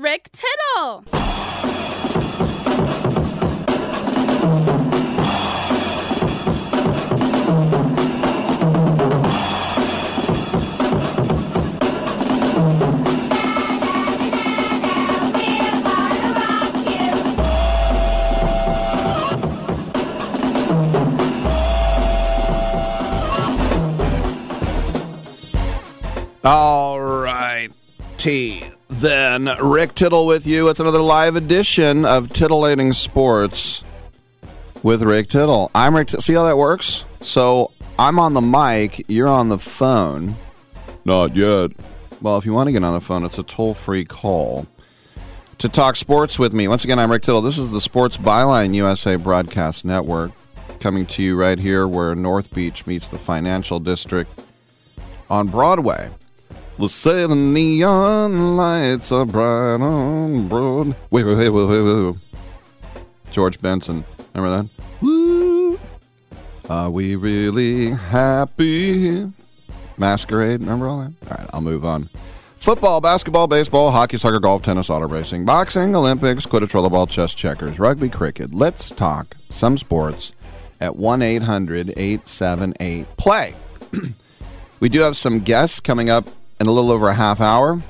Rick Tittle. All right. T. Then Rick Tittle with you. It's another live edition of Titillating Sports with Rick Tittle. I'm Rick. T- See how that works? So I'm on the mic. You're on the phone. Not yet. Well, if you want to get on the phone, it's a toll free call to talk sports with me. Once again, I'm Rick Tittle. This is the Sports Byline USA Broadcast Network coming to you right here where North Beach meets the financial district on Broadway. The neon lights are bright on Broad. Wait, wait, wait, wait, wait, wait. George Benson. Remember that? Woo. Are we really happy? Masquerade. Remember all that? All right, I'll move on. Football, basketball, baseball, hockey, soccer, golf, tennis, auto racing, boxing, Olympics, quidditch, rollerball, chess, checkers, rugby, cricket. Let's talk some sports at 1 800 878 play. we do have some guests coming up in a little over a half hour.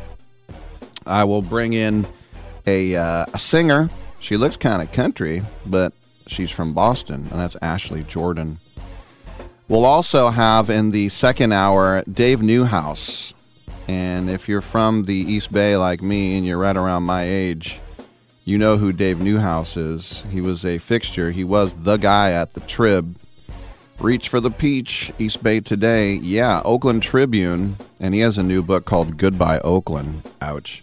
I will bring in a, uh, a singer. She looks kind of country, but she's from Boston, and that's Ashley Jordan. We'll also have in the second hour Dave Newhouse. And if you're from the East Bay like me and you're right around my age, you know who Dave Newhouse is. He was a fixture. He was the guy at the Trib. Reach for the Peach, East Bay Today. Yeah, Oakland Tribune. And he has a new book called Goodbye Oakland. Ouch.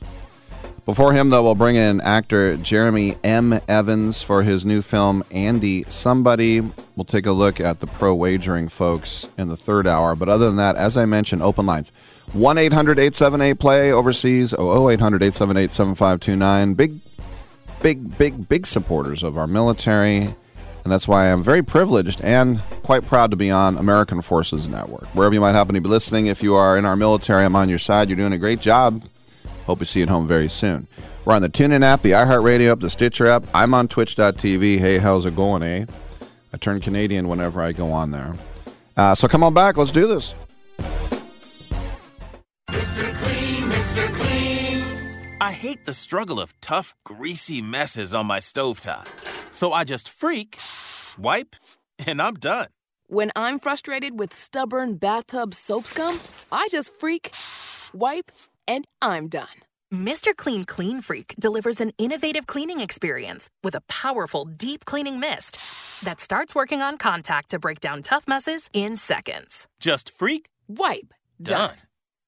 Before him, though, we'll bring in actor Jeremy M. Evans for his new film, Andy Somebody. We'll take a look at the pro wagering folks in the third hour. But other than that, as I mentioned, open lines 1 800 878 play overseas, 0800 878 7529. Big, big, big, big supporters of our military. And that's why I'm very privileged and quite proud to be on American Forces Network. Wherever you might happen to be listening, if you are in our military, I'm on your side. You're doing a great job. Hope to see you at home very soon. We're on the TuneIn app, the iHeartRadio app, the Stitcher app. I'm on Twitch.tv. Hey, how's it going, eh? I turn Canadian whenever I go on there. Uh, so come on back. Let's do this. Hate the struggle of tough, greasy messes on my stovetop. So I just freak, wipe, and I'm done. When I'm frustrated with stubborn bathtub soap scum, I just freak, wipe, and I'm done. Mr. Clean Clean Freak delivers an innovative cleaning experience with a powerful deep cleaning mist that starts working on contact to break down tough messes in seconds. Just freak, wipe, done.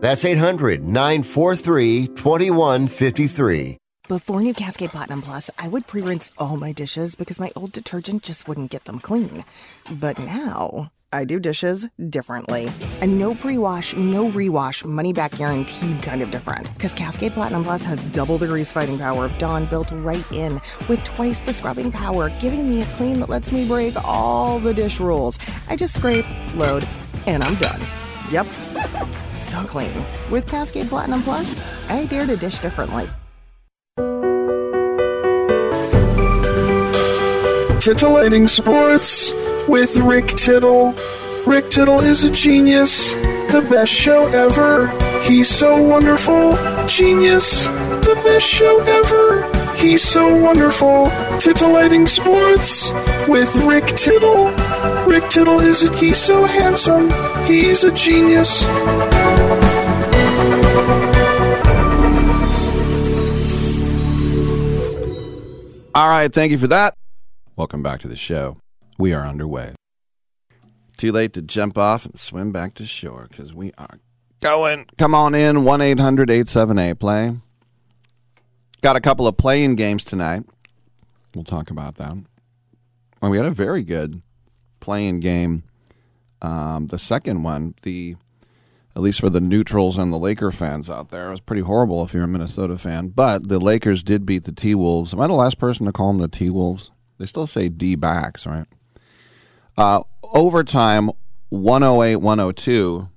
That's 800 943 2153. Before new Cascade Platinum Plus, I would pre rinse all my dishes because my old detergent just wouldn't get them clean. But now, I do dishes differently. A no pre wash, no rewash, money back guaranteed kind of different. Because Cascade Platinum Plus has double the grease fighting power of Dawn built right in, with twice the scrubbing power, giving me a clean that lets me break all the dish rules. I just scrape, load, and I'm done. Yep. With Cascade Platinum Plus, I dare to dish differently. Titillating Sports with Rick Tittle. Rick Tittle is a genius, the best show ever. He's so wonderful, genius, the best show ever. He's so wonderful. Titillating Sports with Rick Tittle. Rick Tittle is a, he's so handsome. He's a genius. All right, thank you for that. Welcome back to the show. We are underway. Too late to jump off and swim back to shore because we are going. Come on in, 1 800 878 play. Got a couple of playing games tonight. We'll talk about that. And we had a very good playing game. Um, the second one, the at least for the neutrals and the Laker fans out there, it was pretty horrible if you're a Minnesota fan. But the Lakers did beat the T Wolves. Am I the last person to call them the T Wolves? They still say D backs, right? Uh, overtime 108 102.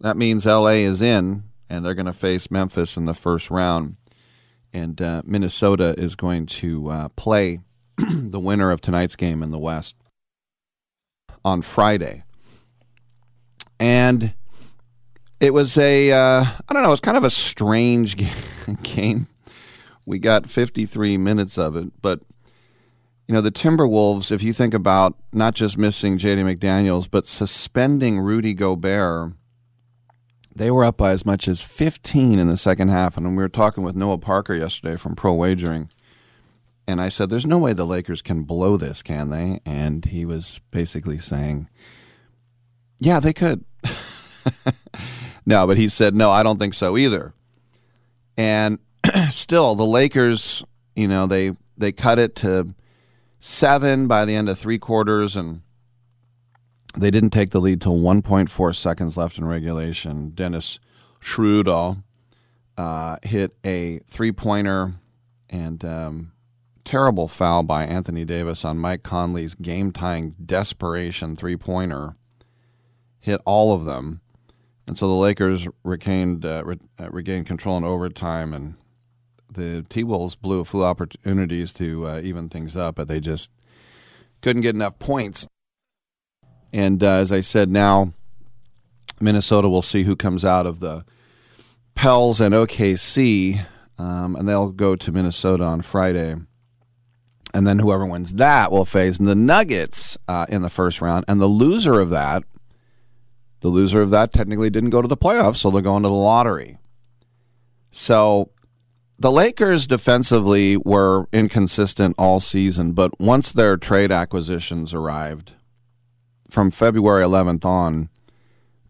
That means LA is in, and they're going to face Memphis in the first round. And uh, Minnesota is going to uh, play the winner of tonight's game in the West on Friday. And it was a, uh, I don't know, it was kind of a strange game. We got 53 minutes of it, but you know, the Timberwolves, if you think about not just missing JD McDaniels, but suspending Rudy Gobert, they were up by as much as 15 in the second half. And we were talking with Noah Parker yesterday from Pro Wagering. And I said, There's no way the Lakers can blow this, can they? And he was basically saying, Yeah, they could. no, but he said, No, I don't think so either. And still, the Lakers, you know, they they cut it to seven by the end of three quarters, and they didn't take the lead till 1.4 seconds left in regulation. Dennis Schroeder uh, hit a three pointer and um, terrible foul by Anthony Davis on Mike Conley's game tying desperation three pointer. Hit all of them. And so the Lakers regained, uh, re- uh, regained control in overtime and the T Wolves blew a few opportunities to uh, even things up, but they just couldn't get enough points. And uh, as I said, now Minnesota will see who comes out of the Pels and OKC, um, and they'll go to Minnesota on Friday. And then whoever wins that will face the Nuggets uh, in the first round. And the loser of that, the loser of that technically didn't go to the playoffs, so they're going to the lottery. So the Lakers defensively were inconsistent all season, but once their trade acquisitions arrived from February 11th on,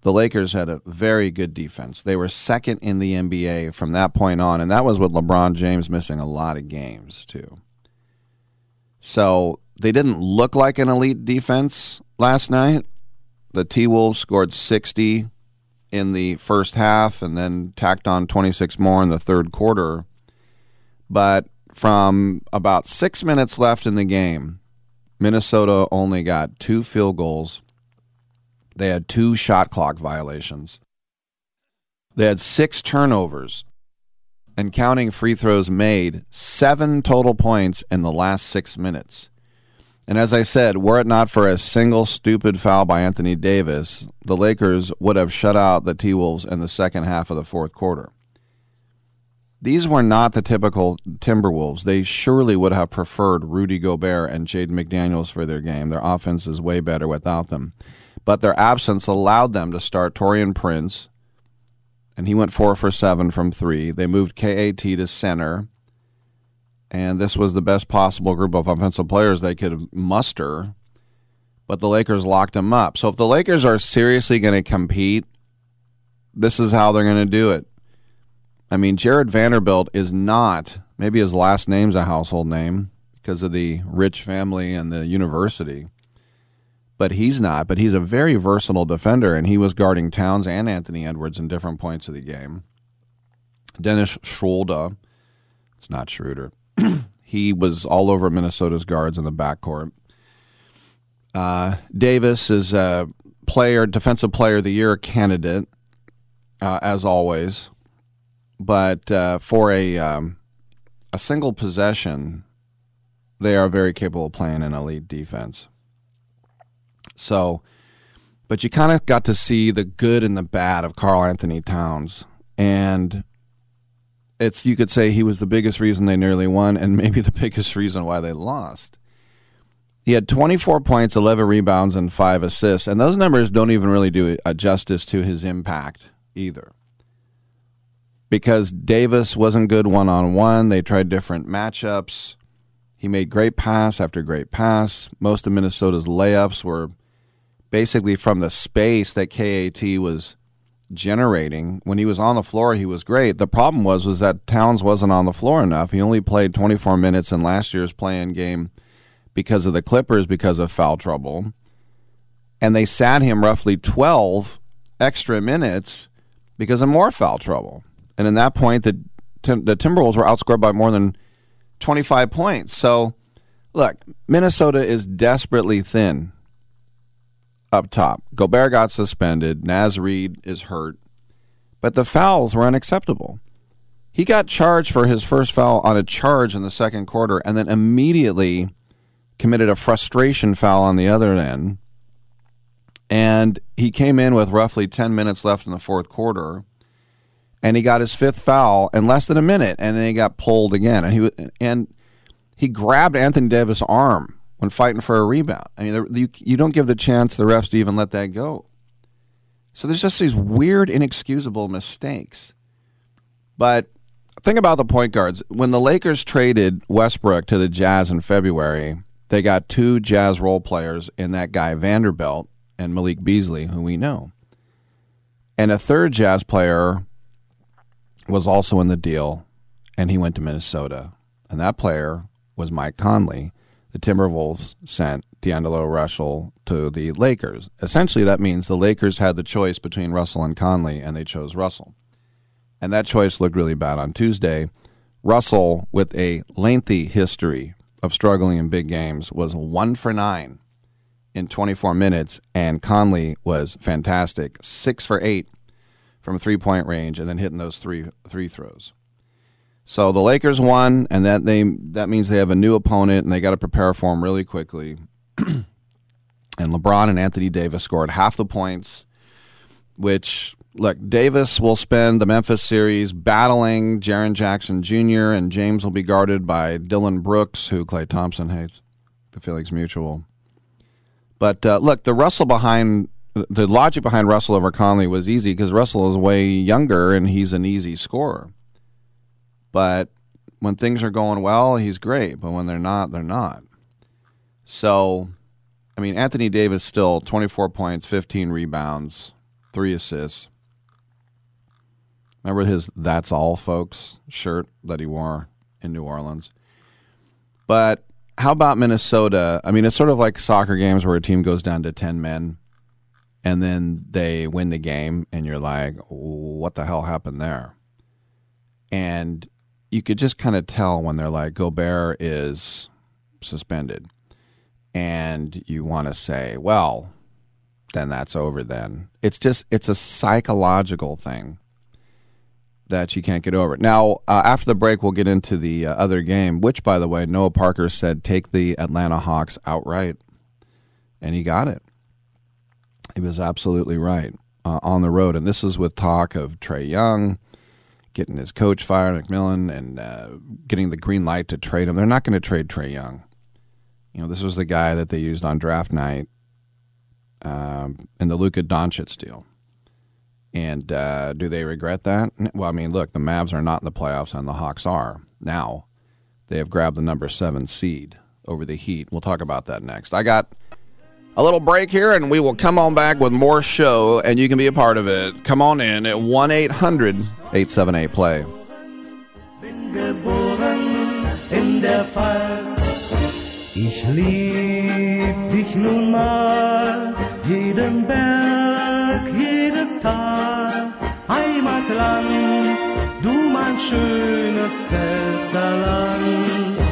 the Lakers had a very good defense. They were second in the NBA from that point on, and that was with LeBron James missing a lot of games, too. So they didn't look like an elite defense last night. The T Wolves scored 60 in the first half and then tacked on 26 more in the third quarter. But from about six minutes left in the game, Minnesota only got two field goals. They had two shot clock violations. They had six turnovers and counting free throws made, seven total points in the last six minutes. And as I said, were it not for a single stupid foul by Anthony Davis, the Lakers would have shut out the T Wolves in the second half of the fourth quarter. These were not the typical Timberwolves. They surely would have preferred Rudy Gobert and Jaden McDaniels for their game. Their offense is way better without them. But their absence allowed them to start Taurean Prince, and he went four for seven from three. They moved KAT to center and this was the best possible group of offensive players they could muster. But the Lakers locked them up. So if the Lakers are seriously going to compete, this is how they're going to do it. I mean, Jarred Vanderbilt is not, maybe his last name's a household name because of the rich family and the university, but he's not. But he's a very versatile defender, and he was guarding Towns and Anthony Edwards in different points of the game. Dennis Schroeder, it's not Schroeder, he was all over Minnesota's guards in the backcourt. Uh, Davis is a player, defensive player of the year candidate, uh, as always. But uh, for a um, a single possession, they are very capable of playing an elite defense. So, but you kind of got to see the good and the bad of Karl-Anthony Towns, and it's you could say he was the biggest reason they nearly won and maybe the biggest reason why they lost. He had 24 points, 11 rebounds, and five assists, and those numbers don't even really do justice to his impact either. Because Davis wasn't good one on one, they tried different matchups. He made great pass after great pass. Most of Minnesota's layups were basically from the space that KAT was generating. When he was on the floor, he was great. The problem was was that Towns wasn't on the floor enough. He only played 24 minutes in last year's playing game because of the Clippers because of foul trouble. And they sat him roughly 12 extra minutes because of more foul trouble. And in that point the the Timberwolves were outscored by more than 25 points. So, look, Minnesota is desperately thin up top. Gobert got suspended. Naz Reid is hurt. But the fouls were unacceptable. He got charged for his first foul on a charge in the second quarter and then immediately committed a frustration foul on the other end. And he came in with roughly 10 minutes left in the fourth quarter and he got his fifth foul in less than a minute and then he got pulled again and he and he grabbed Anthony Davis' arm when fighting for a rebound. I mean, you, you don't give the chance the refs to even let that go. So there's just these weird, inexcusable mistakes. But think about the point guards. When the Lakers traded Westbrook to the Jazz in February, they got two Jazz role players in that guy Vanderbilt and Malik Beasley, who we know. And a third Jazz player was also in the deal, and he went to Minnesota. And that player was Mike Conley the Timberwolves sent D'Angelo Russell to the Lakers. Essentially, that means the Lakers had the choice between Russell and Conley, and they chose Russell. And that choice looked really bad on Tuesday. Russell, with a lengthy history of struggling in big games, was one for nine in 24 minutes, and Conley was fantastic, six for eight from three point range, and then hitting those three three throws. So the Lakers won, and that they that means they have a new opponent, and they got to prepare for him really quickly. and LeBron and Anthony Davis scored half the points, which look Davis will spend the Memphis series battling Jaren Jackson Jr. and James will be guarded by Dillon Brooks, who Klay Thompson hates, the Felix Mutual. But uh, look, the Russell behind the logic behind Russell over Conley was easy because Russell is way younger and he's an easy scorer. But when things are going well, he's great, but when they're not, they're not. So, I mean, Anthony Davis still 24 points, 15 rebounds, three assists. Remember his "That's All, folks" shirt that he wore in New Orleans. But how about Minnesota? I mean, it's sort of like soccer games where a team goes down to 10 men and then they win the game, and you're like, what the hell happened there? And you could just kind of tell when they're like, Gobert is suspended. And you want to say, well, then that's over then. It's just, it's a psychological thing that you can't get over. Now, uh, after the break, we'll get into the uh, other game, which, by the way, Noah Parker said take the Atlanta Hawks outright, and he got it. He was absolutely right uh, on the road, and this is with talk of Trae Young getting his coach fired, McMillan, and uh, getting the green light to trade him. They're not going to trade Trae Young. You know, this was the guy that they used on draft night um, in the Luka Doncic deal. And uh, do they regret that? Well, I mean, look, the Mavs are not in the playoffs, and the Hawks are now. They have grabbed the number seven seed over the Heat. We'll talk about that next. I got a little break here, and we will come on back with more show, and you can be a part of it. Come on in at 1 800 878 Play. Ich lieb dich nun mal, jeden Berg, jedes Tal, Heimatland, du mein schönes Pfälzerland.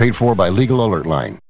Paid for by Legal Alert Line.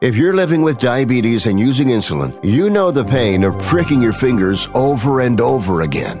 If you're living with diabetes and using insulin, you know the pain of pricking your fingers over and over again.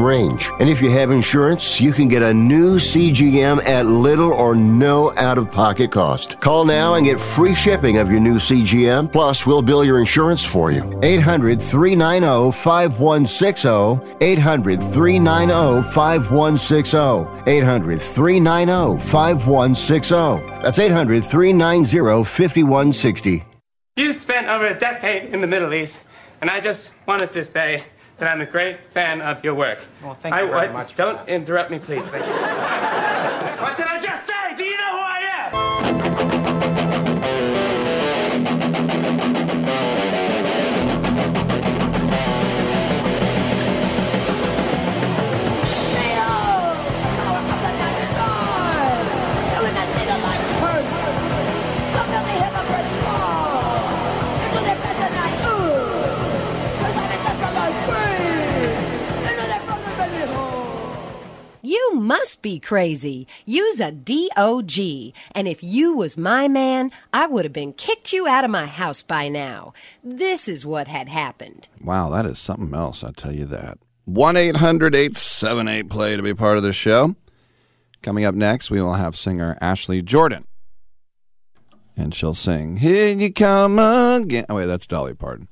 range. And if you have insurance, you can get a new CGM at little or no out of pocket cost. Call now and get free shipping of your new CGM. Plus, we'll bill your insurance for you. 800 390 5160. 800 390 5160. 800 390 5160. That's 800 390 5160. You spent over a decade in the Middle East, and I just wanted to say that I'm a great fan of your work. Well, thank I, you very I- much. Don't interrupt me, please. Thank you. You must be crazy. Use a DOG. And if you was my man, I would have been kicked you out of my house by now. This is what had happened. Wow, that is something else, I'll tell you that. 1 800 878 play to be part of the show. Coming up next, we will have singer Ashley Jordan. And she'll sing, Here You Come Again. Oh, wait, that's Dolly Parton.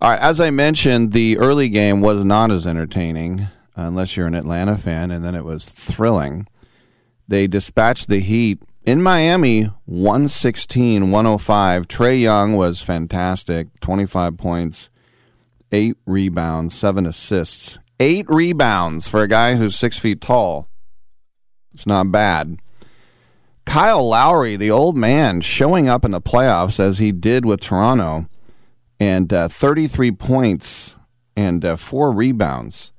All right, as I mentioned, the early game was not as entertaining, unless you're an Atlanta fan, and then it was thrilling. They dispatched the Heat in Miami 116 105. Trae Young was fantastic 25 points, eight rebounds, seven assists. Eight rebounds for a guy who's six feet tall. It's not bad. Kyle Lowry, the old man, showing up in the playoffs as he did with Toronto, and uh, 33 points and uh, four rebounds.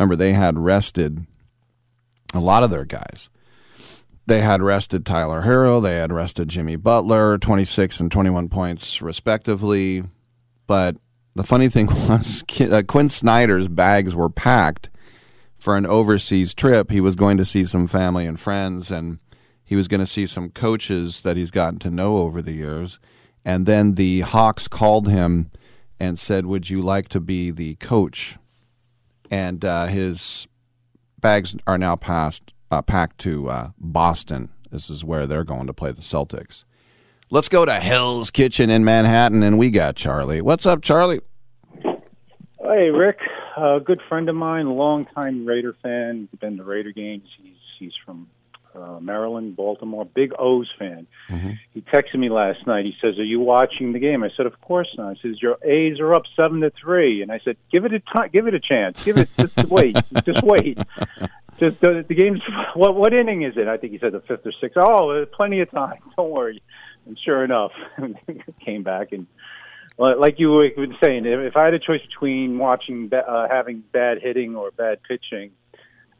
Remember, they had rested a lot of their guys. They had rested Tyler Herro, they had rested Jimmy Butler, 26 and 21 points respectively. But the funny thing was, uh, Quin Snyder's bags were packed for an overseas trip. He was going to see some family and friends, and he was going to see some coaches that he's gotten to know over the years. And then the Hawks called him and said, Would you like to be the coach? And uh, his bags are now passed, uh, packed to uh, Boston. This is where they're going to play the Celtics. Let's go to Hell's Kitchen in Manhattan, and we got Charlie. What's up, Charlie? Hey, Rick, a good friend of mine, longtime Raider fan. He's been to Raider games. He's he's from uh, Maryland, Baltimore, big O's fan. He texted me last night. He says, "Are you watching the game?" I said, "Of course not." He says, "Your A's are up seven to three," and I said, "Give it a. Give it a chance. Give it. Just wait. Just wait. Just the, the game's. What what inning is it? I think he said the fifth or sixth. Oh, there's plenty of time. Don't worry." And sure enough, came back and like you were saying, if, if I had a choice between watching uh, having bad hitting or bad pitching,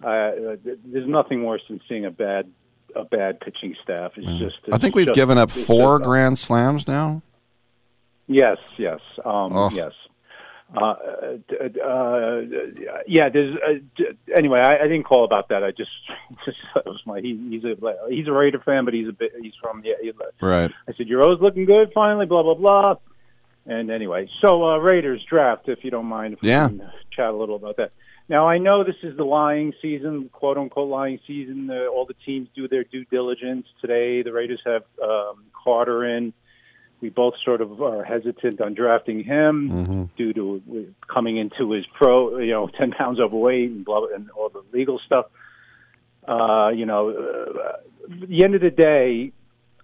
uh, there's nothing worse than seeing a bad a bad pitching staff. It's just. I think we've just- given up four grand slams now. Yes, yes, um, Oh. yes. Uh, uh, yeah. There's uh, anyway. I, I didn't call about that. I just, just it was my. He, he's a he's a Raider fan, but he's a bit. He's from yeah. He, Right. I said your O's looking good finally. Blah blah blah. And anyway, so uh, Raiders draft, if you don't mind, if we Yeah. chat a little about that. Now I know this is the lying season, quote unquote lying season. Uh, all the teams do their due diligence today. The Raiders have um, Carter in. We both sort of are hesitant on drafting him due to coming into his pro, you know, ten pounds overweight and blah and all the legal stuff. Uh, you know, uh, at the end of the day,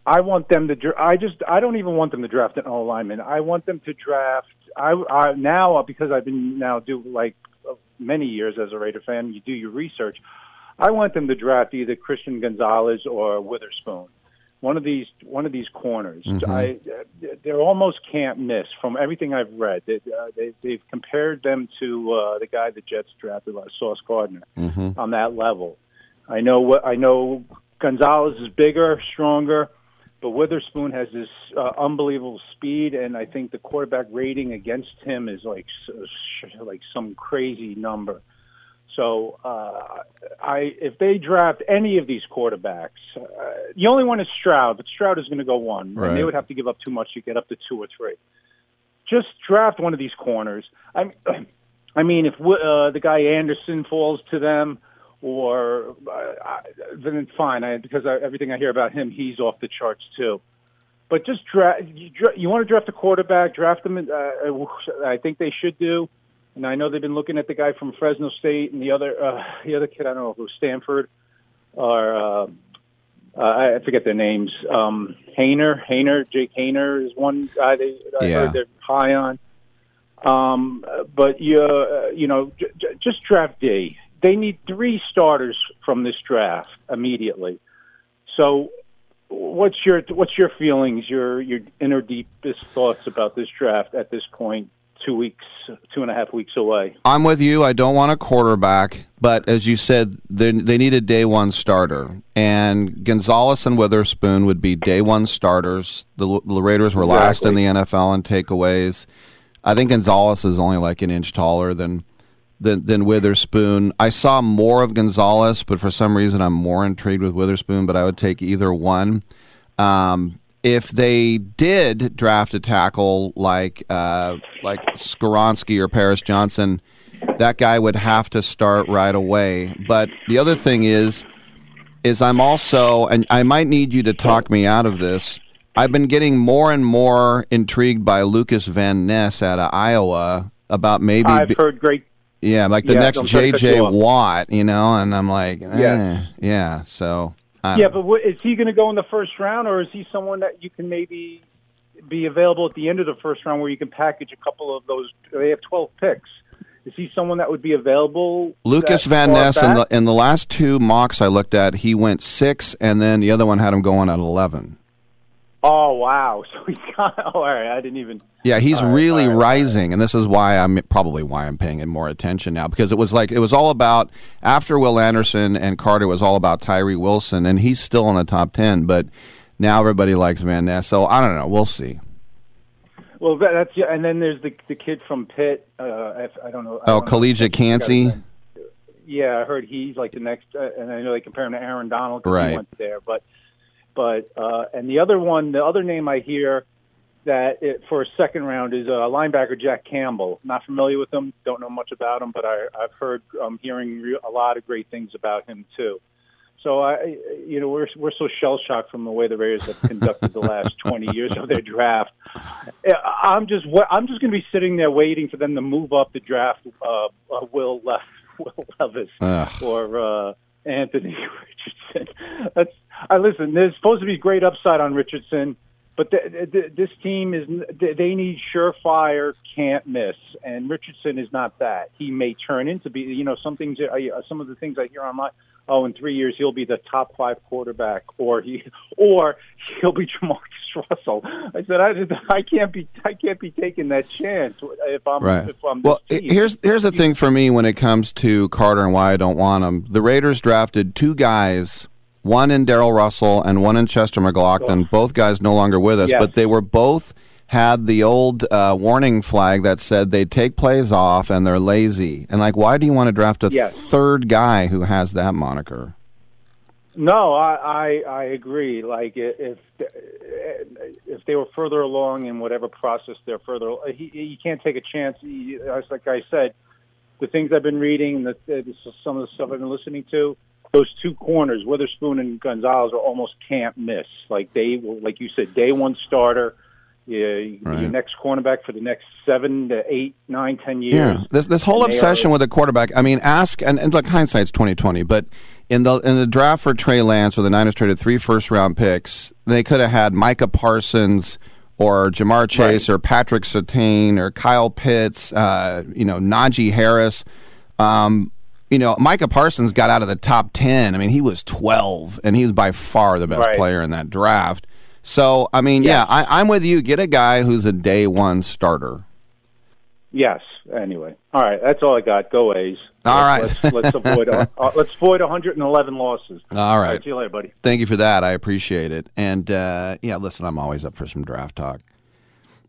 I want them to. dra- I just. I don't even want them to draft an O lineman. I want them to draft. I, I now because I've been now do like uh, many years as a Raider fan. You do your research. I want them to draft either Christian Gonzalez or Witherspoon. One of these. One of these corners. Mhm. I. They're almost can't miss from everything I've read. They, uh, they, they've compared them to uh, the guy the Jets drafted, like Sauce Gardner Mm-hmm. on that level. I know what I know. Gonzalez is bigger, stronger, but Witherspoon has this uh, unbelievable speed, and I think the quarterback rating against him is like like some crazy number. So uh, I, if they draft any of these quarterbacks, uh, the only one is Stroud, but Stroud is going to go one, and they would have to give up too much to get up to two or three. Just draft one of these corners. I, I mean, if uh, the guy Anderson falls to them, or uh, I, then fine. I, because I, everything I hear about him, he's off the charts too. But just draft. You, dra- you want to draft a quarterback? Draft them. Uh, I think they should do. And I know they've been looking at the guy from Fresno State and the other uh, the other kid. I don't know was Stanford or uh, uh, I forget their names. Um, Haener, Haener, Jake Haener is one guy they I Yeah. heard they're high on. Um, but you, uh, you know, j- j- just draft D. They need three starters from this draft immediately. So, what's your what's your feelings, your your inner deepest thoughts about this draft at this point? Two weeks, two and a half weeks away. I'm with you. I don't want a quarterback, but as you said, they, they need a day one starter. And Gonzalez and Witherspoon would be day one starters. The, the Raiders were last in the NFL in takeaways. I think Gonzalez is only like an inch taller than, than than Witherspoon. I saw more of Gonzalez, but for some reason I'm more intrigued with Witherspoon. But I would take either one. Um, if they did draft a tackle like uh, like Skoronski or Paris Johnson, that guy would have to start right away. But the other thing is, is I'm also, and I might need you to talk me out of this. I've been getting more and more intrigued by Lucas Van Ness out of Iowa about maybe. I've be- heard great. Yeah, like the Yeah, next I'm sorry to cut you J.J. Watt, you know, and I'm like, eh, Yes. yeah. So I Yeah, but what, is he going to go in the first round, or is he someone that you can maybe be available at the end of the first round, where you can package a couple of those? They have twelve picks. Is he someone that would be available? Lucas Van Ness in the in the last two mocks I looked at, he went six, and then the other one had him going at eleven. Oh wow! So he's got. Oh, all right, I didn't even. Yeah, he's All right, really all right. rising, and this is why I'm probably why I'm paying it more attention now because it was like it was all about after Will Anderson and Carter it was all about Tyree Wilson, and he's still in the top ten, but now everybody likes Van Ness, so I don't know. We'll see. Well, that, that's yeah, and then there's the the kid from Pitt. Uh, if, I don't know. I Oh, don't know. Calijah Kancey. Yeah, I heard he's like the next, uh, and I know they compare him to Aaron Donald 'cause Right. he went there. But, but, uh, and the other one, the other name I hear that it, for a second round is uh, linebacker Jack Campbell. Not familiar with him, don't know much about him, but I, I've heard, I'm hearing re- a lot of great things about him too. So I, you know, we're we're so shell shocked from the way the Raiders have conducted the last twenty years of their draft. I'm just I'm just going to be sitting there waiting for them to move up the draft. Uh, uh, Will Lev- Will Levis Ugh. or uh, Anthony Richardson. That's I listen. There's supposed to be great upside on Richardson, but th- th- this team is th- they need surefire, can't miss, and Richardson is not that. He may turn into be you know some things I, uh, some of the things I hear online. Oh, in three years he'll be the top five quarterback, or he or he'll be Jamarcus Russell. I said I, I can't be I can't be taking that chance if I'm Right. if I'm Well, team. here's here's the thing for me when it comes to Carter and why I don't want him. The Raiders drafted two guys, one in Darrell Russell and one in Chester McGlockton. Both guys no longer with us, Yes. but they were both had the old uh, warning flag that said they take plays off and they're lazy. And like, why do you want to draft a Yes. third guy who has that moniker? No, I, I I agree. Like if if they were further along in whatever process they're further, he, you can't take a chance. He, as like I said, the things I've been reading, the, the some of the stuff I've been listening to, those two corners, Witherspoon and Gonzalez, are almost can't miss. Like they will, like you said, day one starter. Yeah, your next cornerback for the next seven to eight, nine, ten years. Yeah, this this whole obsession are- with the quarterback. I mean, ask and, and look, hindsight's twenty twenty. But in the in the draft for Trey Lance, where the Niners traded three first round picks, they could have had Micah Parsons or Ja'Marr Chase or Patrick Surtain or Kyle Pitts, uh, you know, Najee Harris. Um, you know, Micah Parsons got out of the top ten. I mean, he was twelve, and he was by far the best Right. player in that draft. So, I mean, yeah, I, I'm with you. Get a guy who's a day one starter. Yes. Anyway, all right. That's all I got. Go A's. All let's, right. Let's, let's avoid uh, let's avoid 111 losses. All right. See you later, buddy. Thank you for that. I appreciate it. And uh, yeah, listen, I'm always up for some draft talk.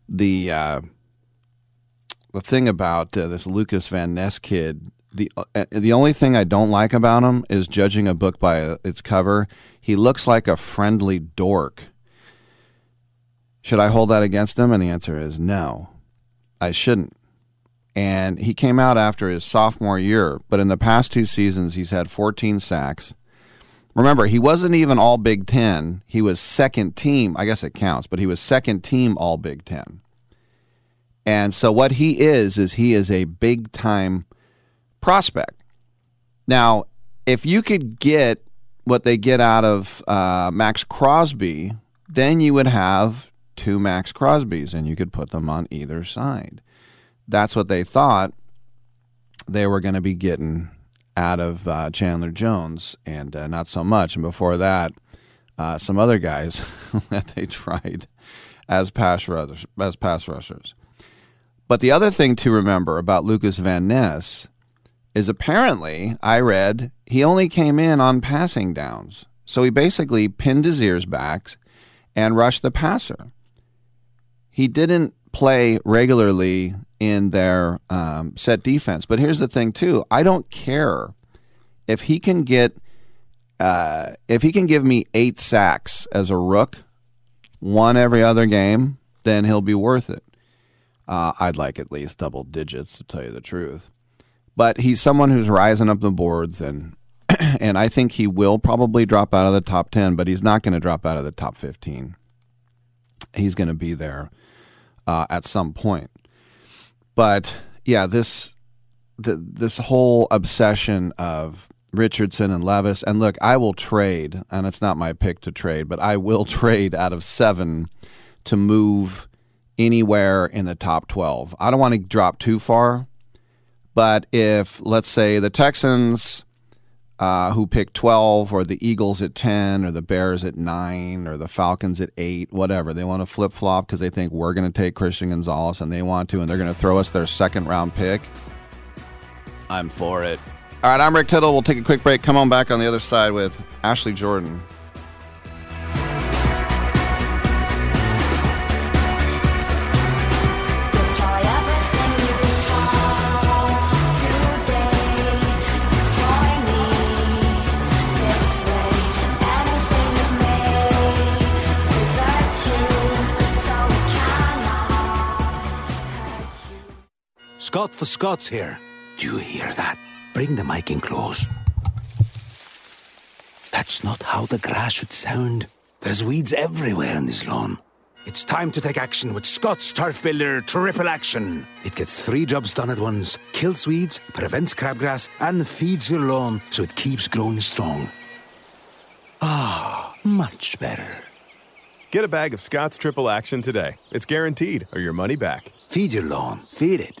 The uh, the thing about uh, this Lucas Van Ness kid, the uh, the only thing I don't like about him is judging a book by uh, its cover. He looks like a friendly dork. Should I hold that against him? And the answer is no. I shouldn't. And he came out after his sophomore year, but in the past two seasons, he's had 14 sacks. Remember, he wasn't even all Big Ten. He was second team. I guess it counts, but he was second team all Big Ten. And so what he is, is he is a big time prospect. Now, if you could get what they get out of uh, Maxx Crosby, then you would have two Maxx Crosbys and you could put them on either side. that's what they thought they were going to be getting out of uh, Chandler Jones, and uh, not so much. And before that, uh, some other guys that they tried as pass as pass rushers. But the other thing to remember about Lucas Van Ness is apparently I read he only came in on passing downs, so he basically pinned his ears back and rushed the passer. He didn't play regularly in their um, set defense. But here's the thing, too. I don't care if he can get uh, if he can give me eight sacks as a rook, one every other game, then he'll be worth it. Uh, I'd like at least double digits to tell you the truth. But he's someone who's rising up the boards, and and I think he will probably drop out of the top ten, but he's not going to drop out of the top fifteen. He's going to be there uh, at some point. But yeah, this the, this whole obsession of Richardson and Levis, and look, I will trade, and it's not my pick to trade, but I will trade out of seven to move anywhere in the top 12. I don't want to drop too far, but if, let's say, the Texans uh, who pick 12, or the Eagles at 10, or the Bears at 9, or the Falcons at 8, whatever. They want to flip flop because they think we're going to take Christian Gonzalez and they want to, and they're going to throw us their second round pick. I'm for it. All right, I'm Rick Tittle. We'll take a quick break. Come on back on the other side with Ashley Jordan. Scott for Scots here. Do you hear that? Bring the mic in close. That's not how the grass should sound. There's weeds everywhere in this lawn. It's time to take action with Scott's Turf Builder Triple Action. It gets three jobs done at once kills weeds, prevents crabgrass, and feeds your lawn so it keeps growing strong. Ah, much better. Get a bag of Scott's Triple Action today. It's guaranteed, or your money back. Feed your lawn. Feed it.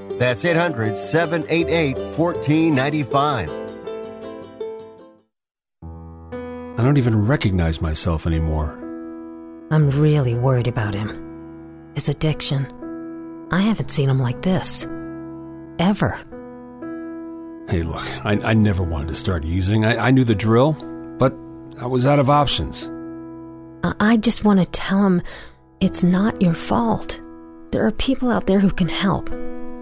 That's 800 788 1495. I don't even recognize myself anymore. I'm really worried about him. His addiction. I haven't seen him like this. Ever. Hey, look, I, I never wanted to start using. I, I knew the drill, but I was out of options. I, I just want to tell him it's not your fault. There are people out there who can help.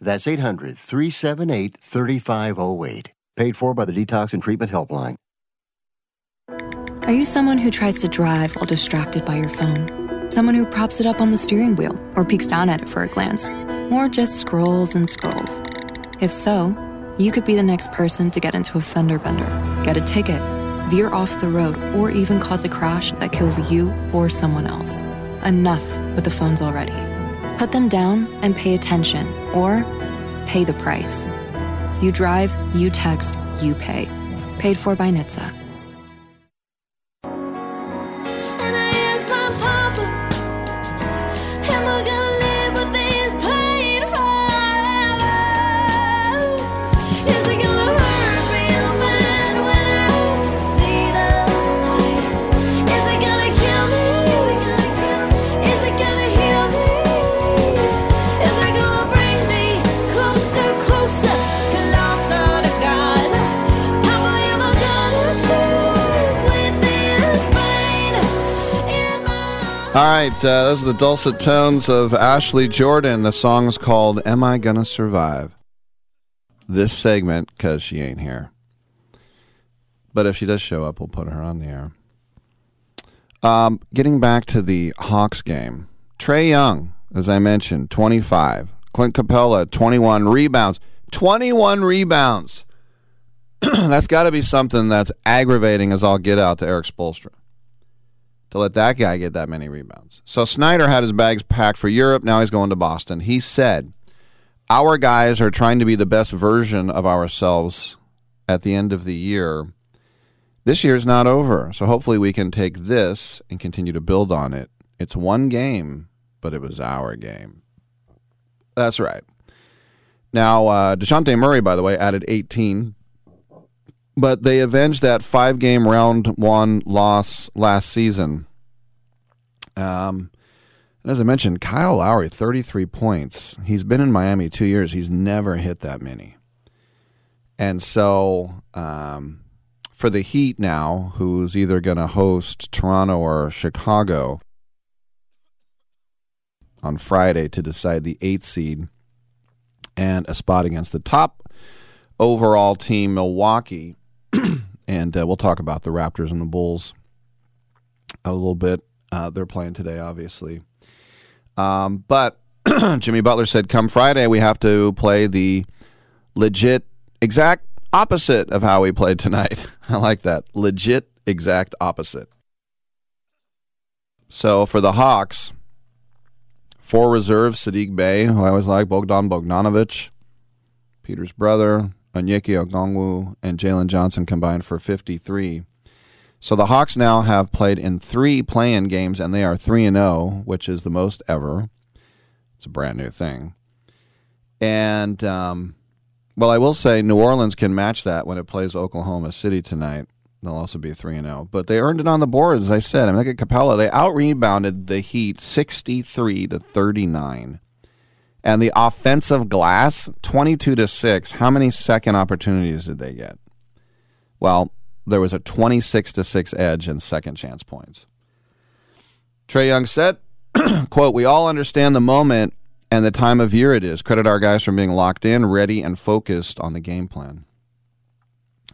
That's 800 378 3508. Paid for by the Detox and Treatment Helpline. Are you someone who tries to drive while distracted by your phone? Someone who props it up on the steering wheel or peeks down at it for a glance? Or just scrolls and scrolls? If so, you could be the next person to get into a fender bender, get a ticket, veer off the road, or even cause a crash that kills you or someone else. Enough with the phones already. Put them down and pay attention, or pay the price. You drive, you text, you pay. Paid for by NHTSA. All right, uh, those are the dulcet tones of Ashley Jordan. The song's called Am I Gonna Survive? This segment, because she ain't here. But if she does show up, we'll put her on the air. Um, getting back to the Hawks game, Trae Young, as I mentioned, 25. Clint Capela, 21 rebounds. 21 rebounds. that's got to be something that's aggravating as I'll get out to Erik Spoelstra to let that guy get that many rebounds. So Snyder had his bags packed for Europe. Now he's going to Boston. He said, Our guys are trying to be the best version of ourselves at the end of the year. This year's not over. So hopefully we can take this and continue to build on it. It's one game, but it was our game. That's right. Now, uh, DeJounte Murray, by the way, added 18 but they avenged that five game round one loss last season. Um, and as I mentioned, Kyle Lowry, 33 points. He's been in Miami two years. He's never hit that many. And so um, for the Heat now, who's either going to host Toronto or Chicago on Friday to decide the eighth seed and a spot against the top overall team, Milwaukee and uh, we'll talk about the Raptors and the Bulls a little bit. Uh, they're playing today, obviously. Um, but Jimmy Butler said, come Friday, we have to play the legit, exact opposite of how we played tonight. I like that. Legit, exact opposite. So for the Hawks, four reserves Saddiq Bey, who I always like, Bogdan Bogdanovic, Peter's brother, Onyeka Okongwu and Jalen Johnson combined for 53. So the Hawks now have played in three play-in games, and they are 3 and 0, which is the most ever. It's a brand new thing. And, um, well, I will say New Orleans can match that when it plays Oklahoma City tonight. They'll also be 3 and 0. But they earned it on the board, as I said. I mean, look at Capela. They out rebounded the Heat 63 to 39 and the offensive glass 22 to 6 how many second opportunities did they get? Well there was a 26 to 6 edge in second chance points. Trae young said quote we all understand the moment and the time of year it is. Credit our guys for being locked in ready and focused on the game plan.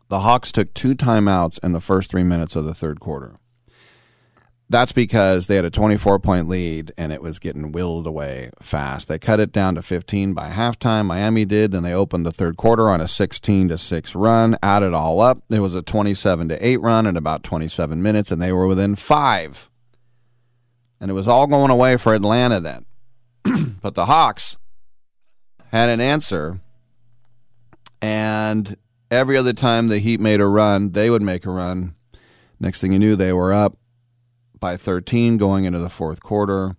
The hawks took two timeouts in the first three minutes of the third quarter that's because they had a 24 point lead and it was getting willed away fast. They cut it down to 15 by halftime. Miami did. Then they opened the third quarter on a 16 to 6 run. Add it all up. It was a 27 to 8 run in about 27 minutes, and they were within five. And it was all going away for Atlanta then. but the Hawks had an answer. And every other time the Heat made a run, they would make a run. Next thing you knew, they were up by 13 going into the fourth quarter.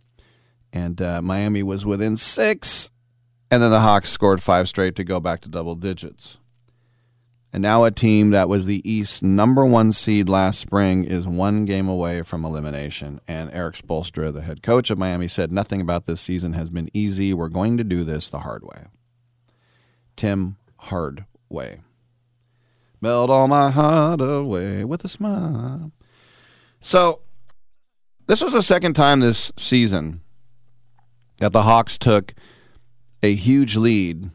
And uh, Miami was within six. And then the Hawks scored five straight to go back to double digits. And now a team that was the East number one seed last spring is one game away from elimination. And Erik Spoelstra, the head coach of Miami, said nothing about this season has been easy. We're going to do this the hard way. Tim Hardaway. Melt all my heart away with a smile. So this was the second time this season that the Hawks took a huge lead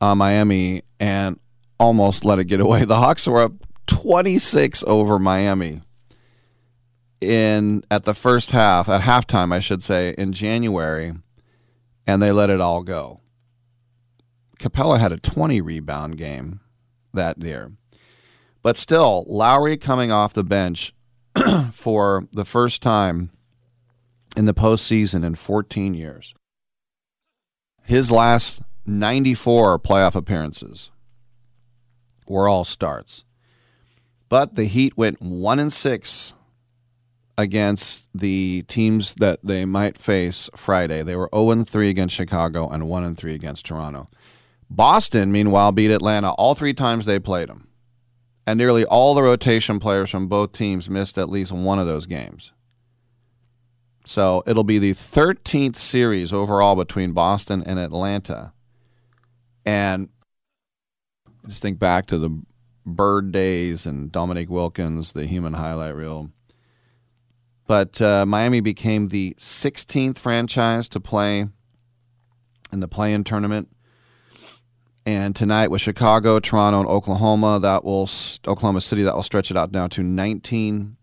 on Miami and almost let it get away. The Hawks were up 26 over Miami in at the first half, at halftime, I should say, in January, and they let it all go. Capela had a 20 rebound game that year. But still, Lowry coming off the bench for the first time in the postseason in 14 years. His last 94 playoff appearances were all starts. But the Heat went one and six against the teams that they might face Friday. They were 0 and 3 against Chicago and 1 and 3 against Toronto. Boston, meanwhile, beat Atlanta all three times they played them. And nearly all the rotation players from both teams missed at least one of those games. So it'll be the 13th series overall between Boston and Atlanta. And just think back to the Bird days and Dominique Wilkins, the human highlight reel. But uh, Miami became the 16th franchise to play in the play-in tournament. And tonight with Chicago, Toronto, and Oklahoma, that will Oklahoma City, that will stretch it out down to 19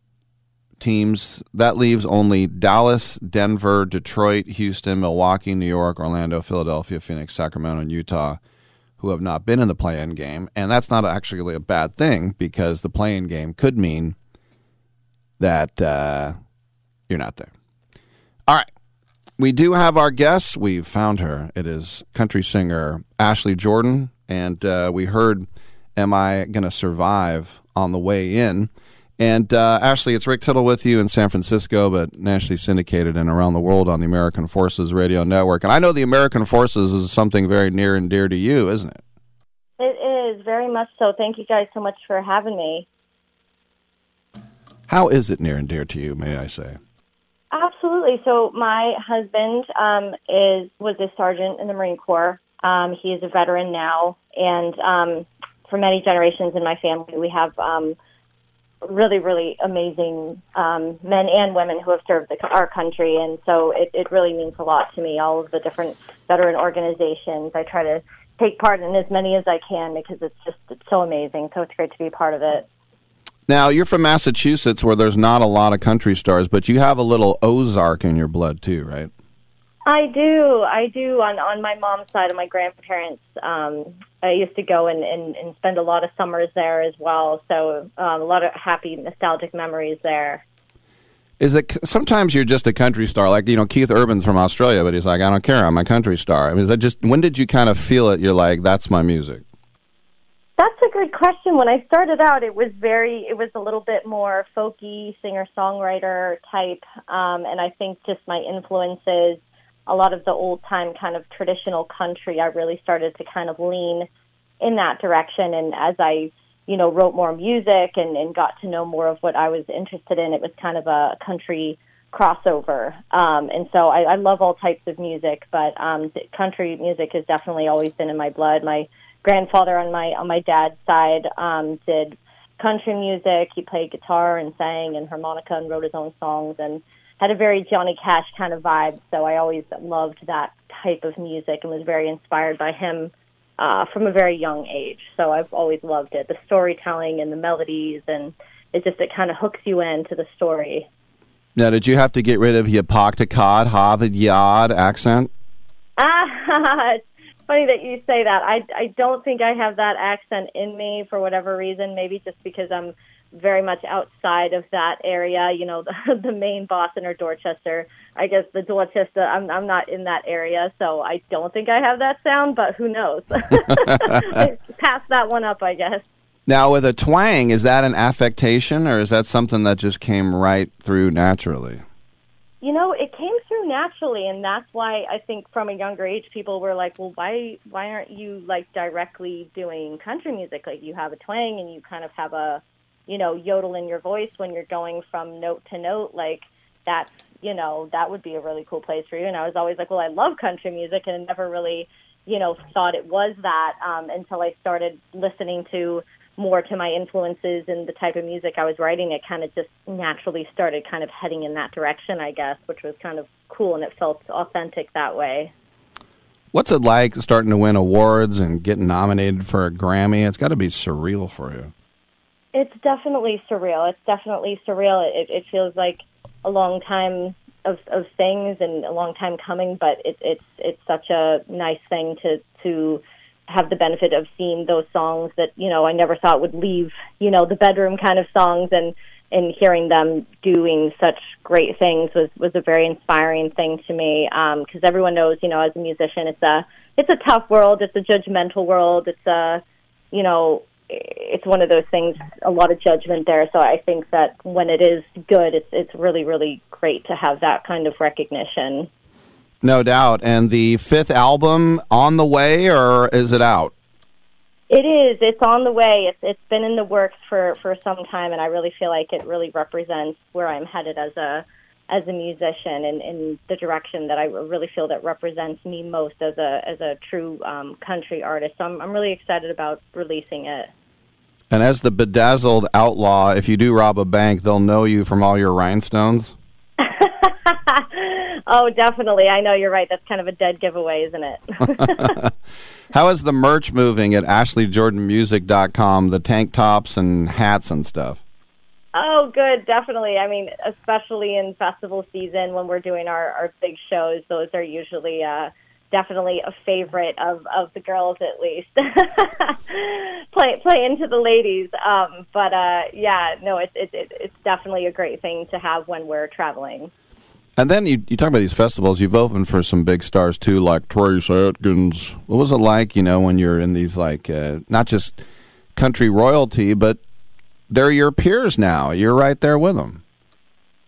teams. That leaves only Dallas, Denver, Detroit, Houston, Milwaukee, New York, Orlando, Philadelphia, Phoenix, Sacramento, and Utah, who have not been in the play-in game. And that's not actually a bad thing because the play-in game could mean that uh, you're not there. All right. We do have our guests. We've found her. It is country singer Ashley Jordan. And uh, we heard Am I Going to Survive on the way in. And uh, Ashley, it's Rick Tittle with you in San Francisco, but nationally syndicated and around the world on the American Forces Radio Network. And I know the American Forces is something very near and dear to you, isn't it? It is very much so. Thank you guys so much for having me. How is it near and dear to you, may I say? Absolutely. So my husband um, is was a sergeant in the Marine Corps. Um, he is a veteran now, and um, for many generations in my family, we have um, really, really amazing um, men and women who have served the, our country, and so it, it really means a lot to me. All of the different veteran organizations, I try to take part in as many as I can because it's just it's so amazing. So it's great to be part of it. Now, you're from Massachusetts where there's not a lot of country stars, but you have a little Ozark in your blood too, right? I do. I do. On on my mom's side, of my grandparents, um, I used to go and, and, and spend a lot of summers there as well. So um, a lot of happy, nostalgic memories there. Is that sometimes you're just a country star, like you know Keith Urban's from Australia, but he's like, I don't care, I'm a country star. I mean, is that just when did you kind of feel it? You're like, that's my music. That's a good question. When I started out, it was very, it was a little bit more folky, singer songwriter type, um, and I think just my influences, a lot of the old time kind of traditional country, I really started to kind of lean in that direction. And as I, you know, wrote more music and, and got to know more of what I was interested in, it was kind of a country crossover. Um, and so I, I love all types of music, but um, country music has definitely always been in my blood. My grandfather on my on my dad's side um, did country music. He played guitar and sang and harmonica and wrote his own songs and had a very Johnny Cash kind of vibe. So I always loved that type of music and was very inspired by him uh, from a very young age. So I've always loved it. The storytelling and the melodies and it just it kind of hooks you into the story. Now, did you have to get rid of your Pocticod, Harvard Yard accent? Ah, it's funny that you say that. I I don't think I have that accent in me for whatever reason. Maybe just because I'm very much outside of that area. You know, the, the main Boston or Dorchester. I guess the Dorchester. I'm I'm not in that area, so I don't think I have that sound. But who knows? Pass that one up, I guess. Now, with a twang, is that an affectation, or is that something that just came right through naturally? You know, it came through naturally, and that's why I think from a younger age, people were like, "Well, why why aren't you like directly doing country music? Like you have a twang and you kind of have a, you know, yodel in your voice when you're going from note to note. Like that's you know that would be a really cool place for you." And I was always like, "Well, I love country music," and I never really, you know, thought it was that um, until I started listening to more to my influences and the type of music I was writing, it kind of just naturally started kind of heading in that direction, I guess, which was kind of cool and it felt authentic that way. What's it like starting to win awards and getting nominated for a Grammy? It's got to be surreal for you. It's definitely surreal. It's definitely surreal. It, it feels like a long time of, of things and a long time coming, but it, it's it's such a nice thing to to have the benefit of seeing those songs that you know I never thought would leave you know the bedroom kind of songs and and hearing them doing such great things was was a very inspiring thing to me because um, everyone knows you know as a musician it's a it's a tough world it's a judgmental world it's a you know it's one of those things. A lot of judgment there. So I think that when it is good, it's it's really really great to have that kind of recognition. No doubt. And the fifth album on the way, or is it out? It is. It's on the way. It's it's been in the works for for some time, and I really feel like it really represents where I'm headed as a as a musician and in the direction that I really feel that represents me most as a as a true um, country artist. So I'm I'm really excited about releasing it. And as the bedazzled outlaw, if you do rob a bank, they'll know you from all your rhinestones. oh, definitely. I know you're right. That's kind of a dead giveaway, isn't it? How is the merch moving at AshleyJordanMusic.com? The tank tops and hats and stuff. Oh, good, definitely. I mean, especially in festival season when we're doing our, our big shows, those are usually uh, definitely a favorite of, of the girls at least. play play into the ladies, um, but uh, yeah, no, it's it, it, it's definitely a great thing to have when we're traveling. And then you, you talk about these festivals. You've opened for some big stars too, like Trace Atkins. What was it like, you know, when you're in these like uh, not just country royalty, but they're your peers now. You're right there with them.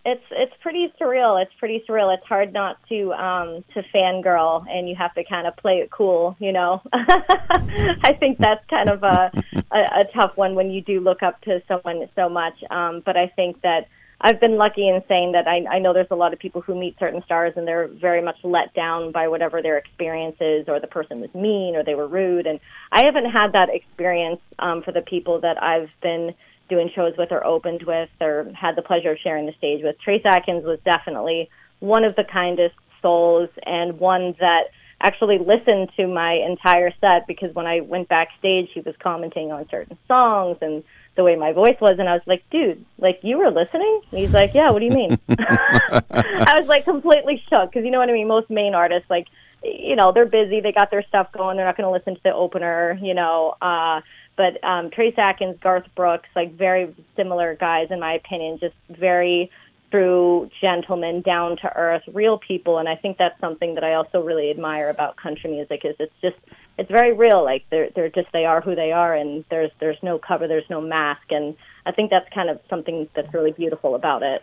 It's it's pretty surreal. It's pretty surreal. It's hard not to um to fangirl, and you have to kind of play it cool. You know, I think that's kind of a, a a tough one when you do look up to someone so much. Um, but I think that I've been lucky in saying that I, I know there's a lot of people who meet certain stars and they're very much let down by whatever their experience is, or the person was mean, or they were rude. And I haven't had that experience um, for the people that I've been doing shows with or opened with or had the pleasure of sharing the stage with. Trace Atkins was definitely one of the kindest souls and one that actually listened to my entire set because when I went backstage, he was commenting on certain songs and the way my voice was, and I was like, "Dude, like you were listening?" And he's like, "Yeah, what do you mean?" I was like completely shook because you know what I mean. Most main artists, like, you know, they're busy, they got their stuff going, they're not going to listen to the opener, you know. uh but um, Trace Atkins, Garth Brooks, like very similar guys in my opinion, just very true gentlemen, down to earth, real people, and I think that's something that I also really admire about country music is it's just it's very real. Like they're they're just they are who they are, and there's there's no cover, there's no mask, and I think that's kind of something that's really beautiful about it.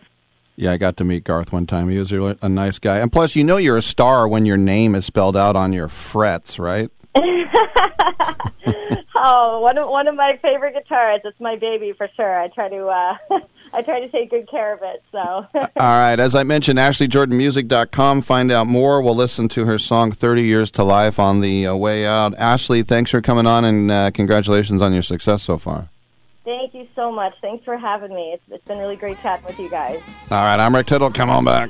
Yeah, I got to meet Garth one time. He was a, a nice guy, and plus, you know, you're a star when your name is spelled out on your frets, right? oh, one of one of my favorite guitars. It's my baby for sure. I try to uh, I try to take good care of it. So. All right, as I mentioned, AshleyJordanMusic.com. Find out more. We'll listen to her song "30 Years to Life" on the uh, way out. Ashley, thanks for coming on, and uh, congratulations on your success so far. Thank you so much. Thanks for having me. It's, it's been really great chatting with you guys. All right, I'm Rick Tittle. Come on back.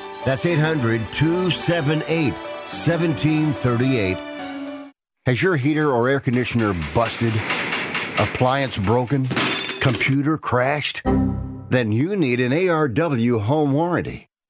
That's 800 278 1738. Has your heater or air conditioner busted? Appliance broken? Computer crashed? Then you need an ARW home warranty.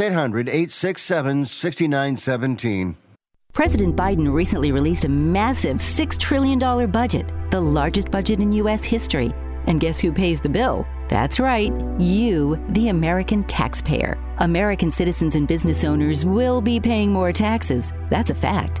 867 6917. 800 867 6917. That's 800 867 6917. President Biden recently released a massive $6 trillion budget, the largest budget in U.S. history. And guess who pays the bill? That's right, you, the American taxpayer. American citizens and business owners will be paying more taxes. That's a fact.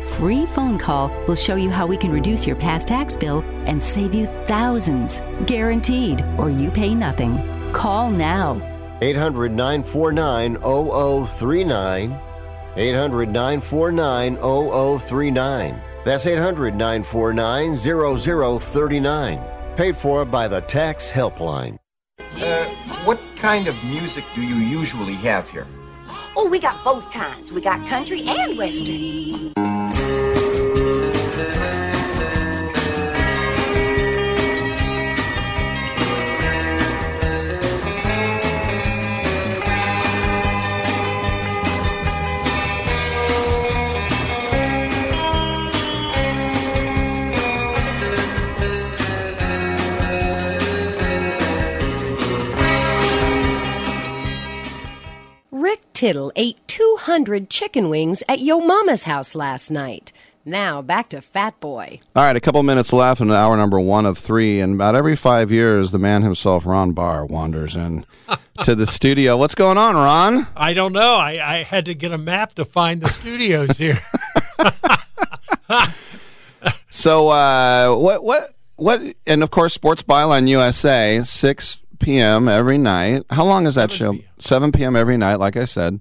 free phone call will show you how we can reduce your past tax bill and save you thousands. Guaranteed, or you pay nothing. Call now. 800 949 0039. 800 949 0039. That's 800 949 0039. Paid for by the Tax Helpline. Uh, what kind of music do you usually have here? Oh, we got both kinds. We got country and western. Tittle ate 200 chicken wings at Yo Mama's house last night. Now back to Fat Boy. All right, a couple minutes left in hour number one of three, and about every five years, the man himself, Ron Barr, wanders in to the studio. What's going on, Ron? I don't know. I, I had to get a map to find the studios here. So, uh, what, what, what, and of course, Sports Byline USA, 6 p.m. every night. How long is that show? 7 p.m. every night, like I said.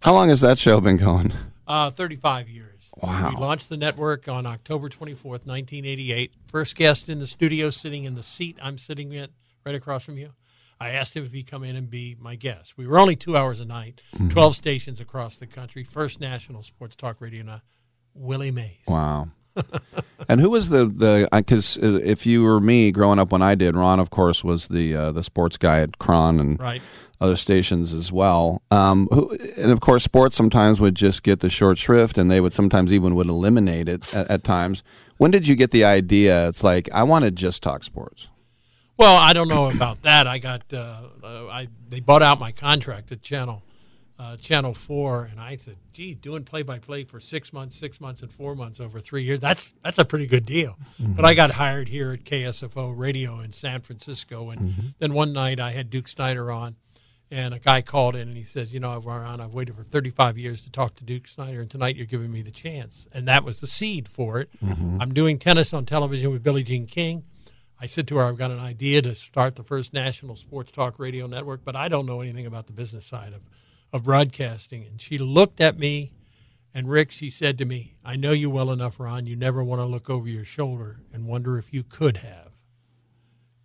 How long has that show been going? Uh, 35 years. Wow. We launched the network on October 24th, 1988. First guest in the studio, sitting in the seat I'm sitting in, right across from you. I asked him if he'd come in and be my guest. We were only two hours a night, Mhm. 12 stations across the country. First national sports talk radio. Willie Mays. Wow. and who was the the? Because if you were me growing up when I did, Ron, of course, was the uh, the sports guy at KRON and Right. other stations as well. Um, who, and of course, sports sometimes would just get the short shrift, and they would sometimes even would eliminate it at, at times. When did you get the idea? It's like I want to just talk sports. Well, I don't know about that. I got uh, uh, I they bought out my contract at Channel uh, Channel Four, and I said, "Gee, doing play by play for six months, six months, and four months over three years that's that's a pretty good deal." But I got hired here at KSFO Radio in San Francisco, and then one night I had Duke Snider on. And a guy called in and he says, "You know, Ron, I've waited for 35 years to talk to Duke Snider, and tonight you're giving me the chance." And that was the seed for it. Mhm. I'm doing tennis on television with Billie Jean King. I said to her, I've got an idea to start the first national sports talk radio network, but I don't know anything about the business side of, of broadcasting. And she looked at me, and Rick, she said to me, I know you well enough, Ron. You never want to look over your shoulder and wonder if you could have.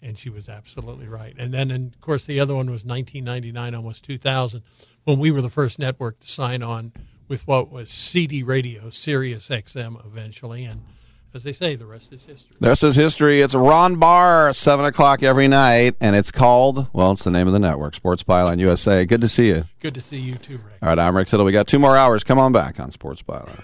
And she was absolutely right. And then, and of course, the other one was 1999, almost 2000, when we were the first network to sign on with what was CD radio, Sirius XM eventually. And as they say, the rest is history. The rest is history. It's Ron Barr, seven o'clock every night, and it's called well, it's the name of the network, Sports Byline USA. Good to see you. Good to see you too, Rick. All right, I'm Rick Tittle. We got two more hours. Come on back on Sports Byline.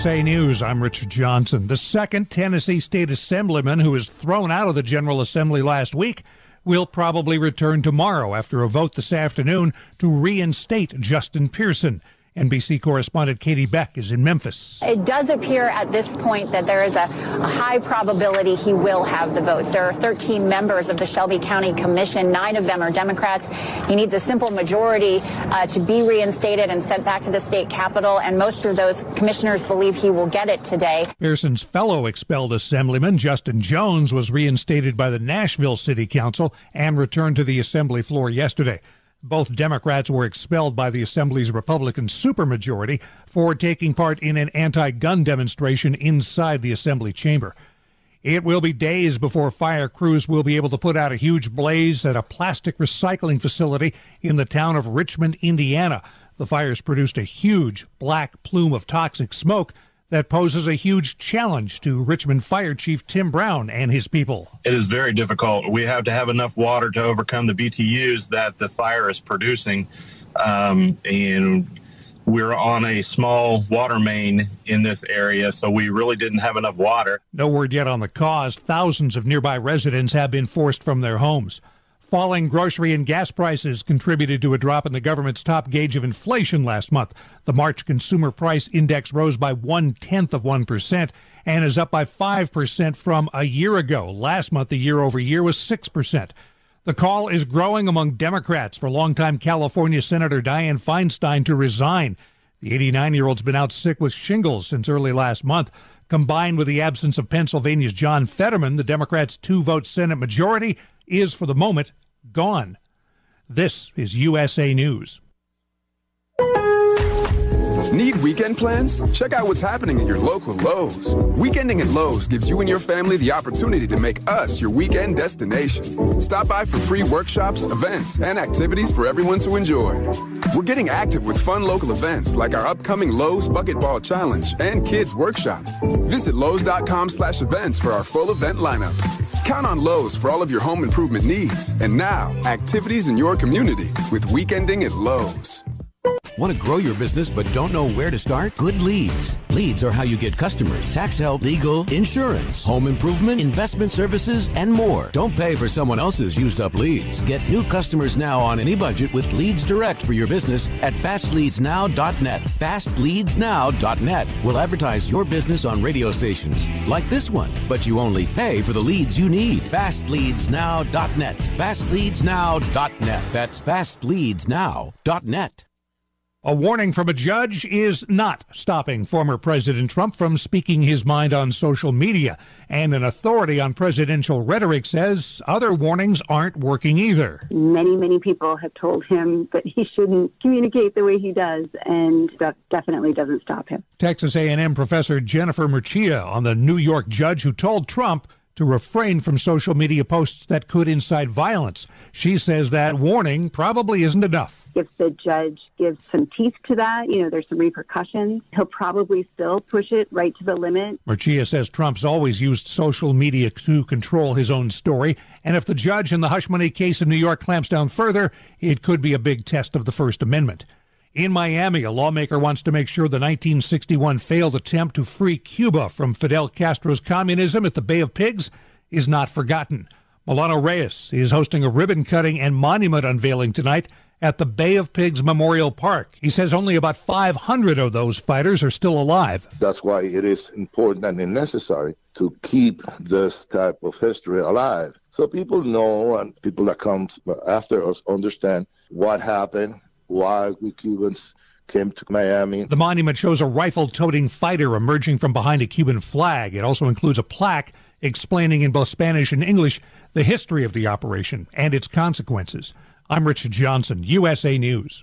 USA News, I'm Richard Johnson. The second Tennessee state assemblyman who was thrown out of the General Assembly last week will probably return tomorrow after a vote this afternoon to reinstate Justin Pearson. NBC correspondent Katie Beck is in Memphis. It does appear at this point that there is a, a, high probability he will have the votes. There are 13 members of the Shelby County Commission. Nine of them are Democrats. He needs a simple majority uh, to be reinstated and sent back to the state capitol, and most of those commissioners believe he will get it today. Pearson's fellow expelled assemblyman, Justin Jones, was reinstated by the Nashville City Council and returned to the assembly floor yesterday. Both Democrats were expelled by the Assembly's Republican supermajority for taking part in an anti gun demonstration inside the Assembly chamber. It will be days before fire crews will be able to put out a huge blaze at a plastic recycling facility in the town of Richmond, Indiana. The fires produced a huge black plume of toxic smoke that poses a huge challenge to Richmond Fire Chief Tim Brown and his people. It is very difficult. We have to have enough water to overcome the BTUs that the fire is producing. Um, and we're on a small water main in this area, so we really didn't have enough water. No word yet on the cause. Thousands of nearby residents have been forced from their homes. Falling grocery and gas prices contributed to a drop in the government's top gauge of inflation last month. The March Consumer Price Index rose by one tenth of 1% and is up by 5% from a year ago. Last month, the year over year was 6%. The call is growing among Democrats for longtime California Senator Dianne Feinstein to resign. The 89 year old's been out sick with shingles since early last month. Combined with the absence of Pennsylvania's John Fetterman, the Democrats' two vote Senate majority is, for the moment, gone. This is USA News. Need weekend plans? Check out what's happening at your local Lowe's. Weekending at Lowe's gives you and your family the opportunity to make us your weekend destination. Stop by for free workshops, events, and activities for everyone to enjoy. We're getting active with fun local events like our upcoming Lowe's Bucket Ball Challenge and Kids Workshop. Visit Lowe's.com slash events for our full event lineup. Count on Lowe's for all of your home improvement needs. And now, activities in your community with Weekending at Lowe's. Want to grow your business but don't know where to start? Good leads. Leads are how you get customers, tax help, legal, insurance, home improvement, investment services, and more. Don't pay for someone else's used up leads. Get new customers now on any budget with Leads Direct for your business at fastleadsnow.net. Fastleadsnow.net will advertise your business on radio stations like this one, but you only pay for the leads you need. Fastleadsnow.net. Fastleadsnow.net. That's fastleadsnow.net. A warning from a judge is not stopping former President Trump from speaking his mind on social media. And an authority on presidential rhetoric says other warnings aren't working either. Many, many people have told him that he shouldn't communicate the way he does, and that definitely doesn't stop him. Texas A&M professor Jennifer Mercieca on the New York judge who told Trump to refrain from social media posts that could incite violence. She says that warning probably isn't enough if the judge gives some teeth to that, you know, there's some repercussions, he'll probably still push it right to the limit. Mercieca says Trump's always used social media to control his own story, and if the judge in the hush money case in New York clamps down further, it could be a big test of the First Amendment. In Miami, a lawmaker wants to make sure the 1961 failed attempt to free Cuba from Fidel Castro's communism at the Bay of Pigs is not forgotten. Manolo Reyes is hosting a ribbon cutting and monument unveiling tonight at the Bay of Pigs Memorial Park. He says only about 500 of those fighters are still alive. That's why it is important and necessary to keep this type of history alive. So people know and people that come after us understand what happened, why we Cubans came to Miami. The monument shows a rifle toting fighter emerging from behind a Cuban flag. It also includes a plaque explaining in both Spanish and English the history of the operation and its consequences. I'm Richard Johnson, USA News.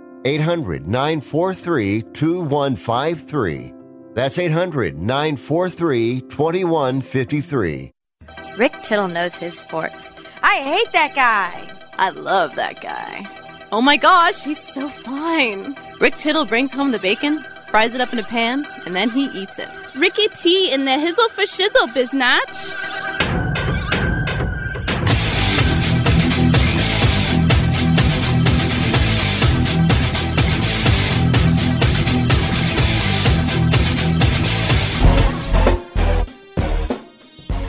800 943 2153. That's 800 943 2153. Rick Tittle knows his sports. I hate that guy. I love that guy. Oh my gosh, he's so fine. Rick Tittle brings home the bacon, fries it up in a pan, and then he eats it. Ricky T in the hizzle for shizzle, biznatch.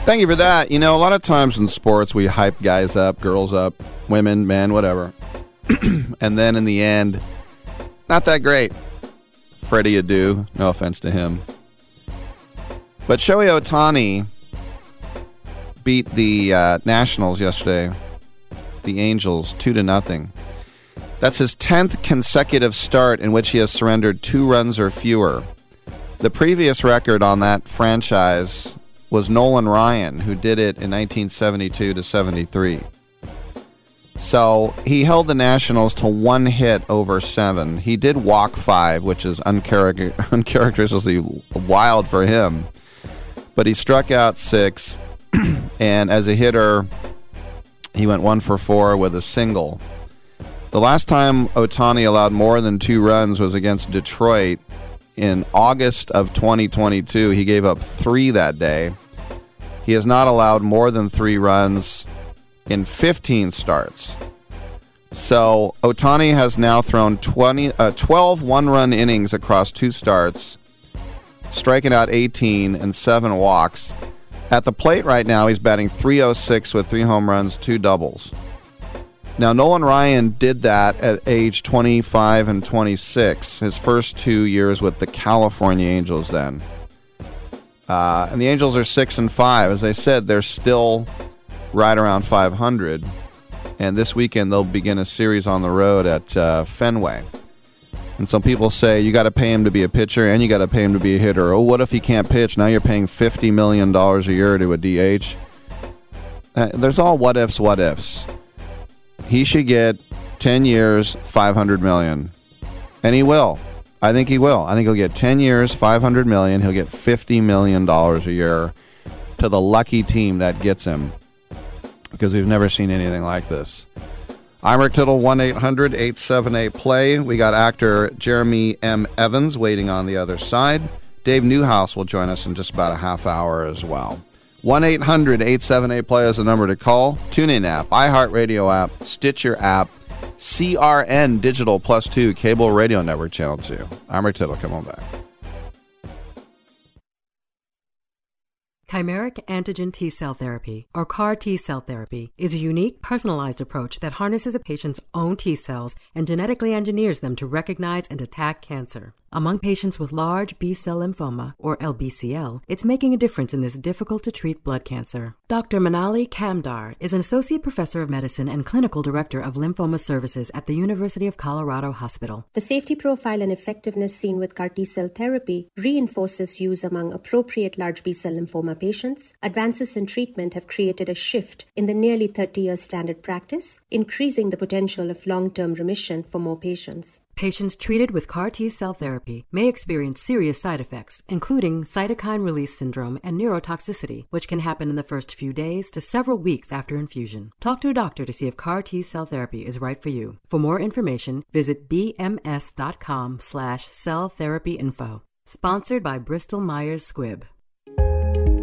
Thank you for that. You know, a lot of times in sports, we hype guys up, girls up, women, men, whatever. and then in the end, not that great. Freddie Adu, no offense to him. But Shohei Ohtani beat the uh, Nationals yesterday, the Angels, 2 to nothing. That's his 10th consecutive start in which he has surrendered two runs or fewer. The previous record on that franchise was Nolan Ryan, who did it in 1972 to 73. So he held the Nationals to one hit over seven. He did walk five, which is uncharac- uncharacteristically wild for him. But he struck out six, and as a hitter, he went one for four with a single. The last time Ohtani allowed more than two runs was against Detroit in August of 2022. He gave up three that day. He has not allowed more than three runs in 15 starts. So Ohtani has now thrown 20, uh, 12 one run innings across two starts, striking out 18 and seven walks. At the plate right now, he's batting 306 with three home runs, two doubles. Now, Nolan Ryan did that at age 25 and 26, his first two years with the California Angels then. Uh, and the Angels are six and five. As I said, they're still right around 500. And this weekend they'll begin a series on the road at uh, Fenway. And some people say you got to pay him to be a pitcher and you got to pay him to be a hitter. Oh, what if he can't pitch? Now you're paying fifty million dollars a year to a DH. Uh, there's all what ifs, what ifs. He should get ten years, five hundred million, and he will. I think he will. I think he'll get 10 years, 500 million. He'll get 50 million dollars a year to the lucky team that gets him because we've never seen anything like this. I'm Rick Tittle, 1 800 878 play. We got actor Jeremy M. Evans waiting on the other side. Dave Newhouse will join us in just about a half hour as well. 1 800 878 play is the number to call. Tune in app, iHeartRadio app, Stitcher app CRN Digital Plus 2 Cable Radio Network Channel 2. I'm Rick Tittle. Come on back. Chimeric antigen T cell therapy, or CAR T cell therapy, is a unique personalized approach that harnesses a patient's own T cells and genetically engineers them to recognize and attack cancer. Among patients with large B cell lymphoma, or LBCL, it's making a difference in this difficult to treat blood cancer. Dr. Manali Kamdar is an associate professor of medicine and clinical director of lymphoma services at the University of Colorado Hospital. The safety profile and effectiveness seen with CAR T cell therapy reinforces use among appropriate large B cell lymphoma patients. Advances in treatment have created a shift in the nearly 30 year standard practice, increasing the potential of long term remission for more patients. Patients treated with CAR T cell therapy may experience serious side effects, including cytokine release syndrome and neurotoxicity, which can happen in the first few days to several weeks after infusion. Talk to a doctor to see if CAR T cell therapy is right for you. For more information, visit bms.com slash cell therapy info. Sponsored by Bristol Myers Squibb.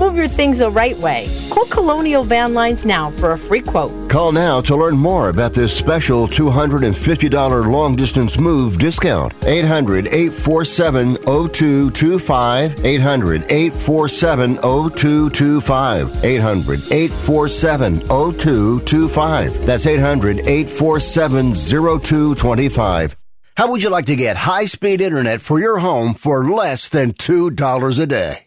Move your things the right way. Call Colonial Van Lines now for a free quote. Call now to learn more about this special $250 long distance move discount. 800 847 0225. 800 847 0225. 800 847 0225. That's 800 847 0225. How would you like to get high speed internet for your home for less than $2 a day?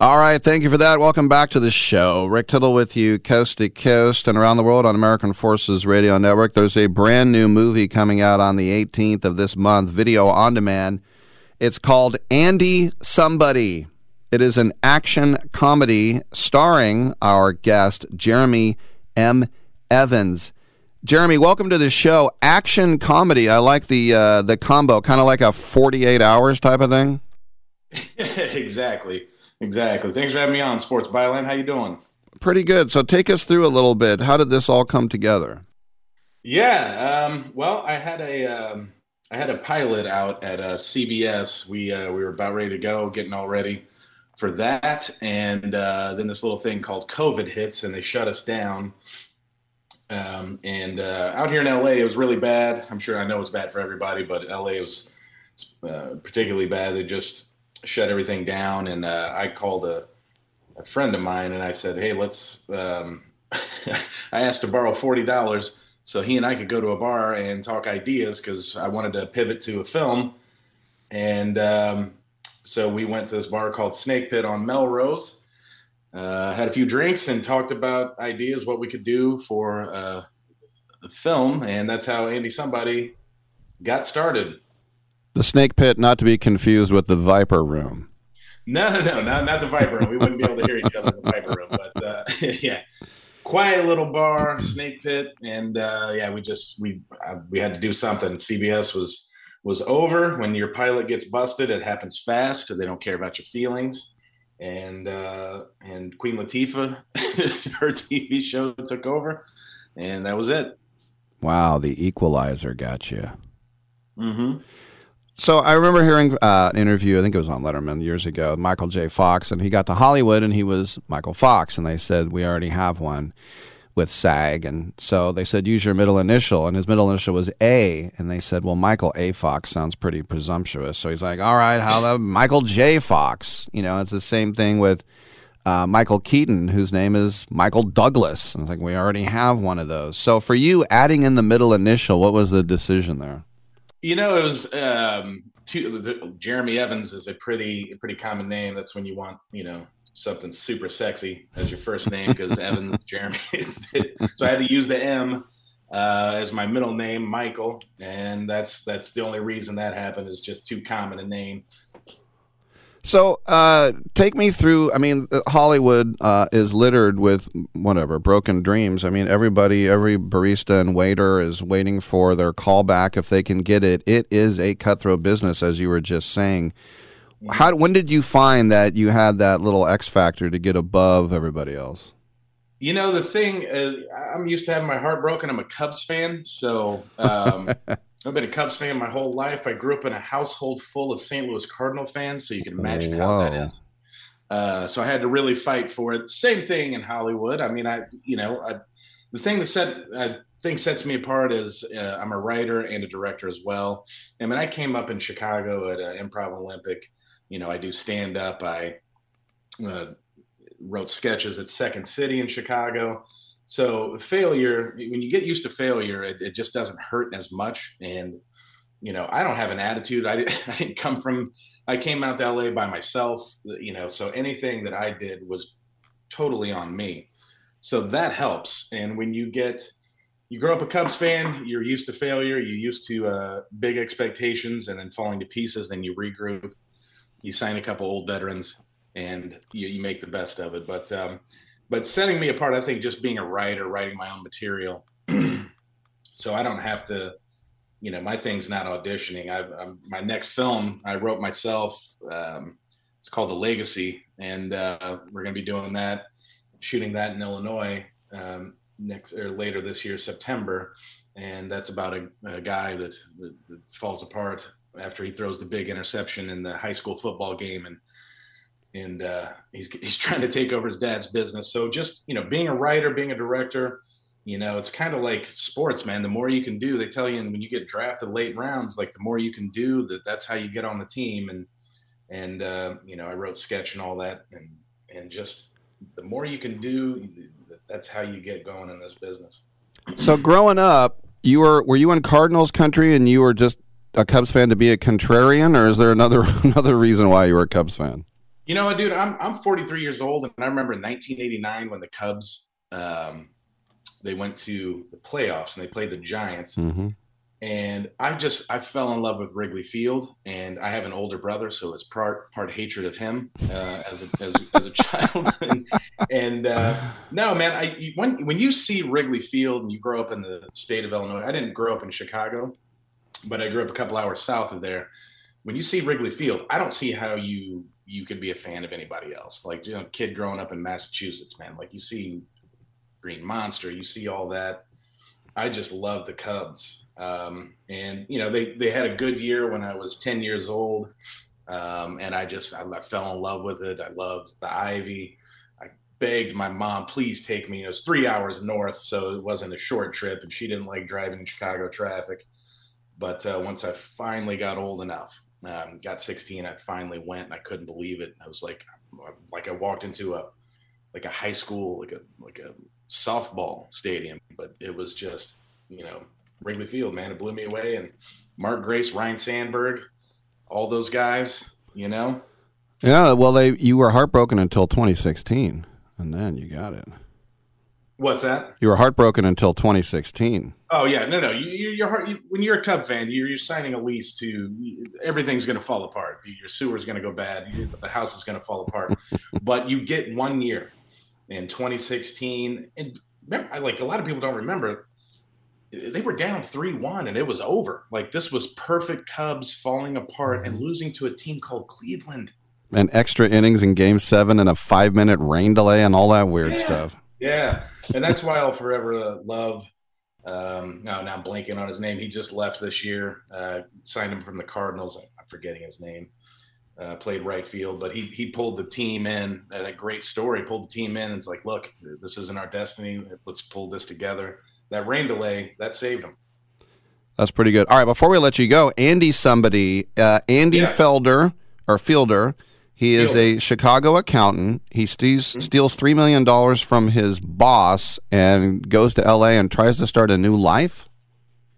All right, thank you for that. Welcome back to the show. Rick Tittle with you, coast to coast and around the world on American Forces Radio Network. There's a brand new movie coming out on the 18th of this month, video on demand. It's called Andy Somebody. It is an action comedy starring our guest, Jeremy M. Evans. Jeremy, welcome to the show. Action comedy. I like the uh, the combo, kind of like a 48 hours type of thing. exactly. Exactly. Thanks for having me on Sports Byline. How you doing? Pretty good. So take us through a little bit. How did this all come together? Yeah. Um, well, I had a um, I had a pilot out at uh, CBS. We uh, we were about ready to go, getting all ready for that, and uh, then this little thing called COVID hits, and they shut us down. Um, and uh, out here in LA, it was really bad. I'm sure I know it's bad for everybody, but LA was uh, particularly bad. They just shut everything down, and uh, I called a, a, friend of mine and I said, "Hey, let's." Um, I asked to borrow forty dollars so he and I could go to a bar and talk ideas because I wanted to pivot to a film, and um, so we went to this bar called Snake Pit on Melrose. Uh, had a few drinks and talked about ideas, what we could do for uh, a film, and that's how Andy Somebody got started. The snake pit, not to be confused with the viper room. No, no, not not the viper room. We wouldn't be able to hear each other in the viper room, but uh, yeah, quiet little bar, snake pit, and uh, yeah, we just we uh, we had to do something. CBS was was over. When your pilot gets busted, it happens fast. They don't care about your feelings. And uh, and Queen Latifah, her TV show took over, and that was it. Wow, the Equalizer got you. Mm-hmm. So I remember hearing uh, an interview, I think it was on Letterman years ago, Michael J. Fox, and he got to Hollywood and he was Michael Fox, and they said, We already have one with SAG. And so they said, Use your middle initial. And his middle initial was A. And they said, Well, Michael A. Fox sounds pretty presumptuous. So he's like, All right, how the Michael J. Fox? You know, it's the same thing with uh, Michael Keaton, whose name is Michael Douglas. And it's like, We already have one of those. So for you, adding in the middle initial, what was the decision there? You know, it was um, two, the, Jeremy Evans is a pretty pretty common name. That's when you want you know something super sexy as your first name because Evans Jeremy. so I had to use the M uh, as my middle name, Michael, and that's that's the only reason that happened is just too common a name. So, uh, take me through. I mean, Hollywood uh, is littered with whatever broken dreams. I mean, everybody, every barista and waiter is waiting for their callback if they can get it. It is a cutthroat business, as you were just saying. How? When did you find that you had that little X factor to get above everybody else? You know, the thing, uh, I'm used to having my heart broken. I'm a Cubs fan, so um, I've been a Cubs fan my whole life. I grew up in a household full of St. Louis Cardinal fans, so you can imagine how that is. Uh, so I had to really fight for it. Same thing in Hollywood. I mean, I, you know, I, the thing that set, I think sets me apart is uh, I'm a writer and a director as well. I mean, I came up in Chicago at uh, Improv Olympic. You know, I do stand up. I uh, wrote sketches at Second City in Chicago. So failure, when you get used to failure, it, it, just doesn't hurt as much. And you know, I don't have an attitude. I, I didn't come from. I came out to LA by myself. You know, so anything that I did was totally on me. So that helps. And when you get, you grow up a Cubs fan, you're used to failure, you're used to uh, big expectations, and then falling to pieces. Then you regroup. You sign a couple old veterans, and you, you make the best of it. But um, but setting me apart, I think just being a writer, writing my own material, so I don't have to. You know, my thing's not auditioning. I, I'm, my next film I wrote myself. Um, it's called The Legacy, and uh, we're going to be doing that, shooting that in Illinois um, next or later this year, September. And that's about a, a guy that, that, that falls apart after he throws the big interception in the high school football game, and and uh, he's he's trying to take over his dad's business. So just you know, being a writer, being a director, you know, it's kind of like sports, man. The more you can do, they tell you, and when you get drafted late rounds, like the more you can do, that that's how you get on the team. And and uh, you know, I wrote sketch and all that, and and just the more you can do, that's how you get going in this business. So growing up, you were were you in Cardinals country, and you were just a Cubs fan to be a contrarian, or is there another another reason why you were a Cubs fan? You know, what, dude, I'm I'm 43 years old, and I remember in 1989 when the Cubs um, they went to the playoffs and they played the Giants, mm-hmm. and I just I fell in love with Wrigley Field, and I have an older brother, so it's part part hatred of him uh, as, a, as, as a child, and, and uh, no, man, I when when you see Wrigley Field and you grow up in the state of Illinois, I didn't grow up in Chicago, but I grew up a couple hours south of there. When you see Wrigley Field, I don't see how you you could be a fan of anybody else. Like you know, kid growing up in Massachusetts, man. Like you see Green Monster, you see all that. I just love the Cubs, um, and you know they they had a good year when I was ten years old, um, and I just I, I fell in love with it. I loved the Ivy. I begged my mom, please take me. It was three hours north, so it wasn't a short trip, and she didn't like driving in Chicago traffic. But uh, once I finally got old enough, um, got 16 i finally went and i couldn't believe it. I was like like i walked into a like a high school like a like a softball stadium but it was just you know wrigley field man. It blew me away. And mark grace Ryne sandberg all those guys you know? Yeah well they you were heartbroken until 2016 and then you got it What's that? You were heartbroken until 2016. Oh yeah, no, no. You, you, are heart, you, when you're a Cub fan, you're, you're signing a lease to everything's going to fall apart. Your sewer's going to go bad. The house is going to fall apart. but you get one year in 2016, and remember, like a lot of people don't remember, they were down three one, and it was over. Like this was perfect Cubs falling apart and losing to a team called Cleveland. And extra innings in Game Seven, and a five minute rain delay, and all that weird yeah. stuff. Yeah, and that's why I'll forever love. Um, now, now I'm blanking on his name. He just left this year. Uh, signed him from the Cardinals. I'm forgetting his name. Uh, played right field, but he he pulled the team in. Uh, that great story. Pulled the team in. It's like, look, this isn't our destiny. Let's pull this together. That rain delay that saved him. That's pretty good. All right, before we let you go, Andy, somebody, uh, Andy yeah. Felder or Fielder he is a Chicago accountant. He steals, mm-hmm. steals $3 million from his boss and goes to LA and tries to start a new life.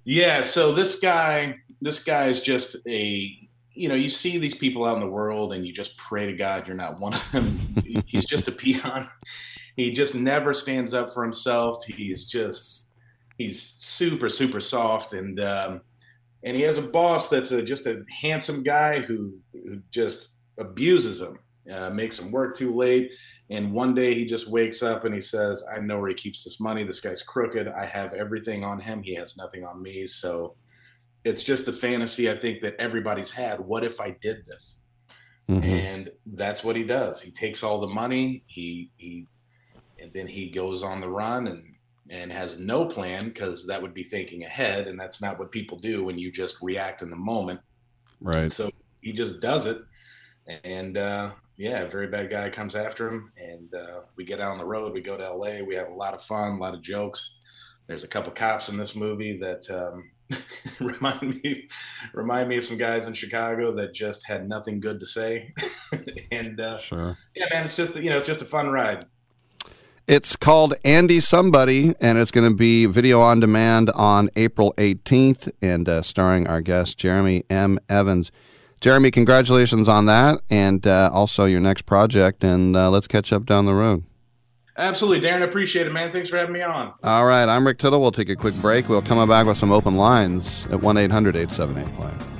Yeah. So this guy, this guy is just a, you know, you see these people out in the world and you just pray to God you're not one of them. He's just a peon. He just never stands up for himself. He's just, he's super, super soft. And, um, and he has a boss that's a, just a handsome guy who, who just abuses him, uh, makes him work too late. And one day he just wakes up and he says, I know where he keeps this money. This guy's crooked. I have everything on him. He has nothing on me. So, it's just the fantasy I think that everybody's had. What if I did this? Mm-hmm. And that's what he does. He takes all the money. He he, and then he goes on the run and and has no plan because that would be thinking ahead, and that's not what people do when you just react in the moment. Right. So he just does it, and uh, yeah, a very bad guy comes after him, and uh, we get out on the road. We go to L.A. We have a lot of fun, a lot of jokes. There's a couple cops in this movie that um, remind me remind me of some guys in Chicago that just had nothing good to say. and uh, sure, yeah, man, it's just you know it's just a fun ride. It's called Andy Somebody, and it's going to be video on demand on April 18th, and uh, starring our guest Jeremy M. Evans. Jeremy, congratulations on that, and uh, also your next project. And uh, let's catch up down the road. Absolutely, Darren. Appreciate it, man. Thanks for having me on. All right, I'm Rick Tittle. We'll take a quick break. We'll come back with some open lines at 1 800 878 play.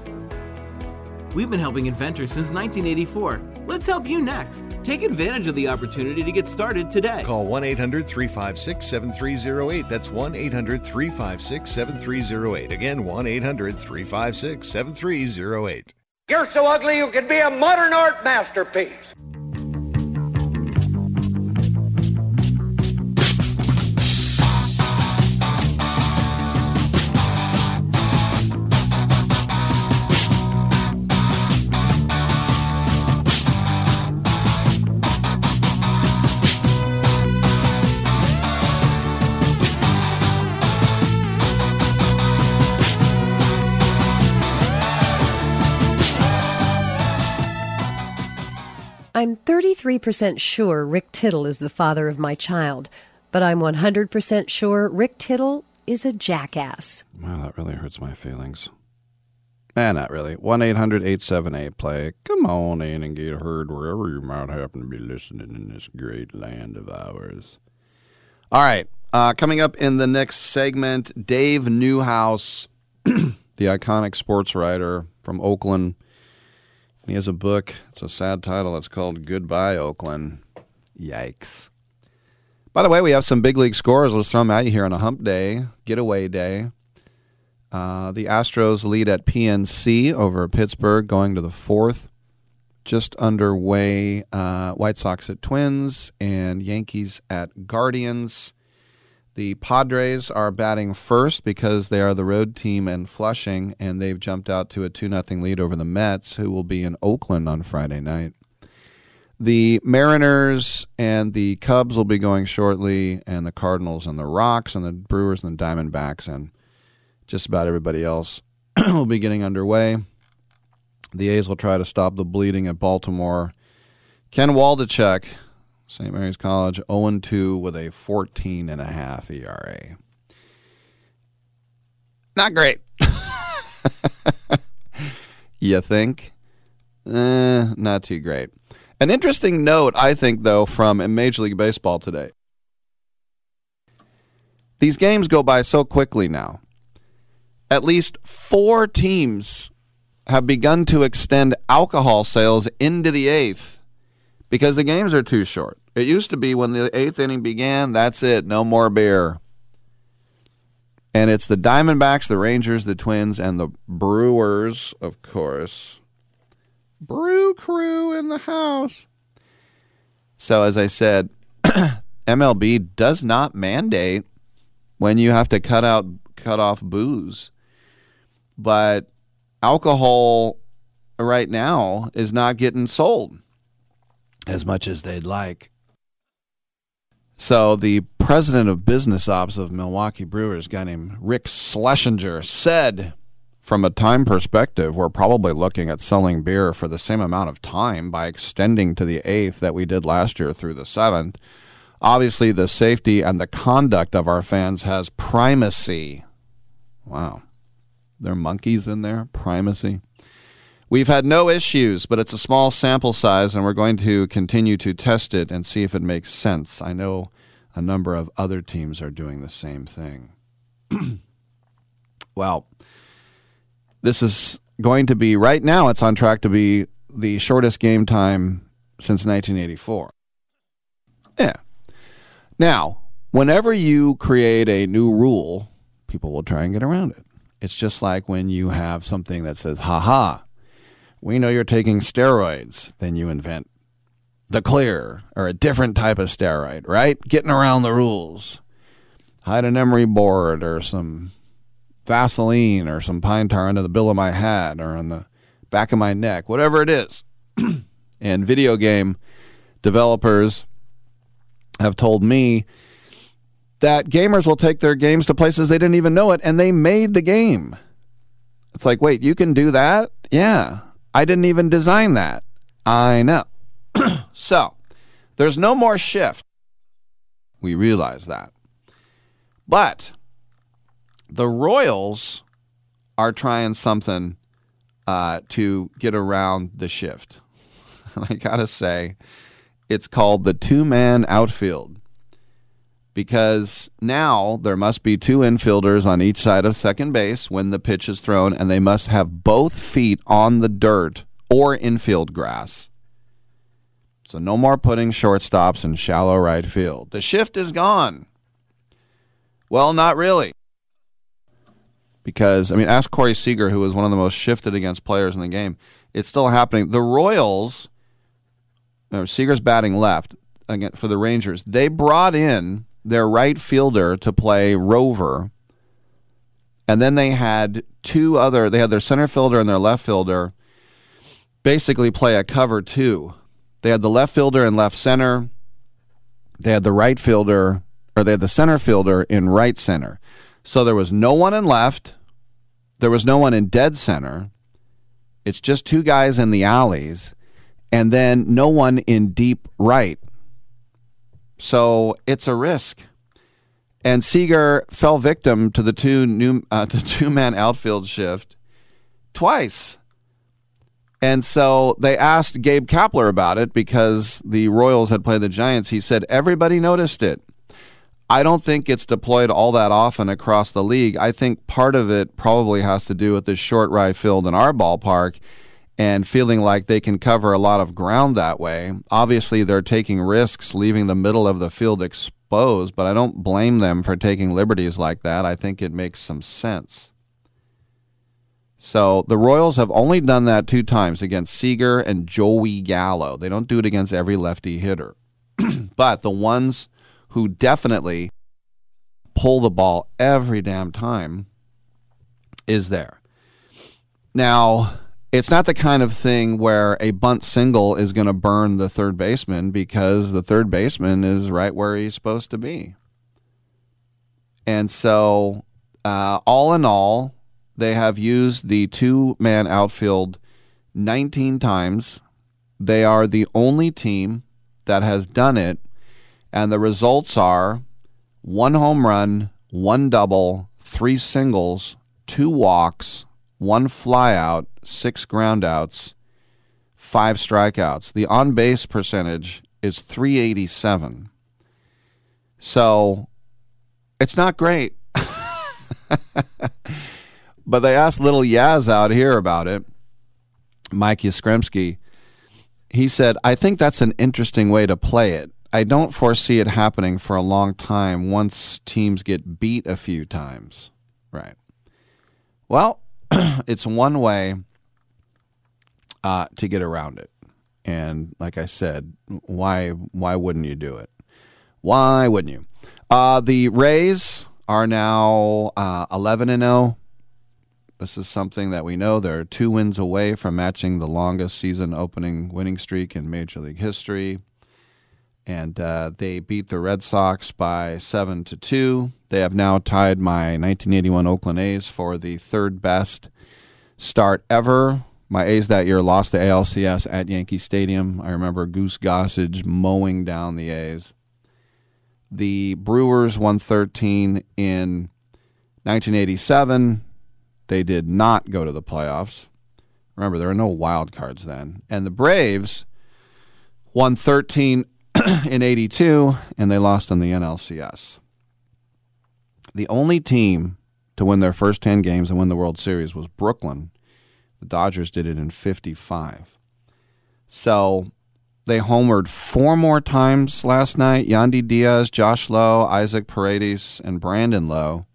We've been helping inventors since 1984. Let's help you next. Take advantage of the opportunity to get started today. Call 1 800 356 7308. That's 1 800 356 7308. Again, 1 800 356 7308. You're so ugly you could be a modern art masterpiece. I'm 33% sure Rick Tittle is the father of my child, but I'm 100% sure Rick Tittle is a jackass. Wow, that really hurts my feelings. Eh, not really. 1 800 878 play. Come on in and get heard wherever you might happen to be listening in this great land of ours. All right. Uh, coming up in the next segment, Dave Newhouse, the iconic sports writer from Oakland. He has a book. It's a sad title. It's called Goodbye, Oakland. Yikes. By the way, we have some big league scores. Let's throw them at you here on a hump day, getaway day. Uh, the Astros lead at PNC over Pittsburgh, going to the fourth. Just underway, uh, White Sox at Twins and Yankees at Guardians. The Padres are batting first because they are the road team in Flushing, and they've jumped out to a 2 0 lead over the Mets, who will be in Oakland on Friday night. The Mariners and the Cubs will be going shortly, and the Cardinals and the Rocks, and the Brewers and the Diamondbacks, and just about everybody else will be getting underway. The A's will try to stop the bleeding at Baltimore. Ken Waldichuk St. Mary's College 0 2 with a 14 and a half ERA. Not great. you think? Eh, not too great. An interesting note, I think, though, from Major League Baseball today. These games go by so quickly now. At least four teams have begun to extend alcohol sales into the eighth because the games are too short. It used to be when the eighth inning began, that's it, no more beer. And it's the Diamondbacks, the Rangers, the Twins, and the Brewers, of course. Brew crew in the house. So, as I said, MLB does not mandate when you have to cut out cut off booze. But alcohol right now is not getting sold as much as they'd like. So the president of business ops of Milwaukee Brewers, guy named Rick Schlesinger, said, from a time perspective, we're probably looking at selling beer for the same amount of time by extending to the eighth that we did last year through the seventh. Obviously, the safety and the conduct of our fans has primacy. Wow. There are monkeys in there? Primacy. We've had no issues, but it's a small sample size, and we're going to continue to test it and see if it makes sense. I know a number of other teams are doing the same thing. well, this is going to be, right now, it's on track to be the shortest game time since 1984. Yeah. Now, whenever you create a new rule, people will try and get around it. It's just like when you have something that says, ha ha, we know you're taking steroids, then you invent the clear or a different type of steroid, right? Getting around the rules. Hide an emery board or some Vaseline or some pine tar under the bill of my hat or on the back of my neck, whatever it is. and video game developers have told me that gamers will take their games to places they didn't even know it and they made the game. It's like, wait, you can do that? Yeah. I didn't even design that. I know. so, there's no more shift. We realize that. But the Royals are trying something uh, to get around the shift. And I got to say, it's called the two man outfield because now there must be two infielders on each side of second base when the pitch is thrown, and they must have both feet on the dirt or infield grass. So no more putting shortstops in shallow right field. The shift is gone. Well, not really. Because, I mean, ask Corey Seager, who was one of the most shifted against players in the game. It's still happening. The Royals, uh, Seager's batting left again for the Rangers. They brought in their right fielder to play Rover, and then they had two other. They had their center fielder and their left fielder basically play a cover two. They had the left fielder in left center. They had the right fielder, or they had the center fielder in right center. So there was no one in left. There was no one in dead center. It's just two guys in the alleys, and then no one in deep right. So it's a risk. And Seager fell victim to the two new uh, the two man outfield shift twice. And so they asked Gabe Kapler about it because the Royals had played the Giants. He said everybody noticed it. I don't think it's deployed all that often across the league. I think part of it probably has to do with the short right field in our ballpark and feeling like they can cover a lot of ground that way. Obviously, they're taking risks leaving the middle of the field exposed, but I don't blame them for taking liberties like that. I think it makes some sense. So the Royals have only done that two times against Seager and Joey Gallo. They don't do it against every lefty hitter. but the ones who definitely pull the ball every damn time is there. Now, it's not the kind of thing where a bunt single is going to burn the third baseman because the third baseman is right where he's supposed to be. And so, uh, all in all, they have used the two man outfield 19 times. They are the only team that has done it. And the results are one home run, one double, three singles, two walks, one flyout, six groundouts, five strikeouts. The on base percentage is 387. So it's not great. but they asked little Yaz out here about it, Mike Yastrzemski. He said, I think that's an interesting way to play it. I don't foresee it happening for a long time once teams get beat a few times. Right. Well, it's one way uh, to get around it. And like I said, why why wouldn't you do it? Why wouldn't you? Uh, the Rays are now uh, 11 and 0. This is something that we know. They're two wins away from matching the longest season opening winning streak in Major League history. And uh, they beat the Red Sox by 7 to 2. They have now tied my 1981 Oakland A's for the third best start ever. My A's that year lost the ALCS at Yankee Stadium. I remember Goose Gossage mowing down the A's. The Brewers won 13 in 1987. They did not go to the playoffs. Remember, there were no wild cards then. And the Braves won 13 in 82, and they lost in the NLCS. The only team to win their first 10 games and win the World Series was Brooklyn. The Dodgers did it in 55. So they homered four more times last night. Yandy Diaz, Josh Lowe, Isaac Paredes, and Brandon Lowe.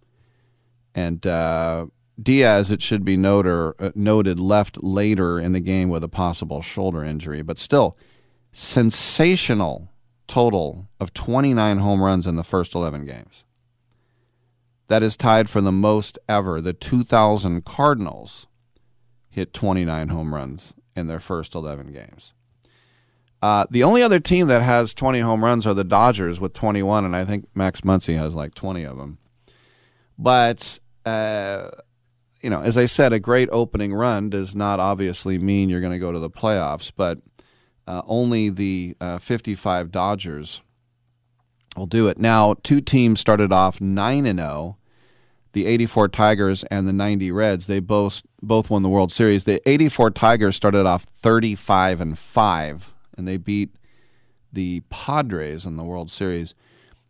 And uh, Diaz, it should be noted, uh, noted, left later in the game with a possible shoulder injury, but still, sensational total of 29 home runs in the first 11 games. That is tied for the most ever. The 2000 Cardinals hit 29 home runs in their first 11 games. Uh, the only other team that has 20 home runs are the Dodgers with 21, and I think Max Muncy has like 20 of them. But uh, you know, as I said, a great opening run does not obviously mean you're going to go to the playoffs, but uh, only the uh, 55 Dodgers will do it. Now, two teams started off 9 and 0. The 84 Tigers and the 90 Reds, they both both won the World Series. The 84 Tigers started off 35 and 5 and they beat the Padres in the World Series.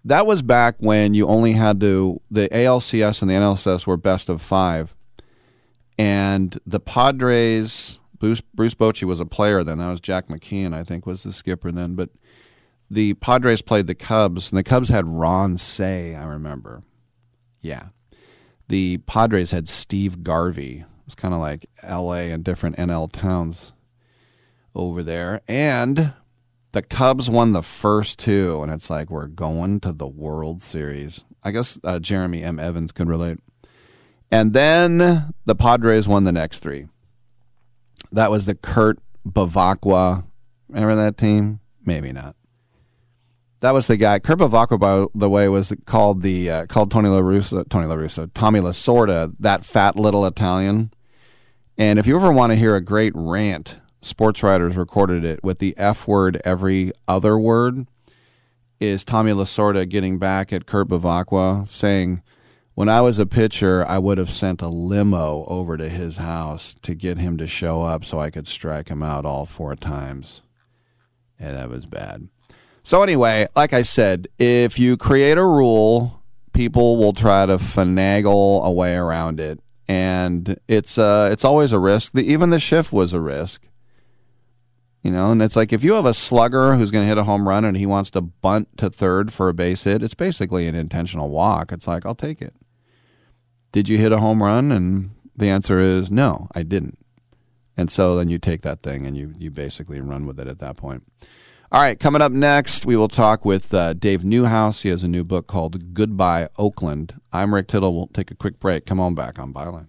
That was back when you only had to the ALCS and the NLCS were best of 5 and the Padres, Bruce, Bruce Bochy was a player then. That was Jack McKeon, I think, was the skipper then. But the Padres played the Cubs, and the Cubs had Ron Cey, I remember. Yeah. The Padres had Steve Garvey. Was kind of like L.A. and different NL towns over there. And the Cubs won the first two, and it's like we're going to the World Series. I guess uh, Jeremy M. Evans could relate. And then the Padres won the next three. That was the Kurt Bevacqua. Remember that team? Maybe not. That was the guy. Kurt Bevacqua, by the way, was called the uh, called Tony La Russa, Tony La Russa, Tommy Lasorda, that fat little Italian. And if you ever want to hear a great rant, sports writers recorded it with the F word every other word. Is Tommy Lasorda getting back at Kurt Bevacqua saying, "When I was a pitcher, I would have sent a limo over to his house to get him to show up so I could strike him out all four times." And that was bad. So anyway, like I said, if you create a rule, people will try to finagle a way around it, and it's uh it's always a risk. The, even the shift was a risk. You know, and it's like if you have a slugger who's going to hit a home run and he wants to bunt to third for a base hit, it's basically an intentional walk. It's like, I'll take it. Did you hit a home run? And the answer is no, I didn't. And so then you take that thing and you you basically run with it at that point. All right, coming up next, we will talk with uh, Dave Newhouse. He has a new book called Goodbye Oakland. I'm Rick Tittle. We'll take a quick break. Come on back on Byline.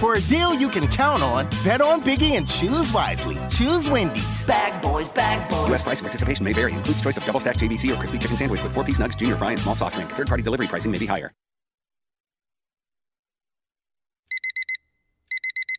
For a deal you can count on, bet on Biggie and choose wisely. Choose Wendy's. Bag boys, bag boys. U.S. price participation may vary. Includes choice of double stack JBC or crispy chicken sandwich with four piece nugs, junior fry, and small soft drink. Third party delivery pricing may be higher.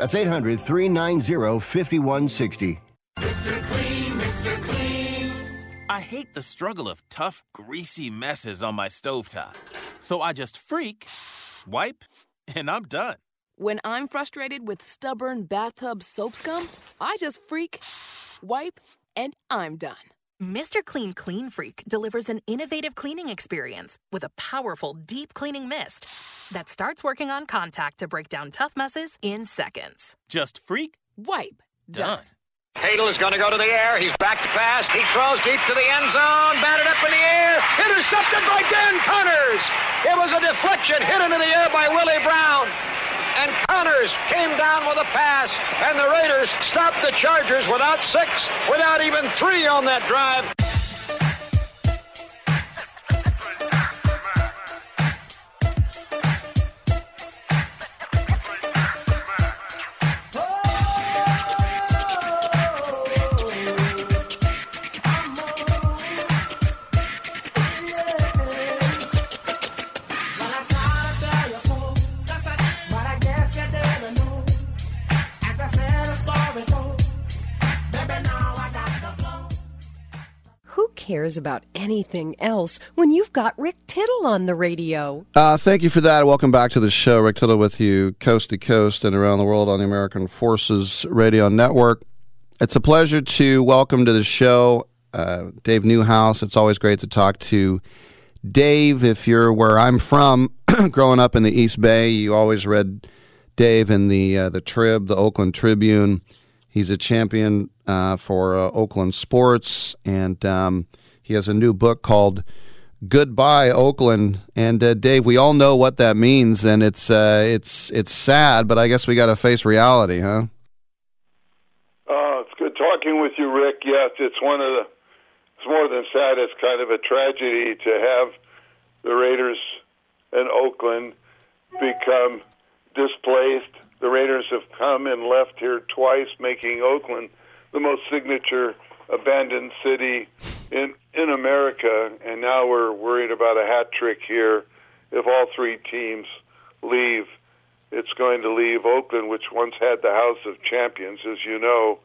That's 800 390 5160. Mr. Clean, Mr. Clean. I hate the struggle of tough, greasy messes on my stovetop. So I just freak, wipe, and I'm done. When I'm frustrated with stubborn bathtub soap scum, I just freak, wipe, and I'm done. Mr. Clean Clean Freak delivers an innovative cleaning experience with a powerful deep cleaning mist that starts working on contact to break down tough messes in seconds. Just freak, wipe, done. Hadl is going to go to the air. He's back to pass. He throws deep to the end zone. Batted up in the air. Intercepted by Dan Conners. It was a deflection hit into the air by Willie Brown. And Conners came down with a pass. And the Raiders stopped the Chargers without six, without even three on that drive. Cares about anything else when you've got Rick Tittle on the radio? Uh, thank you for that. Welcome back to the show. Rick Tittle with you, coast to coast and around the world on the American Forces Radio Network. It's a pleasure to welcome to the show uh, Dave Newhouse. It's always great to talk to Dave. If you're where I'm from, growing up in the East Bay, you always read Dave in the uh, the Trib, the Oakland Tribune. He's a champion uh, for uh, Oakland sports, and um, he has a new book called "Goodbye Oakland." And uh, Dave, we all know what that means, and it's uh, it's it's sad, but I guess we got to face reality, huh? Uh, it's good talking with you, Rick. Yes, it's one of the. It's more than sad. It's kind of a tragedy to have the Raiders and Oakland become displaced. The Raiders have come and left here twice, making Oakland the most signature abandoned city in in America. And now we're worried about a hat trick here. If all three teams leave, it's going to leave Oakland, which once had the House of Champions, as you know.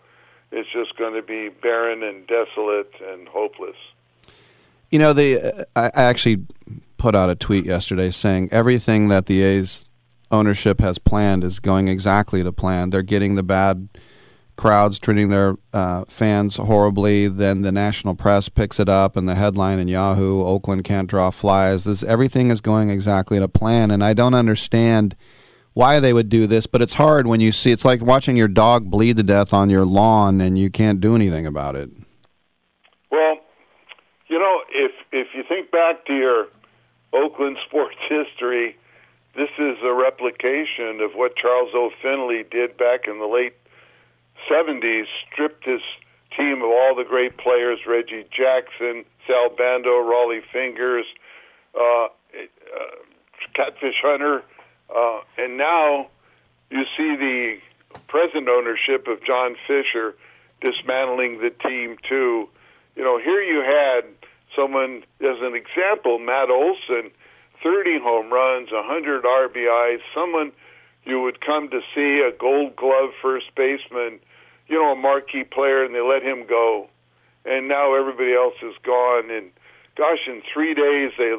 It's just going to be barren and desolate and hopeless. You know, the I I actually put out a tweet yesterday saying everything that the A's ownership has planned is going exactly to plan. They're getting the bad crowds treating their uh, fans horribly. Then the national press picks it up and the headline in Yahoo: Oakland can't draw flies. This everything is going exactly to plan, and I don't understand why they would do this. But it's hard when you see. It's like watching your dog bleed to death on your lawn, and you can't do anything about it. Well, you know, if if you think back to your Oakland sports history, this is a replication of what Charles O. Finley did back in the late 70s, stripped his team of all the great players, Reggie Jackson, Sal Bando, Rollie Fingers, uh, uh, Catfish Hunter, uh, and now you see the present ownership of John Fisher dismantling the team too. You know, here you had someone as an example, Matt Olson, 30 home runs, 100 RBIs, someone you would come to see, a gold glove first baseman, you know, a marquee player, and they let him go. And now everybody else is gone. And gosh, in three days they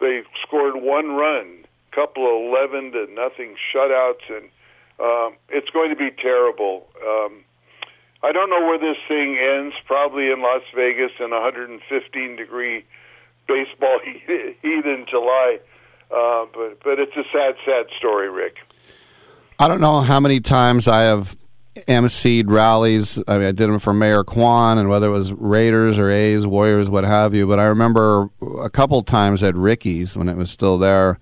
they scored one run, couple of eleven to nothing shutouts, and um, it's going to be terrible. Um, I don't know where this thing ends. Probably in Las Vegas in 115 degree baseball heat in July. Uh, but but it's a sad, sad story, Rick. I don't know how many times I have emceed rallies. I mean, I did them for Mayor Quan, and whether it was Raiders or A's, Warriors, what have you. But I remember a couple times at Ricky's when it was still there.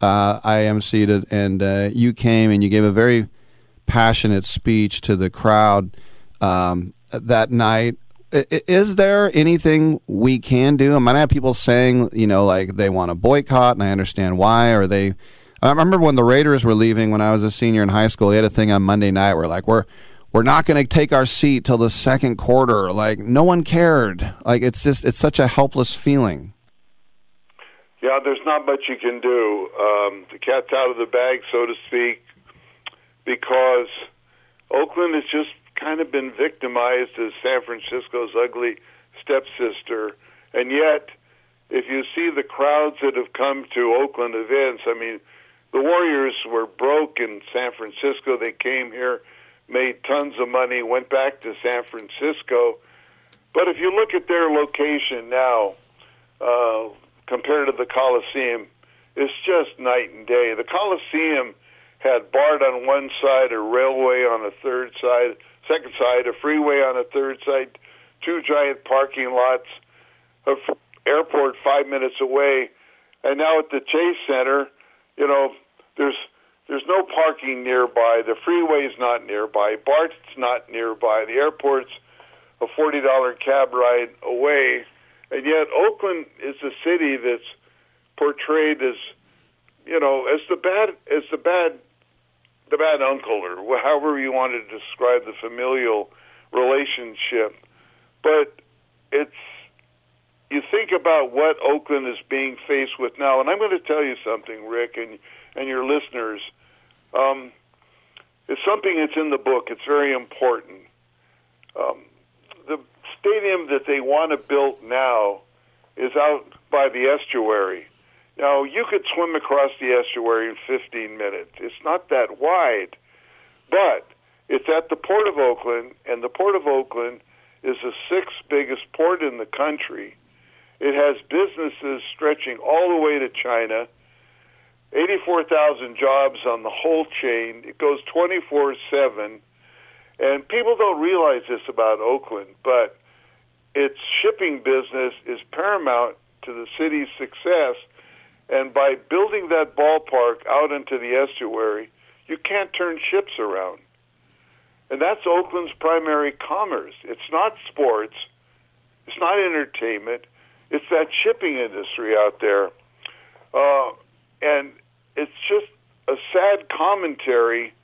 Uh, I emceed it, and uh, you came and you gave a very passionate speech to the crowd um, that night. I- Is there anything we can do? I might have people saying, you know, like they want to boycott, and I understand why. Or they, I remember when the Raiders were leaving when I was a senior in high school. They had a thing on Monday night where like we're we're not going to take our seat till the second quarter. Like no one cared. Like it's just it's such a helpless feeling. Yeah, there's not much you can do. Um, the cat's out of the bag, so to speak, because Oakland has just kind of been victimized as San Francisco's ugly stepsister. And yet, if you see the crowds that have come to Oakland events, I mean, the Warriors were broke in San Francisco. They came here, made tons of money, went back to San Francisco. But if you look at their location now, uh, compared to the Coliseum, it's just night and day. The Coliseum had BART on one side, a railway on a third side, second side, a freeway on a third side, two giant parking lots, a f- airport five minutes away, and now at the Chase Center, you know, there's there's no parking nearby. The freeway's not nearby. BART's not nearby. The airport's a forty dollar cab ride away, and yet Oakland is a city that's portrayed as, you know, as the bad as the bad the bad uncle or however you want to describe the familial relationship. But it's you think about what Oakland is being faced with now, and I'm going to tell you something, Rick, and and your listeners. Um, it's something that's in the book. It's very important. Um, the stadium that they want to build now is out by the estuary. Now, you could swim across the estuary in 15 minutes. It's not that wide, but it's at the Port of Oakland, and the Port of Oakland is the sixth biggest port in the country. It has businesses stretching all the way to China, 84,000 jobs on the whole chain. It goes 24 7. And people don't realize this about Oakland, but its shipping business is paramount to the city's success. And by building that ballpark out into the estuary, you can't turn ships around. And that's Oakland's primary commerce. It's not sports, it's not entertainment, it's that shipping industry out there. Uh, and it's just a sad commentary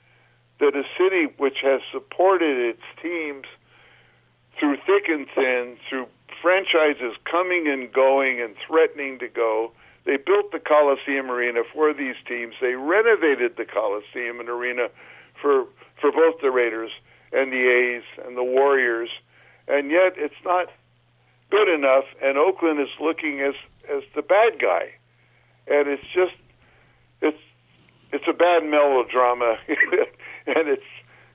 that a city which has supported its teams through thick and thin, through franchises coming and going and threatening to go, they built the Coliseum Arena for these teams. They renovated the Coliseum and Arena for for both the Raiders and the A's and the Warriors, and yet it's not good enough. And Oakland is looking as as the bad guy, and it's just it's a bad melodrama, and it's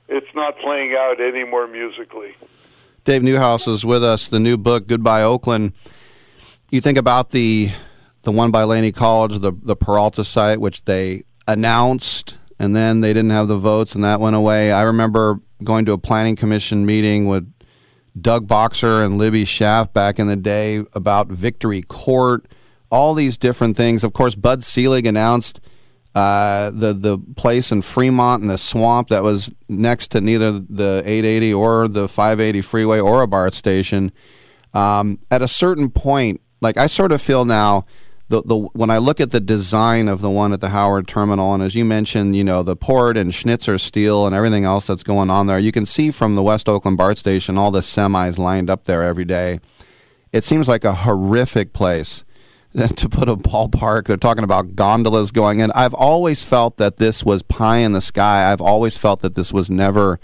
it's not playing out anymore musically. Dave Newhouse is with us. The new book, Goodbye Oakland. You think about the the one by Laney College, the the Peralta site, which they announced, and then they didn't have the votes, and that went away. I remember going to a planning commission meeting with Doug Boxer and Libby Schaaf back in the day about Victory Court, all these different things. Of course, Bud Selig announced uh, the the place in Fremont in the swamp that was next to neither the 880 or the 580 freeway or a BART station. Um, at a certain point, like I sort of feel now, the the when I look at the design of the one at the Howard Terminal, and as you mentioned, you know the port and Schnitzer Steel and everything else that's going on there, you can see from the West Oakland BART station all the semis lined up there every day. It seems like a horrific place to put a ballpark. They're talking about gondolas going in. I've always felt that this was pie in the sky. I've always felt that this was never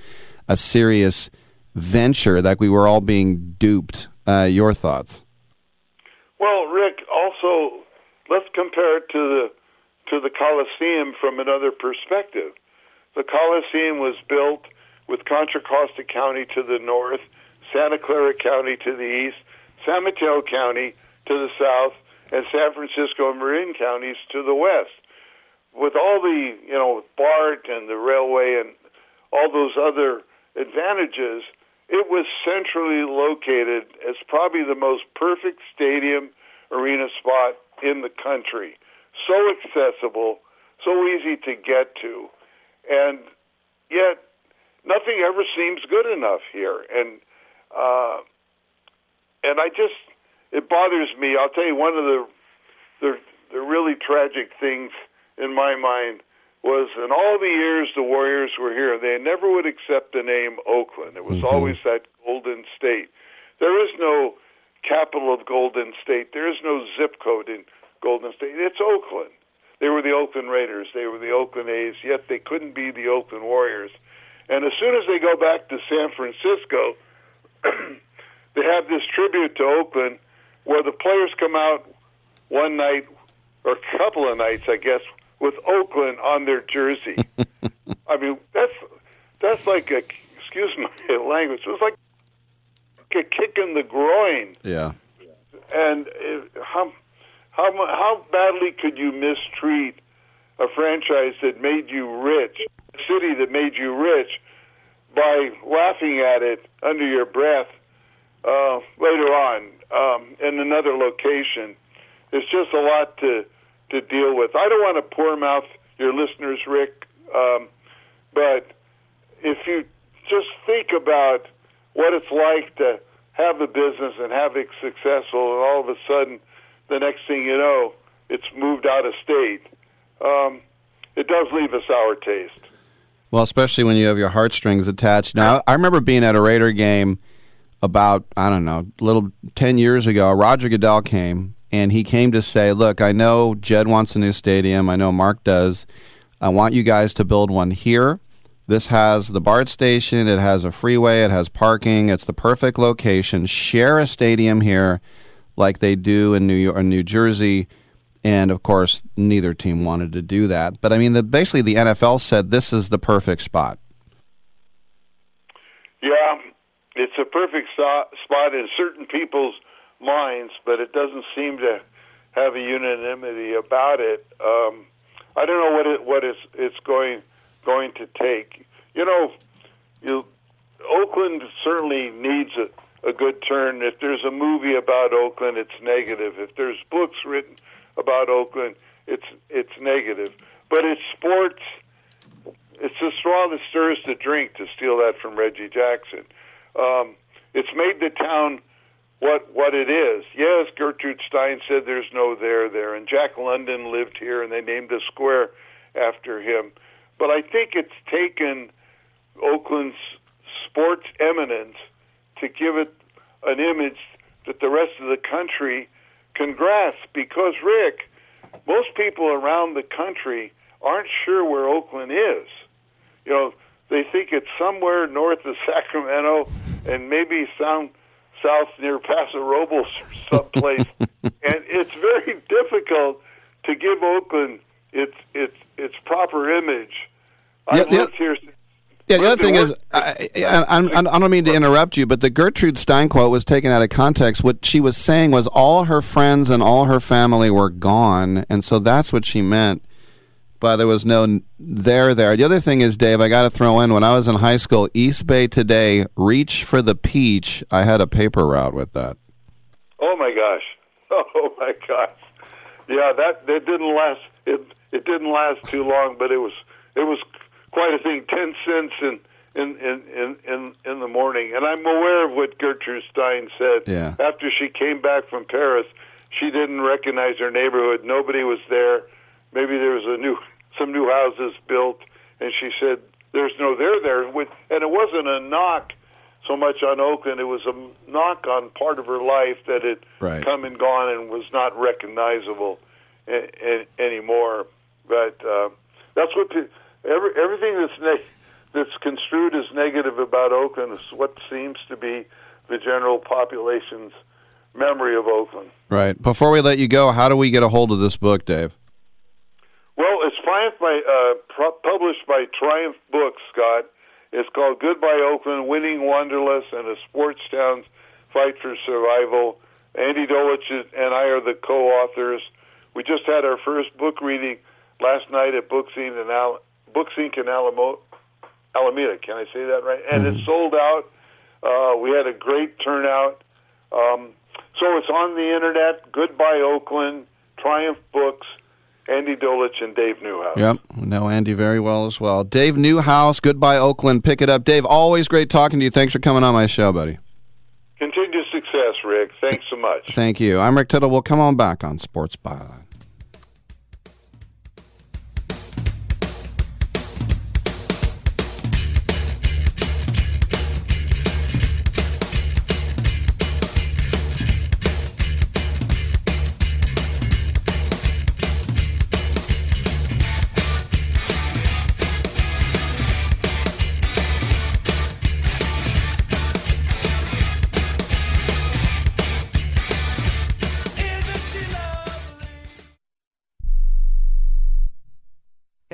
a serious venture, that we were all being duped. Uh, your thoughts? Well, Rick, also let's compare it to the to the Coliseum from another perspective. The Coliseum was built with Contra Costa County to the north, Santa Clara County to the east, San Mateo County to the south, and San Francisco and Marin counties to the west. With all the, you know, BART and the railway and all those other advantages, it was centrally located as probably the most perfect stadium arena spot in the country. So accessible, so easy to get to, and yet nothing ever seems good enough here. And uh, and I just it bothers me. I'll tell you one of the the the really tragic things in my mind was in all the years the Warriors were here, they never would accept the name Oakland. It was Mhm. always that Golden State. There is no capital of Golden State. There is no zip code in Golden State. It's Oakland. They were the Oakland Raiders. They were the Oakland A's. Yet they couldn't be the Oakland Warriors. And as soon as they go back to San Francisco, they have this tribute to Oakland where the players come out one night or a couple of nights, I guess, with Oakland on their jersey. I mean, that's that's like a excuse my language. It was like a kick in the groin. Yeah. And it, how how how badly could you mistreat a franchise that made you rich, a city that made you rich, by laughing at it under your breath uh, later on um, in another location. It's just a lot to to deal with. I don't want to poor mouth your listeners, Rick, um, but if you just think about what it's like to have a business and have it successful, and all of a sudden, the next thing you know, it's moved out of state. Um, it does leave a sour taste. Well, especially when you have your heartstrings attached. Now, I remember being at a Raider game about I don't know, a little ten years ago. Roger Goodell came and he came to say, "Look, I know Jed wants a new stadium. I know Mark does. I want you guys to build one here." This has the BART station, it has a freeway, it has parking, it's the perfect location. Share a stadium here like they do in New York New Jersey. And of course, neither team wanted to do that. But I mean, the, basically, the NFL said this is the perfect spot. Yeah, it's a perfect so- spot in certain people's minds, but it doesn't seem to have a unanimity about it. Um, I don't know what it what is it's going going to take. You know, you Oakland certainly needs a, a good turn. If there's a movie about Oakland, it's negative. If there's books written about Oakland, it's it's negative. But it's sports. It's the straw that stirs the drink. To steal that from Reggie Jackson, um, it's made the town what what it is. Yes, Gertrude Stein said there's no there there, and Jack London lived here, and they named a square after him. But I think it's taken Oakland's sports eminence to give it an image that the rest of the country can grasp. Because, Rick, most people around the country aren't sure where Oakland is. You know, they think it's somewhere north of Sacramento and maybe some south near Paso Robles or someplace. and it's very difficult to give Oakland its its its proper image. I've here since Yeah, the other thing is, I, I, I, I don't mean to interrupt you, but the Gertrude Stein quote was taken out of context. What she was saying was all her friends and all her family were gone, and so that's what she meant. But there was no there there. The other thing is, Dave, I got to throw in when I was in high school, East Bay Today, reach for the peach. I had a paper route with that. Oh my gosh! Oh my gosh! Yeah, that it didn't last. It it didn't last too long, but it was it was quite a thing. Ten cents in in in in in, in the morning, and I'm aware of what Gertrude Stein said. Yeah. After she came back from Paris, she didn't recognize her neighborhood. Nobody was there. Maybe there was a new some new houses built, and she said there's no there there. And it wasn't a knock so much on Oakland. It was a knock on part of her life that had Right. come and gone and was not recognizable a- a- anymore. But uh, that's what pe- every, everything that's ne- that's construed as negative about Oakland is what seems to be the general population's memory of Oakland. Right. Before we let you go, how do we get a hold of this book, Dave? Well, it's Triumph by, uh, pu- published by Triumph Books, Scott. It's called Goodbye Oakland, Winning Wanderlust, and a Sports Town's Fight for Survival. Andy Dolich and I are the co-authors. We just had our first book reading last night at Books Inc. in, Al- Books Inc. in Alamo- Alameda. Can I say that right? And it sold out. Uh, we had a great turnout. Um, so it's on the internet. Goodbye Oakland, Triumph Books, Andy Dolich and Dave Newhouse. Yep. Know Andy very well as well. Dave Newhouse, Goodbye Oakland. Pick it up. Dave, always great talking to you. Thanks for coming on my show, buddy. Continued success, Rick. Thanks so much. Thank you. I'm Rick Tittle. We'll come on back on Sports Byline.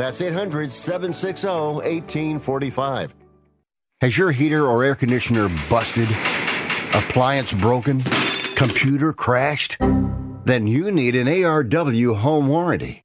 That's 800 760 1845. Has your heater or air conditioner busted? Appliance broken? Computer crashed? Then you need an ARW home warranty.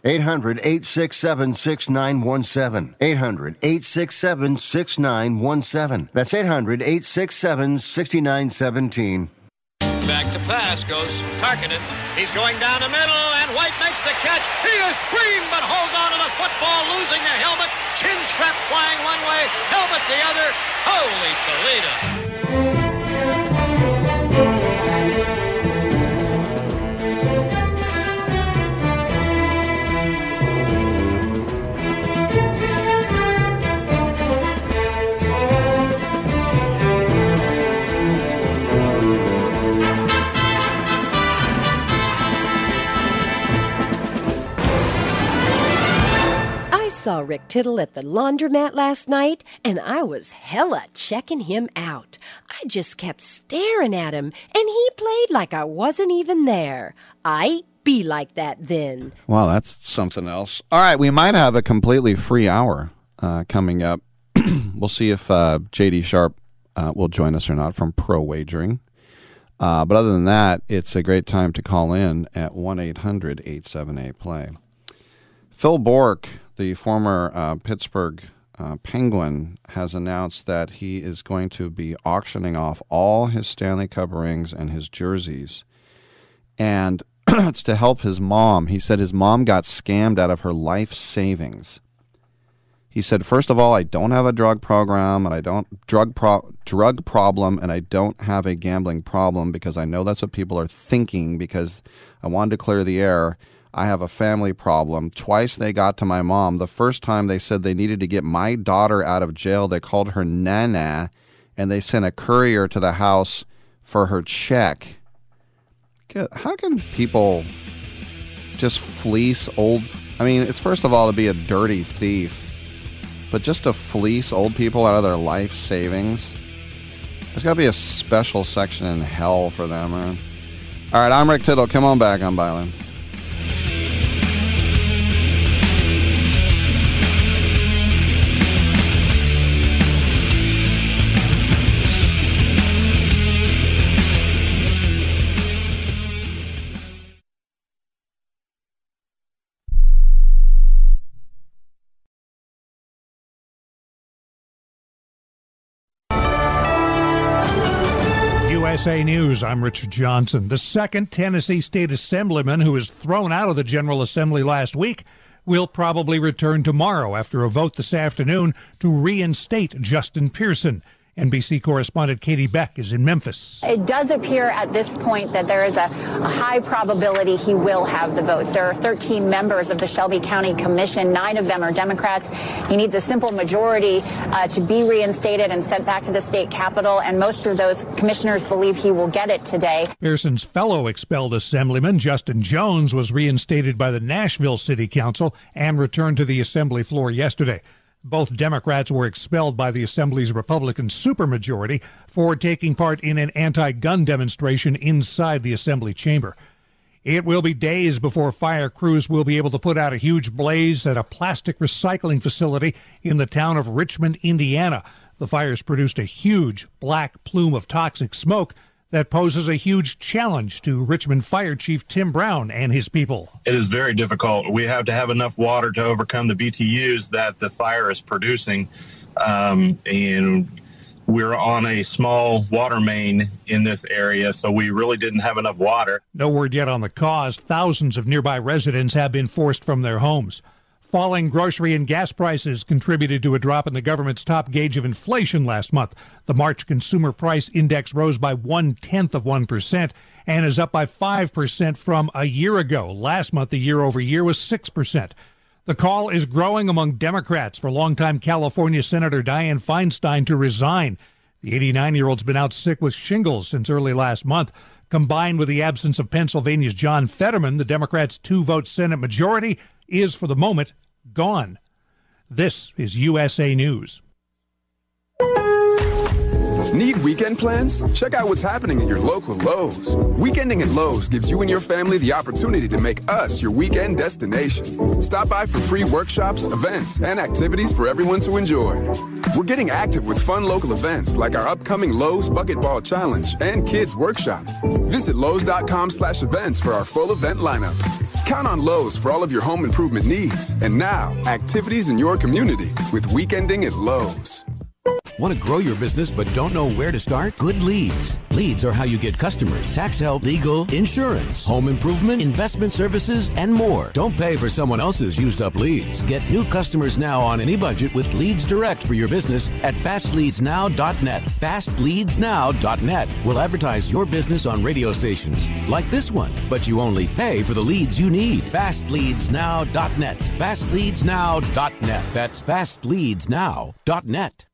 800 867 6917. 800 867 6917. That's 800 867 6917. Back to pass goes Tarkenton. He's going down the middle, and White makes the catch. He is clean, but holds on to the football, losing the helmet. Chin strap flying one way, helmet the other. Holy Toledo. Saw Rick Tittle at the laundromat last night, and I was hella checking him out. I just kept staring at him, and he played like I wasn't even there. I be like that then. Well, that's something else. All right, we might have a completely free hour uh, coming up. we'll see if uh, JD Sharp uh, will join us or not from Pro Wagering. Uh, but other than that, it's a great time to call in at 1 800 878 play. Phil Bourque, the former uh, Pittsburgh uh, Penguin, has announced that he is going to be auctioning off all his Stanley Cup rings and his jerseys. And it's to help his mom. He said his mom got scammed out of her life savings. He said, first of all, I don't have a drug program and I don't drug pro- drug problem and I don't have a gambling problem because I know that's what people are thinking because I wanted to clear the air. I have a family problem. Twice they got to my mom. The first time they said they needed to get my daughter out of jail. They called her Nana and they sent a courier to the house for her check. How can people just fleece old? I mean, it's first of all to be a dirty thief, but just to fleece old people out of their life savings. There's got to be a special section in hell for them, man. All right, I'm Rick Tittle. Come on back on Byline. USA News, I'm Richard Johnson. The second Tennessee state assemblyman who was thrown out of the General Assembly last week will probably return tomorrow after a vote this afternoon to reinstate Justin Pearson. NBC correspondent Katie Beck is in Memphis. It does appear at this point that there is a, a, high probability he will have the votes. There are 13 members of the Shelby County Commission. Nine of them are Democrats. He needs a simple majority uh, to be reinstated and sent back to the state capitol, and most of those commissioners believe he will get it today. Pearson's fellow expelled assemblyman, Justin Jones, was reinstated by the Nashville City Council and returned to the assembly floor yesterday. Both Democrats were expelled by the Assembly's Republican supermajority for taking part in an anti gun demonstration inside the Assembly chamber. It will be days before fire crews will be able to put out a huge blaze at a plastic recycling facility in the town of Richmond, Indiana. The fires produced a huge black plume of toxic smoke that poses a huge challenge to Richmond Fire Chief Tim Brown and his people. It is very difficult. We have to have enough water to overcome the BTUs that the fire is producing. Um, and we're on a small water main in this area, so we really didn't have enough water. No word yet on the cause. Thousands of nearby residents have been forced from their homes. Falling grocery and gas prices contributed to a drop in the government's top gauge of inflation last month. The March Consumer Price Index rose by one tenth of 1% and is up by 5% from a year ago. Last month, the year over year was 6%. The call is growing among Democrats for longtime California Senator Dianne Feinstein to resign. The 89 year old's been out sick with shingles since early last month. Combined with the absence of Pennsylvania's John Fetterman, the Democrats' two vote Senate majority is, for the moment, gone. This is USA News. Need weekend plans? Check out what's happening at your local Lowe's. Weekending at Lowe's gives you and your family the opportunity to make us your weekend destination. Stop by for free workshops, events, and activities for everyone to enjoy. We're getting active with fun local events like our upcoming Lowe's Bucket Ball Challenge and Kids Workshop. Visit Lowe's.com slash events for our full event lineup. Count on Lowe's for all of your home improvement needs. And now, activities in your community with Weekending at Lowe's. Want to grow your business but don't know where to start? Good leads. Leads are how you get customers, tax help, legal, insurance, home improvement, investment services, and more. Don't pay for someone else's used up leads. Get new customers now on any budget with Leads Direct for your business at fastleadsnow.net. Fastleadsnow.net will advertise your business on radio stations like this one, but you only pay for the leads you need. Fastleadsnow.net. Fastleadsnow.net. That's fastleadsnow.net.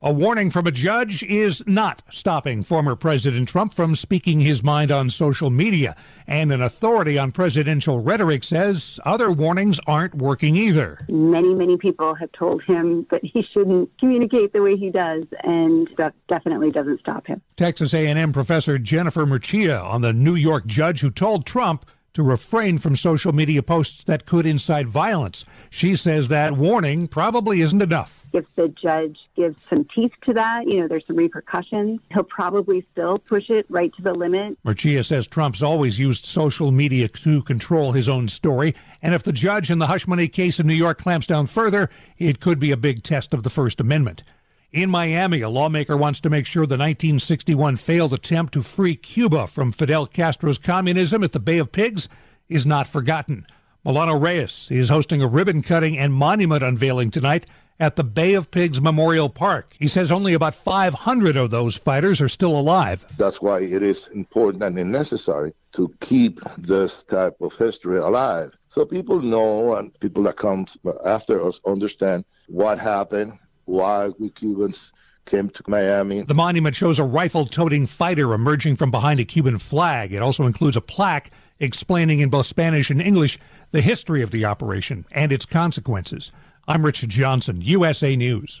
A warning from a judge is not stopping former President Trump from speaking his mind on social media. And an authority on presidential rhetoric says other warnings aren't working either. Many, many people have told him that he shouldn't communicate the way he does, and that definitely doesn't stop him. Texas A&M professor Jennifer Mercieca on the New York judge who told Trump to refrain from social media posts that could incite violence. She says that warning probably isn't enough if the judge gives some teeth to that, you know, there's some repercussions, he'll probably still push it right to the limit. Mercieca says Trump's always used social media to control his own story, and if the judge in the hush money case in New York clamps down further, it could be a big test of the First Amendment. In Miami, a lawmaker wants to make sure the 1961 failed attempt to free Cuba from Fidel Castro's communism at the Bay of Pigs is not forgotten. Manolo Reyes is hosting a ribbon cutting and monument unveiling tonight at the Bay of Pigs Memorial Park. He says only about 500 of those fighters are still alive. That's why it is important and necessary to keep this type of history alive. So people know and people that come after us understand what happened, why we Cubans came to Miami. The monument shows a rifle toting fighter emerging from behind a Cuban flag. It also includes a plaque explaining in both Spanish and English the history of the operation and its consequences. I'm Richard Johnson, USA News.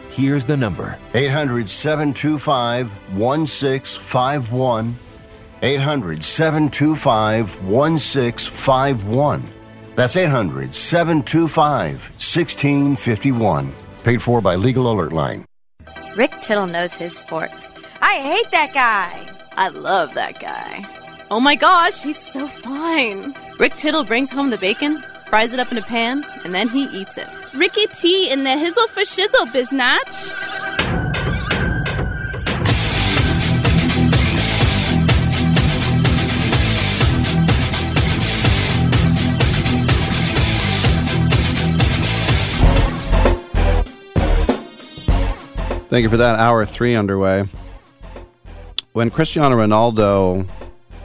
Here's the number 800 725 1651. 800 725 1651. That's 800 725 1651. Paid for by Legal Alert Line. Rick Tittle knows his sports. I hate that guy. I love that guy. Oh my gosh, he's so fine. Rick Tittle brings home the bacon, fries it up in a pan, and then he eats it. Ricky T in the hizzle for shizzle, biznatch. Thank you for that. Hour three underway. When Cristiano Ronaldo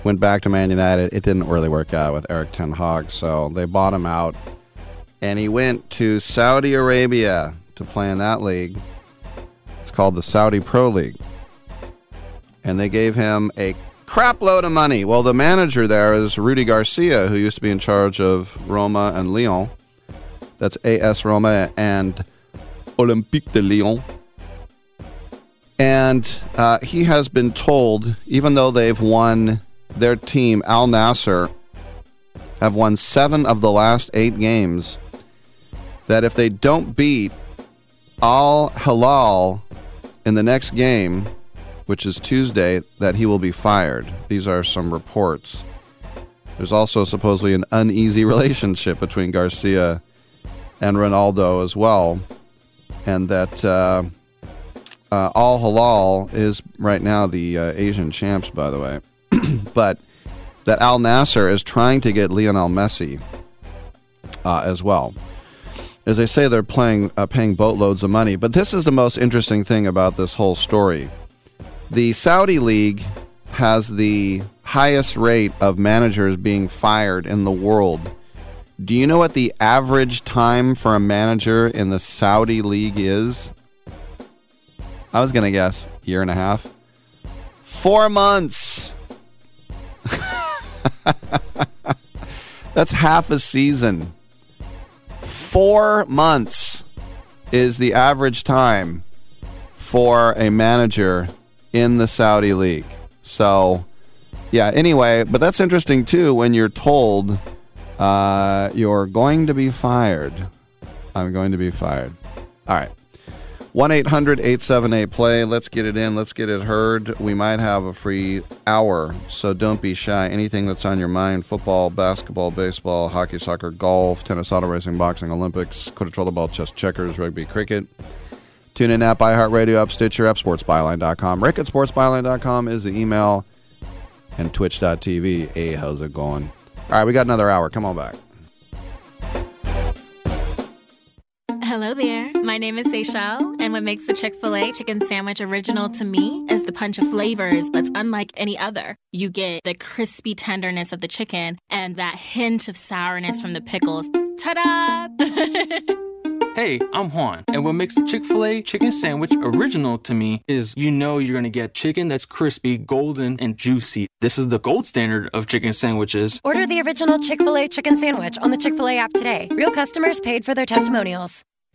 went back to Man United, it didn't really work out with Erik ten Hag, so they bought him out, and he went to Saudi Arabia to play in that league. It's called the Saudi Pro League, and they gave him a crap load of money. Well, the manager there is Rudi Garcia, who used to be in charge of Roma and Lyon. That's AS Roma and Olympique de Lyon. And uh, he has been told, even though they've won their team, Al Nassr, have won seven of the last eight games, that if they don't beat Al Hilal in the next game, which is Tuesday, that he will be fired. These are some reports. There's also supposedly an uneasy relationship between Garcia and Ronaldo as well, and that. Uh, uh, Al Hilal is right now the uh, Asian champs, by the way. but that Al Nassr is trying to get Lionel Messi uh, as well. As they say, they're playing, uh, paying boatloads of money. But this is the most interesting thing about this whole story. The Saudi League has the highest rate of managers being fired in the world. Do you know what the average time for a manager in the Saudi League is? I was gonna guess year and a half. Four months. That's half a season. Four months is the average time for a manager in the Saudi league. So, yeah. Anyway, but that's interesting too when you're told uh, you're going to be fired. I'm going to be fired. All right. 1 800 878 play. Let's get it in. Let's get it heard. We might have a free hour, so don't be shy. Anything that's on your mind football, basketball, baseball, hockey, soccer, golf, tennis, auto racing, boxing, Olympics, troller ball, chess, checkers, rugby, cricket. Tune in app, iHeartRadio app, Stitcher app, sportsbyline.com. Rick at sportsbyline.com is the email, and twitch.tv. Hey, how's it going? All right, we got another hour. Come on back. Hello there. My name is Seychelle, and what makes the Chick fil A chicken sandwich original to me is the punch of flavors that's unlike any other. You get the crispy tenderness of the chicken and that hint of sourness from the pickles. Ta da! Hey, I'm Juan, and what makes the Chick fil A chicken sandwich original to me is you know you're gonna get chicken that's crispy, golden, and juicy. This is the gold standard of chicken sandwiches. Order the original Chick fil A chicken sandwich on the Chick fil A app today. Real customers paid for their testimonials.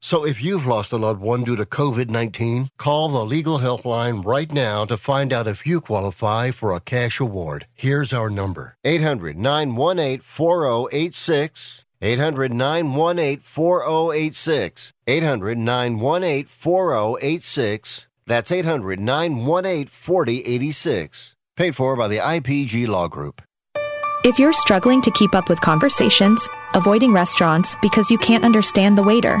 So if you've lost a loved one due to COVID 19, call the legal helpline right now to find out if you qualify for a cash award. Here's our number 800 918 4086. 800 918 4086. 800 918 4086. That's 800 918 4086. Paid for by the IPG Law Group. If you're struggling to keep up with conversations, avoiding restaurants because you can't understand the waiter,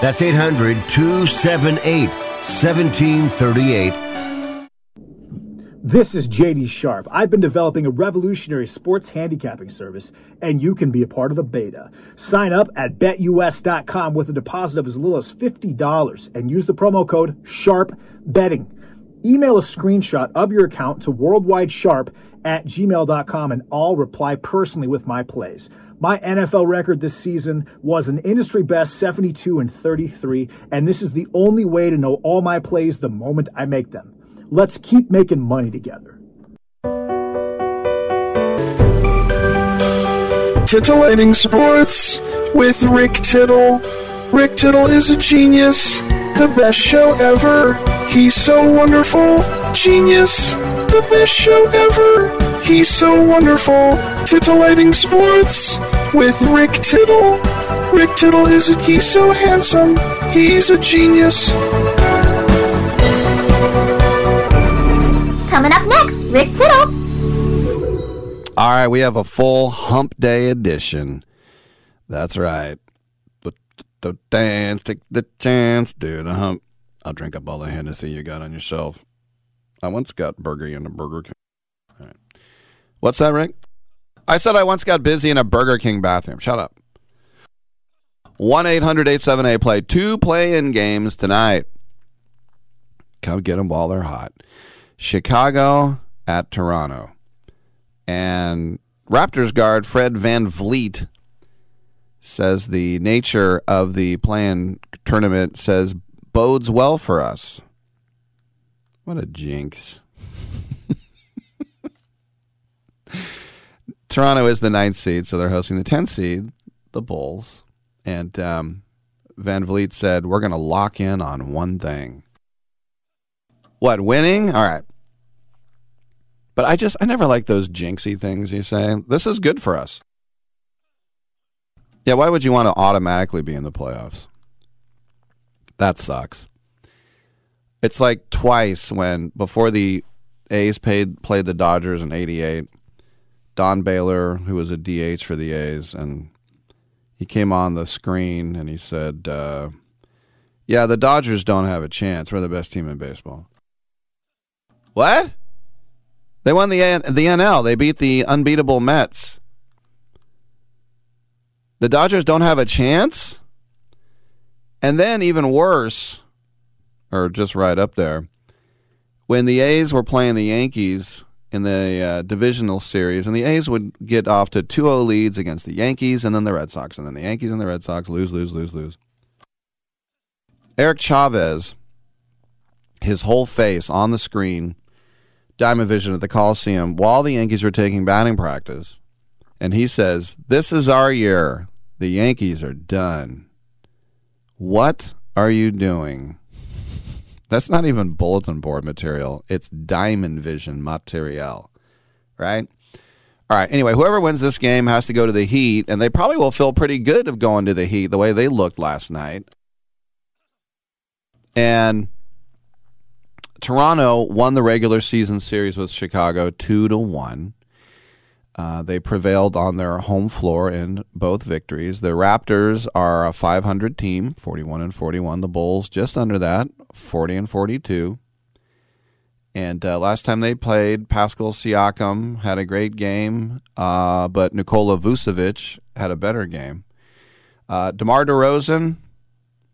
That's 800 278 1738. This is JD Sharp. I've been developing a revolutionary sports handicapping service, and you can be a part of the beta. Sign up at betus.com with a deposit of as little as $50 and use the promo code SHARPBetting. Email a screenshot of your account to worldwidesharp at gmail.com and I'll reply personally with my plays. My NFL record this season was an industry best 72 and 33, and this is the only way to know all my plays the moment I make them. Let's keep making money together. Titillating Sports with Rick Tittle. Rick Tittle is a genius, the best show ever. He's so wonderful, genius, the best show ever. He's so wonderful. Titillating Sports with Rick Tittle. Rick Tittle is a, he's so handsome. He's a genius. Coming up next, Rick Tittle. All right, we have a full hump day edition. That's right. The, dance, take the chance, do the hump. I'll drink up all the Hennessy you got on yourself. I once got burger in a Burger King. All right. What's that, Rick? I said I once got busy in a Burger King bathroom. Shut up. 1 800 878 play. Two play in games tonight. Come get them while they're hot. Chicago at Toronto. And Raptors guard Fred VanVleet says the nature of the play-in tournament says bodes well for us. What a jinx. Toronto is the ninth seed, so they're hosting the 10th seed, the Bulls. And um, VanVleet said, We're going to lock in on one thing. What, winning? All right. But I just, I never like those jinxy things you say. This is good for us. Yeah, why would you want to automatically be in the playoffs? That sucks. It's like twice when, before the A's paid, played the Dodgers in 88, Don Baylor, who was a DH for the A's, and he came on the screen and he said, uh, Yeah, the Dodgers don't have a chance. We're the best team in baseball. What? They won the the NL. They beat the unbeatable Mets. The Dodgers don't have a chance? And then even worse, or just right up there, when the A's were playing the Yankees in the uh, divisional series, and the A's would get off to 2 0 leads against the Yankees and then the Red Sox, and then the Yankees and the Red Sox lose, lose, lose, lose. Eric Chavez, his whole face on the screen, Diamond Vision at the Coliseum, while the Yankees were taking batting practice, and he says, This is our year. The Yankees are done. What are you doing? That's not even bulletin board material. It's diamond vision material, right? All right. Anyway, whoever wins this game has to go to the Heat, and they probably will feel pretty good of going to the Heat the way they looked last night. And Toronto won the regular season series with Chicago two to one. Uh, they prevailed on their home floor in both victories. The Raptors are a 500 team, 41 and 41. The Bulls just under that, 40 and 42. And uh, last time they played, Pascal Siakam had a great game, uh, but Nikola Vucevic had a better game. Uh, DeMar DeRozan,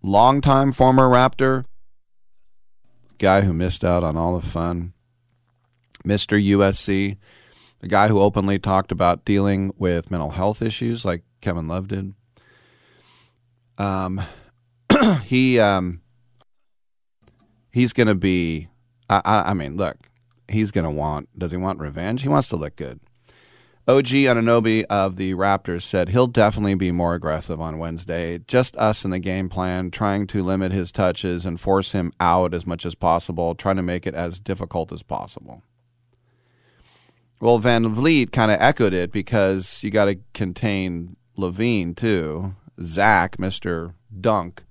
longtime former Raptor, guy who missed out on all the fun. Mr. USC, the guy who openly talked about dealing with mental health issues like Kevin Love did. Um, he um, he's going to be. I, I, I mean, look, he's going to want. Does he want revenge? He wants to look good. OG Anunoby of the Raptors said he'll definitely be more aggressive on Wednesday. Just us in the game plan, trying to limit his touches and force him out as much as possible, trying to make it as difficult as possible. Well, VanVleet kind of echoed it because you got to contain LaVine too. Zach, Mister Dunk,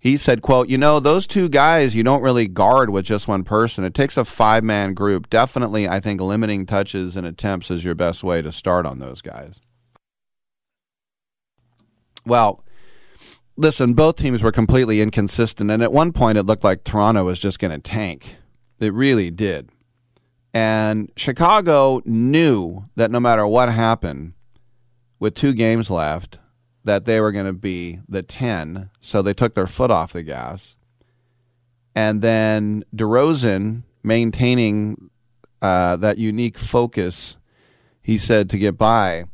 he said, "quote You know those two guys you don't really guard with just one person. It takes a five man group. Definitely, I think limiting touches and attempts is your best way to start on those guys." Well, listen, both teams were completely inconsistent, and at one point it looked like Toronto was just going to tank. It really did. And Chicago knew that no matter what happened, with two games left, that they were going to be the 10. So they took their foot off the gas. And then DeRozan maintaining uh, that unique focus, he said, to get by,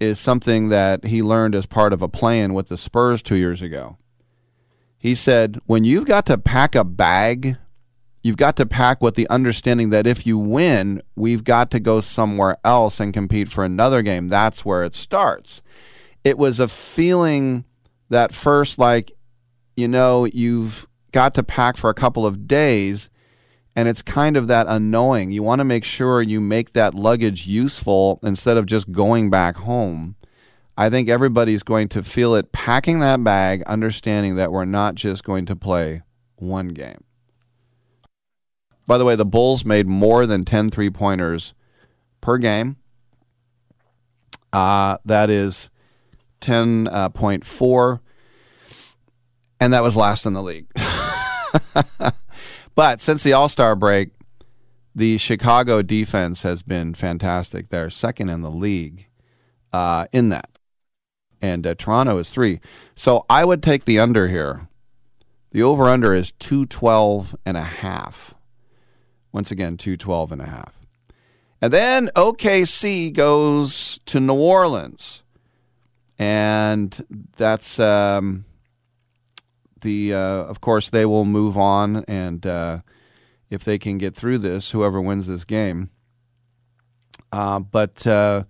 is something that he learned as part of a plan with the Spurs two years ago. He said, when you've got to pack a bag you've got to pack with the understanding that if you win, we've got to go somewhere else and compete for another game. That's where it starts. It was a feeling that first, like, you know, you've got to pack for a couple of days, and it's kind of that unknowing. You want to make sure you make that luggage useful instead of just going back home. I think everybody's going to feel it packing that bag, understanding that we're not just going to play one game. By the way, the Bulls made more than 10 three pointers per game. Uh, that is 10.4. Uh, and that was last in the league. but since the All Star break, the Chicago defense has been fantastic. They're second in the league uh, in that. And uh, Toronto is three. So I would take the under here. The over under is 212 and a half. Once again, 212 and a half. And then OKC goes to New Orleans. And that's um, the, uh, of course, they will move on. And uh, if they can get through this, whoever wins this game. Uh, but uh,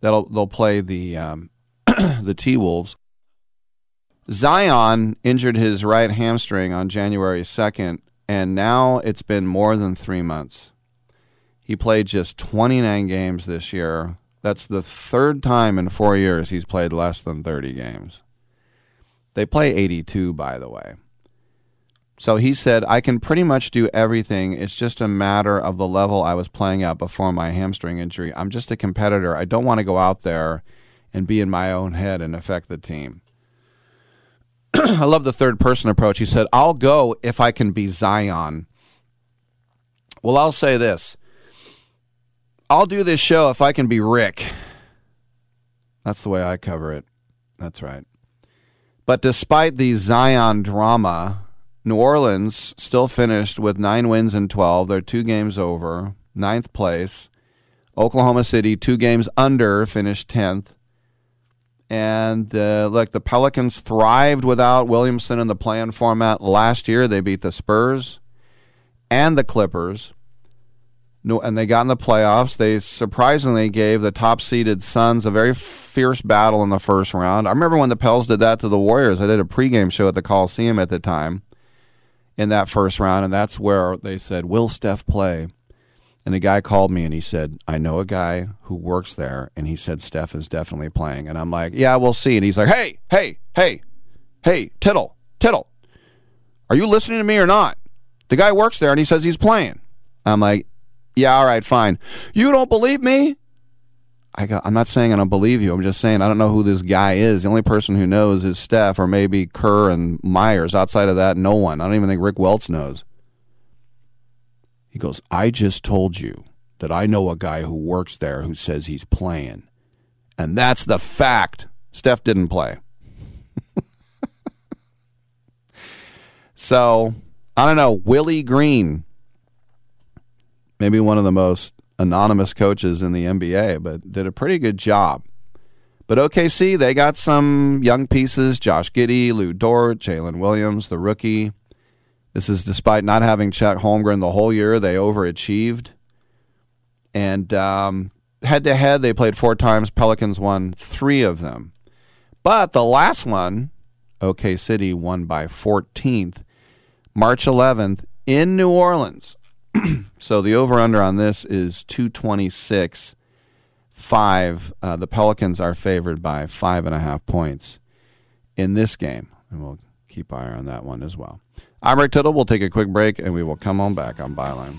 they'll, they'll play the, um, the T Wolves. Zion injured his right hamstring on January 2nd and now it's been more than three months. He played just 29 games this year. That's the third time in four years he's played less than 30 games. They play 82, by the way. So he said, I can pretty much do everything. It's just a matter of the level I was playing at before my hamstring injury. I'm just a competitor. I don't want to go out there and be in my own head and affect the team. I love the third person approach. He said, I'll go if I can be Zion. Well, I'll say this I'll do this show if I can be Rick. That's the way I cover it. That's right. But despite the Zion drama, New Orleans still finished with nine wins and 12. They're two games over, ninth place. Oklahoma City, two games under, finished 10th. And uh, look, the Pelicans thrived without Williamson in the play-in format last year. They beat the Spurs and the Clippers. No, and they got in the playoffs. They surprisingly gave the top-seeded Suns a very fierce battle in the first round. I remember when the Pels did that to the Warriors. I did a pregame show at the Coliseum at the time in that first round, and that's where they said, "Will Steph play?" And the guy called me and he said, I know a guy who works there. And he said, Steph is definitely playing. And I'm like, yeah, we'll see. And he's like, hey, hey, hey, hey, Tittle, Tittle, are you listening to me or not? The guy works there and he says he's playing. I'm like, yeah, all right, fine. You don't believe me? I got, I'm not saying I don't believe you. I'm just saying I don't know who this guy is. The only person who knows is Steph or maybe Kerr and Myers. Outside of that, no one. I don't even think Rick Welts knows. Goes, I just told you that I know a guy who works there who says he's playing. And that's the fact. Steph didn't play. so, I don't know. Willie Green, maybe one of the most anonymous coaches in the NBA, but did a pretty good job. But OKC, they got some young pieces Josh Giddey, Lu Dort, Jalen Williams, the rookie. This is despite not having Chet Holmgren the whole year. They overachieved. And head to head, they played four times. Pelicans won three of them. But the last one, OK City won by 14th, March 11th in New Orleans. so the over under on this is 226 5. Uh, the Pelicans are favored by five and a half points in this game. And we'll keep eye on that one as well. I'm Rick Tittle. We'll take a quick break and we will come on back on Byline.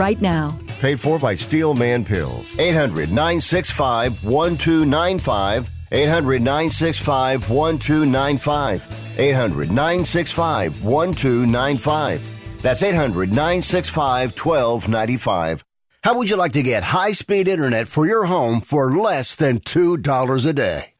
right now. Paid for by Steelman Pills. 800 965 1295. 800 965 1295. 800 965 1295. That's 800 965 1295. How would you like to get high speed internet for your home for less than $2 a day?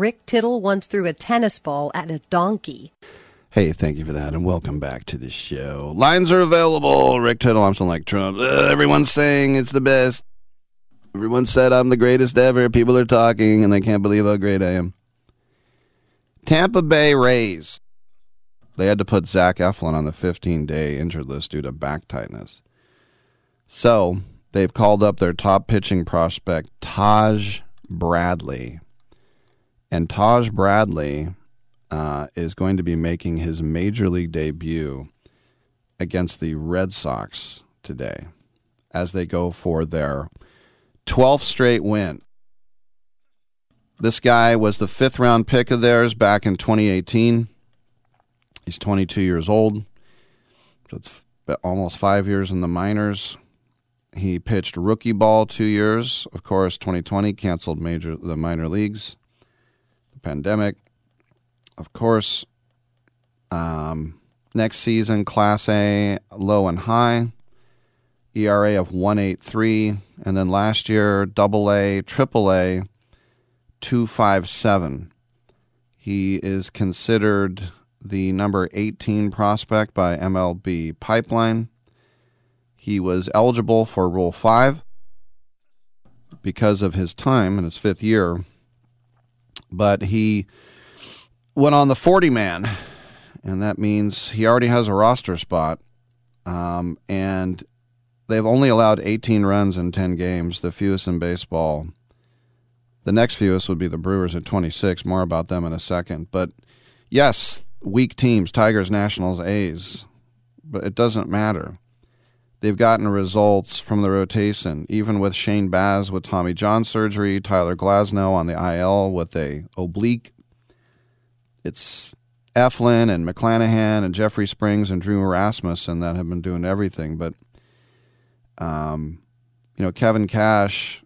Rick Tittle once threw a tennis ball at a donkey. Hey, thank you for that, and welcome back to the show. Lines are available. Rick Tittle, I'm like Trump. Uh, everyone's saying it's the best. Everyone said I'm the greatest ever. People are talking, and they can't believe how great I am. Tampa Bay Rays. They had to put Zach Eflin on the 15 day injured list due to back tightness. So they've called up their top pitching prospect, Taj Bradley. And Taj Bradley uh, is going to be making his major league debut against the Red Sox today as they go for their 12th straight win. This guy was the fifth round pick of theirs back in 2018. He's 22 years old. So it's almost five years in the minors. He pitched rookie ball two years. Of course, 2020 canceled major the minor leagues, pandemic. Of course, um, next season, Class A, low and high, ERA of 183, and then last year, Double A, Triple A, 257. He is considered the number 18 prospect by MLB Pipeline. He was eligible for Rule 5 because of his time in his fifth year, but he went on the 40 man, and that means he already has a roster spot. Um, and they've only allowed 18 runs in 10 games, the fewest in baseball. The next fewest would be the Brewers at 26. More about them in a second. But yes, weak teams, Tigers, Nationals, A's, but it doesn't matter. They've gotten results from the rotation, even with Shane Baz with Tommy John surgery, Tyler Glasnow on the IL with a oblique. It's Eflin and McClanahan and Jeffrey Springs and Drew Rasmussen that have been doing everything. But, um, you know, Kevin Cash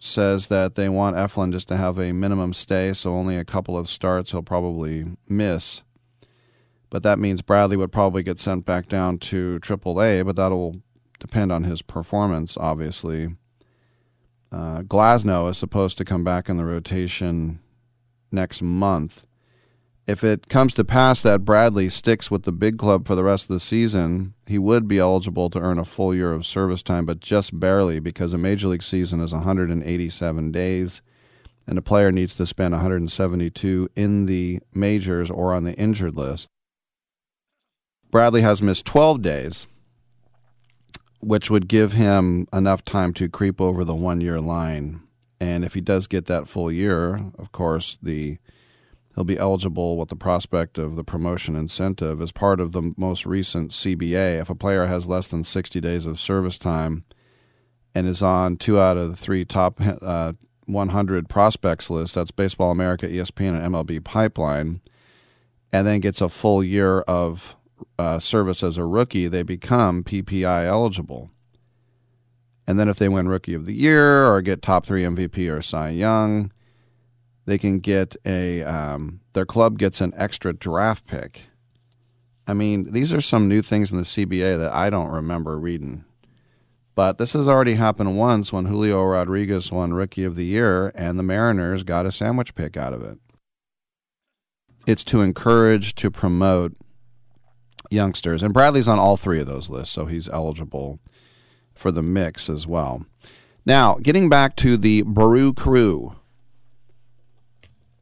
says that they want Eflin just to have a minimum stay, so only a couple of starts he'll probably miss. But that means Bradley would probably get sent back down to AAA, but that'll depend on his performance, obviously. Uh, Glasnow is supposed to come back in the rotation next month. If it comes to pass that Bradley sticks with the big club for the rest of the season, he would be eligible to earn a full year of service time, but just barely because a major league season is 187 days, and a player needs to spend 172 in the majors or on the injured list. Bradley has missed 12 days, which would give him enough time to creep over the one year line. And if he does get that full year, of course, the he'll be eligible with the prospect of the promotion incentive as part of the most recent CBA. If a player has less than 60 days of service time and is on two out of the three top uh, 100 prospects list, that's Baseball America, ESPN, and MLB Pipeline, and then gets a full year of uh, service as a rookie, they become PPI eligible. And then if they win Rookie of the Year or get top three MVP or Cy Young, they can get a um, their club gets an extra draft pick. I mean, these are some new things in the CBA that I don't remember reading. But this has already happened once when Julio Rodriguez won Rookie of the Year and the Mariners got a sandwich pick out of it. It's to encourage, to promote youngsters. And Bradley's on all three of those lists, so he's eligible for the mix as well. Now, getting back to the Brew Crew,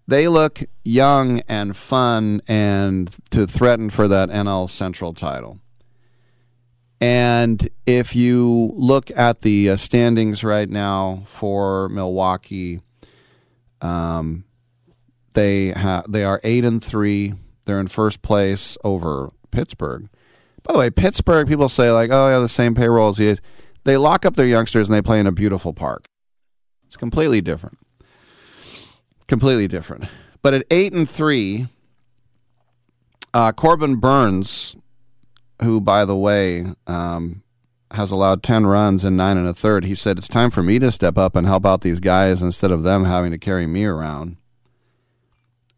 they look young and fun and to threaten for that NL Central title. And if you look at the uh, standings right now for Milwaukee, um, they ha- they are eight and three. They're in first place over Pittsburgh. By the way, Pittsburgh people say like, oh yeah, the same payroll as he is. They lock up their youngsters and they play in a beautiful park. It's completely different. Completely different. But at eight and three, uh, Corbin Burnes, who by the way um, has allowed ten runs in nine and a third, he said it's time for me to step up and help out these guys instead of them having to carry me around.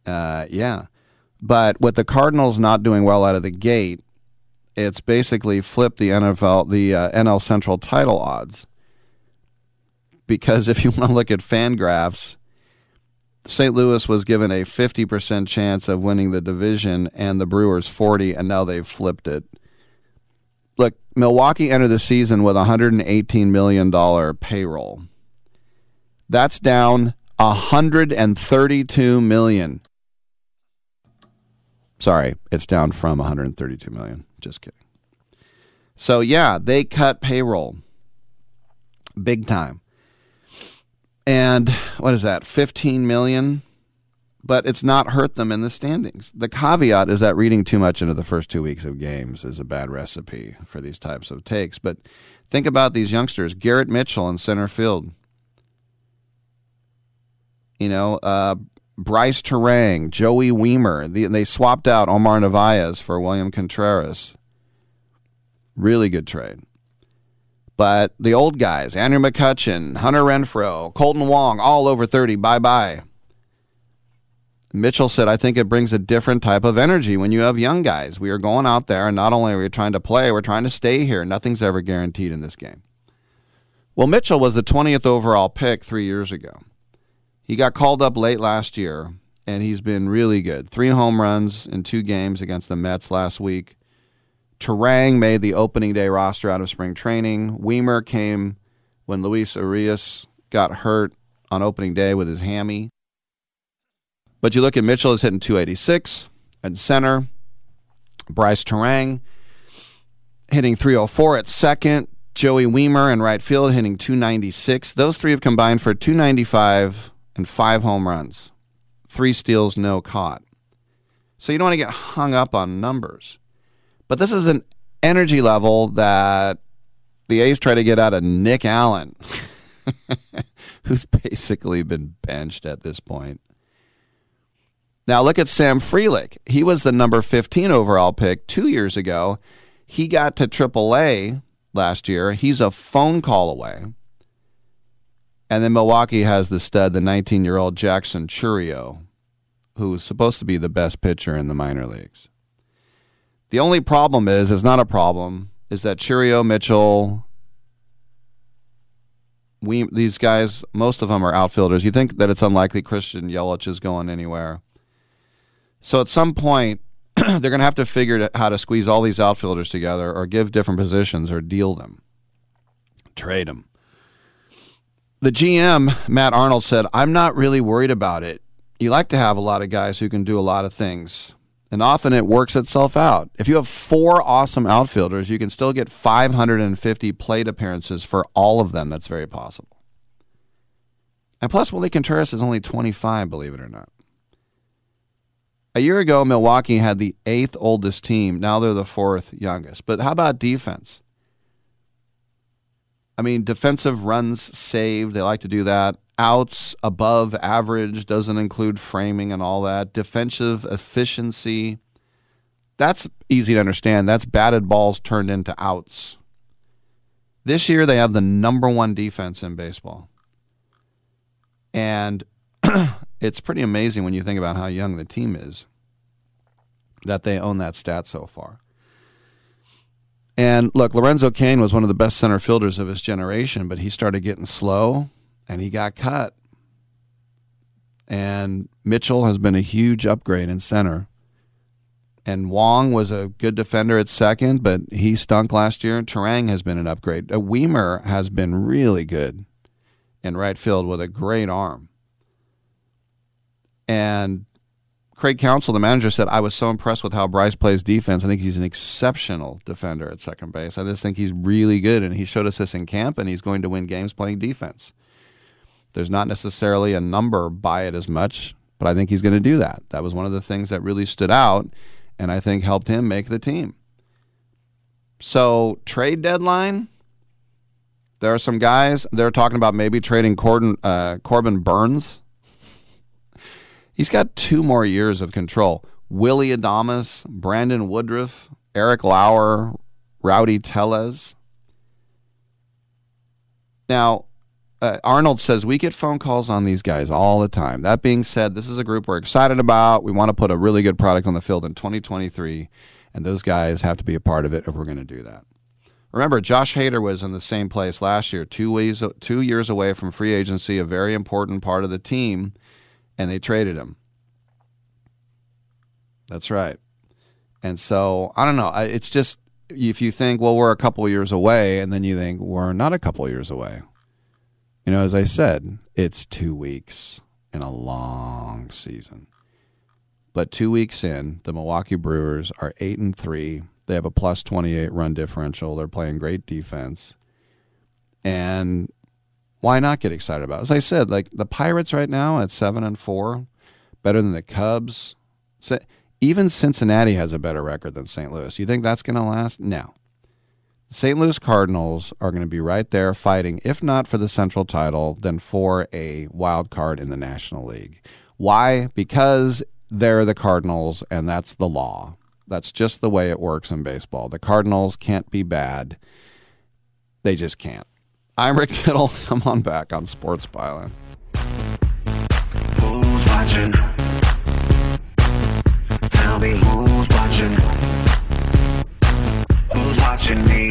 Uh, yeah. But with the Cardinals not doing well out of the gate, it's basically flipped the NFL, the uh, NL Central title odds. Because if you want to look at FanGraphs, St. Louis was given a 50% chance of winning the division and the Brewers 40 and now they've flipped it. Look, Milwaukee entered the season with a $118 million payroll. That's down 132 million. Sorry, it's down from 132 million. Just kidding. So yeah, they cut payroll big time. And what is that? 15 million? But it's not hurt them in the standings. The caveat is that reading too much into the first two weeks of games is a bad recipe for these types of takes. But think about these youngsters Garrett Mitchell in center field. You know, uh, Brice Turang, Joey Wiemer. The, they swapped out Omar Narvaez for William Contreras. Really good trade. But the old guys, Andrew McCutchen, Hunter Renfroe, Kolten Wong, all over 30, bye bye. Mitchell said, I think it brings a different type of energy when you have young guys. We are going out there, and not only are we trying to play, we're trying to stay here. Nothing's ever guaranteed in this game. Well, Mitchell was the 20th overall pick three years ago. He got called up late last year, and he's been really good. Three home runs in two games against the Mets last week. Turang made the opening day roster out of spring training. Wiemer came when Luis Urías got hurt on opening day with his hammy. But you look at Mitchell is hitting 286 at center. Brice Turang hitting 304 at second. Joey Wiemer in right field hitting 296. Those three have combined for 295 and five home runs. Three steals, no caught. So you don't want to get hung up on numbers. But this is an energy level that the A's try to get out of Nick Allen, who's basically been benched at this point. Now look at Sal Frelick. He was the number 15 overall pick two years ago. He got to AAA last year. He's a phone call away. And then Milwaukee has the stud, the 19 year old Jackson Chourio, who's supposed to be the best pitcher in the minor leagues. The only problem is, it's not a problem, is that Churio, Mitchell, we these guys, most of them are outfielders. You think that it's unlikely Christian Yelich is going anywhere. So at some point, they're going to have to figure out how to squeeze all these outfielders together or give different positions or deal them, trade them. The GM, Matt Arnold, said, I'm not really worried about it. You like to have a lot of guys who can do a lot of things, and often it works itself out. If you have four awesome outfielders, you can still get 550 plate appearances for all of them. That's very possible. And plus, Willie Contreras is only 25, believe it or not. A year ago, Milwaukee had the eighth oldest team. Now they're the fourth youngest. But how about defense? I mean, defensive runs saved, they like to do that. Outs above average doesn't include framing and all that. Defensive efficiency That's easy to understand. That's batted balls turned into outs. This year, they have the number one defense in baseball. And it's pretty amazing when you think about how young the team is that they own that stat so far. And look, Lorenzo Cain was one of the best center fielders of his generation, but he started getting slow and he got cut. And Mitchell has been a huge upgrade in center. And Wong was a good defender at second, but he stunk last year. Turang has been an upgrade. Uh, Wiemer has been really good in right field with a great arm. And Craig Counsell, the manager, said, I was so impressed with how Brice plays defense. I think he's an exceptional defender at second base. I just think he's really good, and he showed us this in camp, and he's going to win games playing defense. There's not necessarily a number by it as much, but I think he's going to do that. That was one of the things that really stood out, and I think helped him make the team. So, trade deadline, there are some guys, they're talking about maybe trading Corbin, uh, Corbin Burnes He's got two more years of control. Willy Adames, Brandon Woodruff, Eric Lauer, Rowdy Tellez. Now, uh, Arnold says we get phone calls on these guys all the time. That being said, this is a group we're excited about. We want to put a really good product on the field in 2023, and those guys have to be a part of it if we're going to do that. Remember, Josh Hader was in the same place last year, two ways, two years away from free agency, a very important part of the team and they traded him. That's right. And so I don't know. It's just if you think, well, we're a couple years away, and then you think we're not a couple years away. You know, as I said, it's two weeks in a long season. But two weeks in, the Milwaukee Brewers are eight and three. They have a plus twenty eight run differential. They're playing great defense. And why not get excited about it? As I said, like the Pirates right now at seven and four, better than the Cubs. Even Cincinnati has a better record than St. Louis. You think that's going to last? No. The St. Louis Cardinals are going to be right there fighting, if not for the Central title, then for a wild card in the National League. Why? Because they're the Cardinals, and that's the law. That's just the way it works in baseball. The Cardinals can't be bad. They just can't. I'm Rick Tittle. Come on back on Sports Byline. Who's watching? Tell me who's watching? Who's watching me?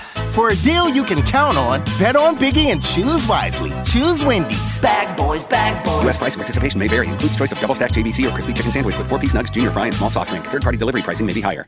For a deal you can count on, bet on Biggie and choose wisely. Choose Wendy's. Bag boys, bag boys. U.S. price and participation may vary. Includes choice of double stack JBC or crispy chicken sandwich with four piece nugs, junior fry, and small soft drink. Third party delivery pricing may be higher.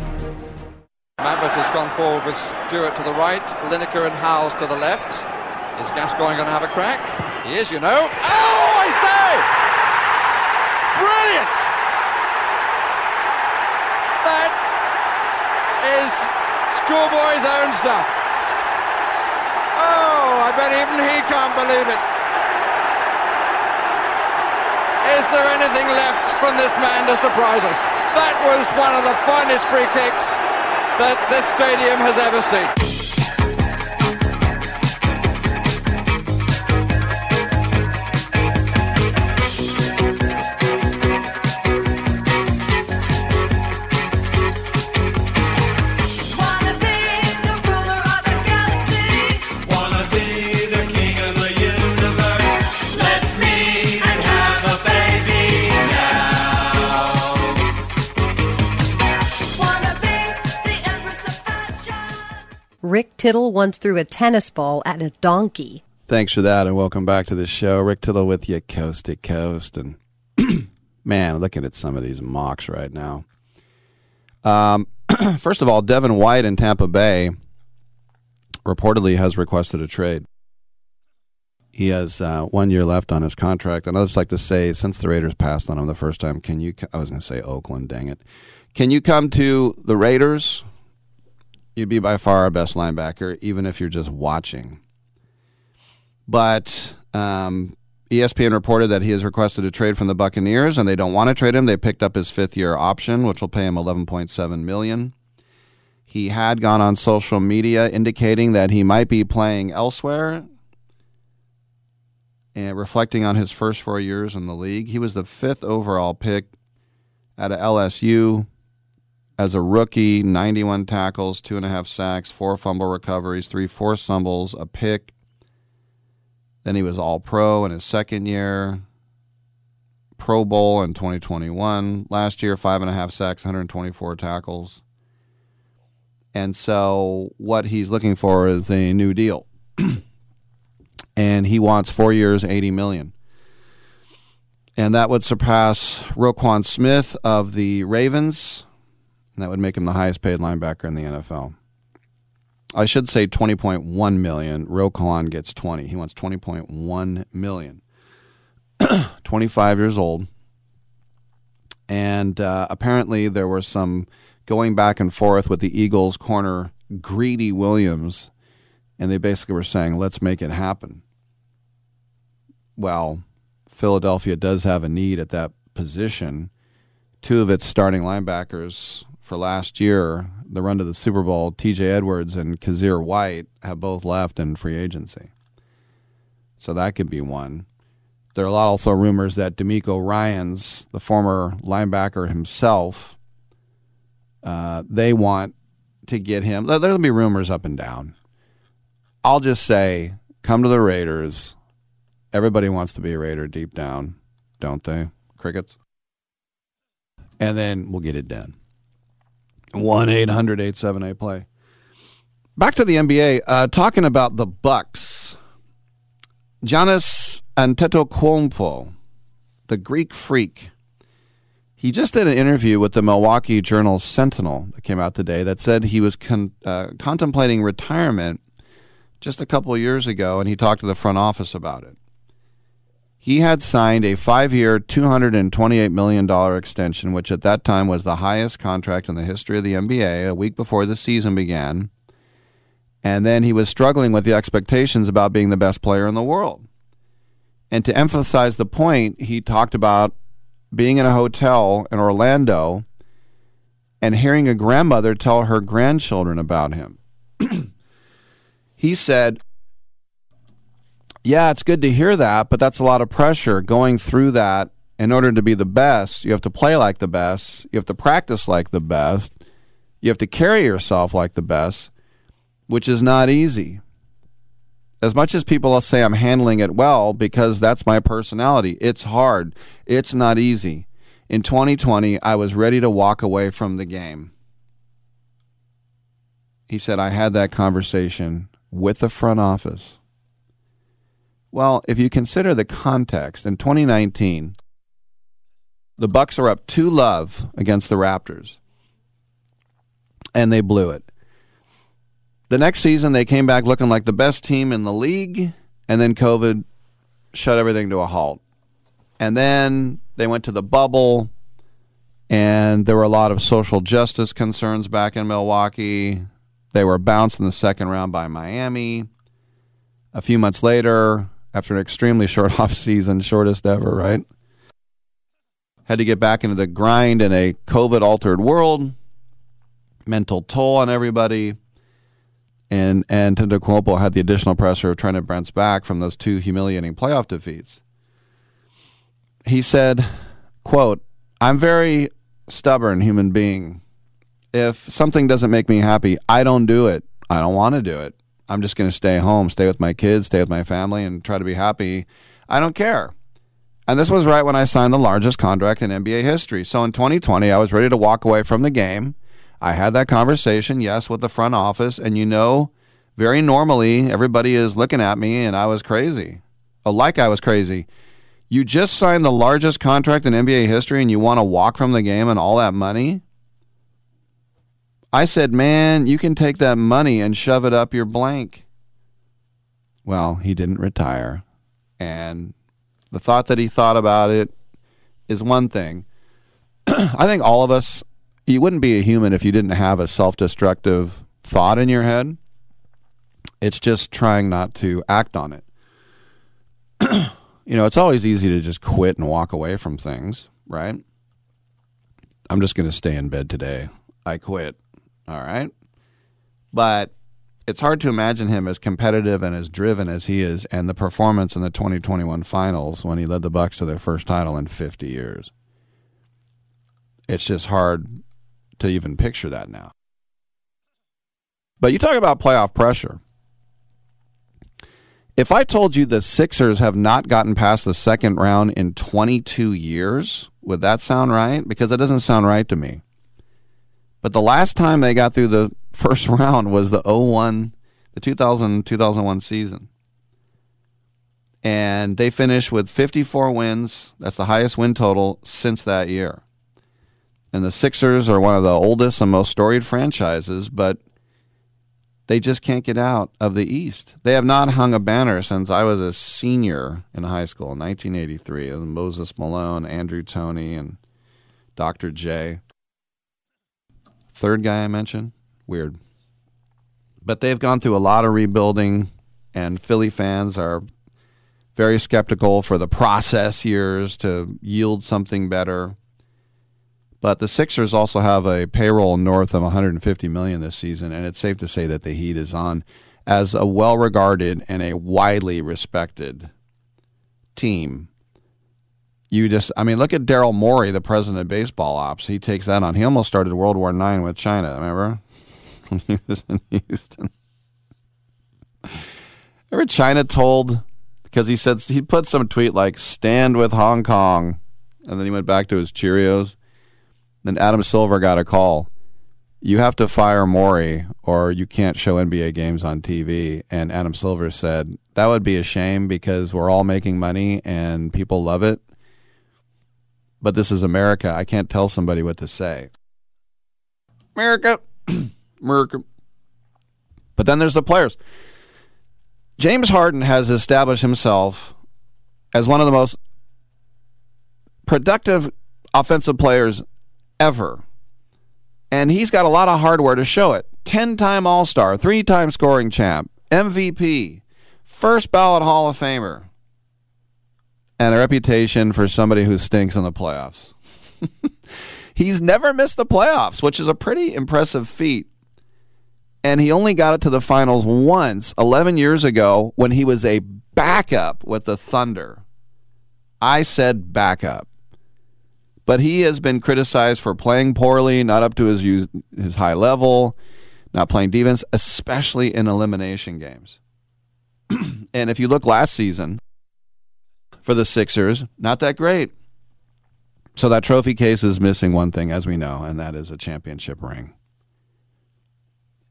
Maverick has gone forward with Stewart to the right, Lineker and Howes to the left. Is Gascoigne going to have a crack? He is, you know. Oh, I say! Brilliant! That is schoolboy's own stuff. Oh, I bet even he can't believe it. Is there anything left from this man to surprise us? That was one of the finest free kicks that this stadium has ever seen. Tittle once threw a tennis ball at a donkey. Thanks for that, and welcome back to the show. Rick Tittle with you, coast to coast, and man, looking at some of these mocks right now. Um, first of all, Devin White in Tampa Bay reportedly has requested a trade. He has uh, one year left on his contract, and I'd just like to say, since the Raiders passed on him the first time, can you? I was going to say Oakland, dang it! Can you come to the Raiders? You'd be by far our best linebacker, even if you're just watching. But um, ESPN reported that he has requested a trade from the Buccaneers, and they don't want to trade him. They picked up his fifth-year option, which will pay him 11.7 million. He had gone on social media indicating that he might be playing elsewhere, and reflecting on his first four years in the league. He was the fifth overall pick of LSU as a rookie, 91 tackles, two and a half sacks, four fumble recoveries, three forced fumbles, a pick. Then he was all pro in his second year, Pro Bowl in 2021. Last year, five and a half sacks, 124 tackles. And so, what he's looking for is a new deal. and he wants four years, 80 million. And that would surpass Roquan Smith of the Ravens. And that would make him the highest paid linebacker in the NFL. I should say 20.1 million. Roquan gets 20. He wants 20.1 million. 25 years old. And uh, apparently there was some going back and forth with the Eagles corner Greedy Williams. And they basically were saying, let's make it happen. Well, Philadelphia does have a need at that position. Two of its starting linebackers for last year, the run to the Super Bowl, TJ Edwards and Kyzir White, have both left in free agency. So that could be one. There are a lot also rumors that DeMeco Ryans, the former linebacker himself, uh, they want to get him. there- There'll be rumors up and down. I'll just say, come to the Raiders. Everybody wants to be a Raider deep down, don't they? Crickets. And then we'll get it done. 1 800 878 play. Back to the NBA, uh, talking about the Bucks. Giannis Antetokounmpo, the Greek freak, He just did an interview with the Milwaukee Journal Sentinel that came out today that said he was con- uh, contemplating retirement just a couple years ago, and he talked to the front office about it. He had signed a five year, $228 million extension, which at that time was the highest contract in the history of the NBA, a week before the season began. And then he was struggling with the expectations about being the best player in the world. And to emphasize the point, he talked about being in a hotel in Orlando and hearing a grandmother tell her grandchildren about him. he said, Yeah, it's good to hear that, but that's a lot of pressure going through that. In order to be the best, you have to play like the best, you have to practice like the best, you have to carry yourself like the best, which is not easy as much as people say I'm handling it well because that's my personality, it's hard. It's not easy. In 2020, I was ready to walk away from the game. He said, I had that conversation with the front office. Well, if you consider the context, in 2019, the Bucks are up 2 love against the Raptors. And they blew it. The next season, they came back looking like the best team in the league, and then COVID shut everything to a halt. And then they went to the bubble, and there were a lot of social justice concerns back in Milwaukee. They were bounced in the second round by Miami. A few months later, after an extremely short offseason, shortest ever, right? Had to get back into the grind in a COVID altered world, mental toll on everybody and and Antetokounmpo had the additional pressure of trying to bounce back from those two humiliating playoff defeats. He said, "quote I'm very stubborn human being. If something doesn't make me happy, I don't do it. I don't want to do it. I'm just going to stay home, stay with my kids, stay with my family, and try to be happy. I don't care." And this was right when I signed the largest contract in NBA history. So in 2020, I was ready to walk away from the game. I had that conversation, yes, with the front office, and you know, very normally everybody is looking at me and I was crazy. Oh, like I was crazy. You just signed the largest contract in NBA history and you want to walk from the game and all that money? I said, man, you can take that money and shove it up your blank. Well, he didn't retire. And the thought that he thought about it is one thing. I think all of us you wouldn't be a human if you didn't have a self-destructive thought in your head. It's just trying not to act on it. you know, it's always easy to just quit and walk away from things, right? I'm just going to stay in bed today. I quit. All right. But it's hard to imagine him as competitive and as driven as he is and the performance in the 2021 finals when he led the Bucks to their first title in 50 years. It's just hard to even picture that now. But you talk about playoff pressure. If I told you the Sixers have not gotten past the second round in 22 years, would that sound right? Because that doesn't sound right to me. But the last time they got through the first round was the 01, the 2000 2001 season. And they finished with 54 wins. That's the highest win total since that year. And the Sixers are one of the oldest and most storied franchises, but they just can't get out of the East. They have not hung a banner since I was a senior in high school in 1983. It was Moses Malone, Andrew Toney, and Dr. J. Third guy I mentioned? Weird. But they've gone through a lot of rebuilding, and Philly fans are very skeptical for the process years to yield something better. But the Sixers also have a payroll north of 150 million this season, and it's safe to say that the Heat is on as a well-regarded and a widely respected team. You just, I mean, look at Daryl Morey, the president of baseball ops. He takes that on. He almost started World War IX with China. Remember when he was in Houston? Remember China told because he said he put some tweet like "Stand with Hong Kong," and then he went back to his Cheerios. Then Adam Silver got a call. You have to fire Morey or you can't show NBA games on TV. And Adam Silver said, That would be a shame because we're all making money and people love it. But this is America. I can't tell somebody what to say. America, America. But then there's the players. James Harden has established himself as one of the most productive offensive players ever. And he's got a lot of hardware to show it. 10 time All Star, three time scoring champ, MVP, first ballot Hall of Famer, and a reputation for somebody who stinks in the playoffs. he's never missed the playoffs, which is a pretty impressive feat. And he only got it to the finals once, 11 years ago, when he was a backup with the Thunder. I said backup but he has been criticized for playing poorly, not up to his his high level, not playing defense, especially in elimination games. and if you look last season for the Sixers, not that great. So that trophy case is missing one thing, as we know, and that is a championship ring.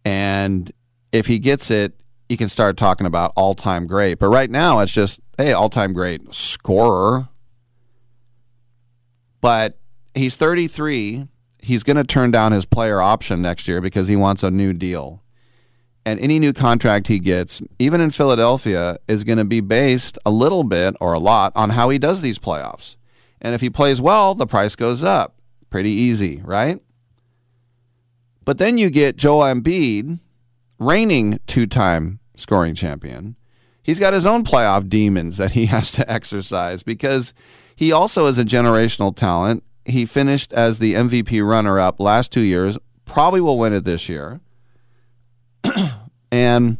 And if he gets it, you can start talking about all time great. But right now, it's just, hey, all time great scorer, but he's 33. He's going to turn down his player option next year because he wants a new deal. And any new contract he gets, even in Philadelphia, is going to be based a little bit or a lot on how he does these playoffs. And if he plays well, the price goes up. Pretty easy, right? But then you get Joel Embiid, reigning two time scoring champion. He's got his own playoff demons that he has to exercise because he also is a generational talent. He finished as the MVP runner up last two years, probably will win it this year. and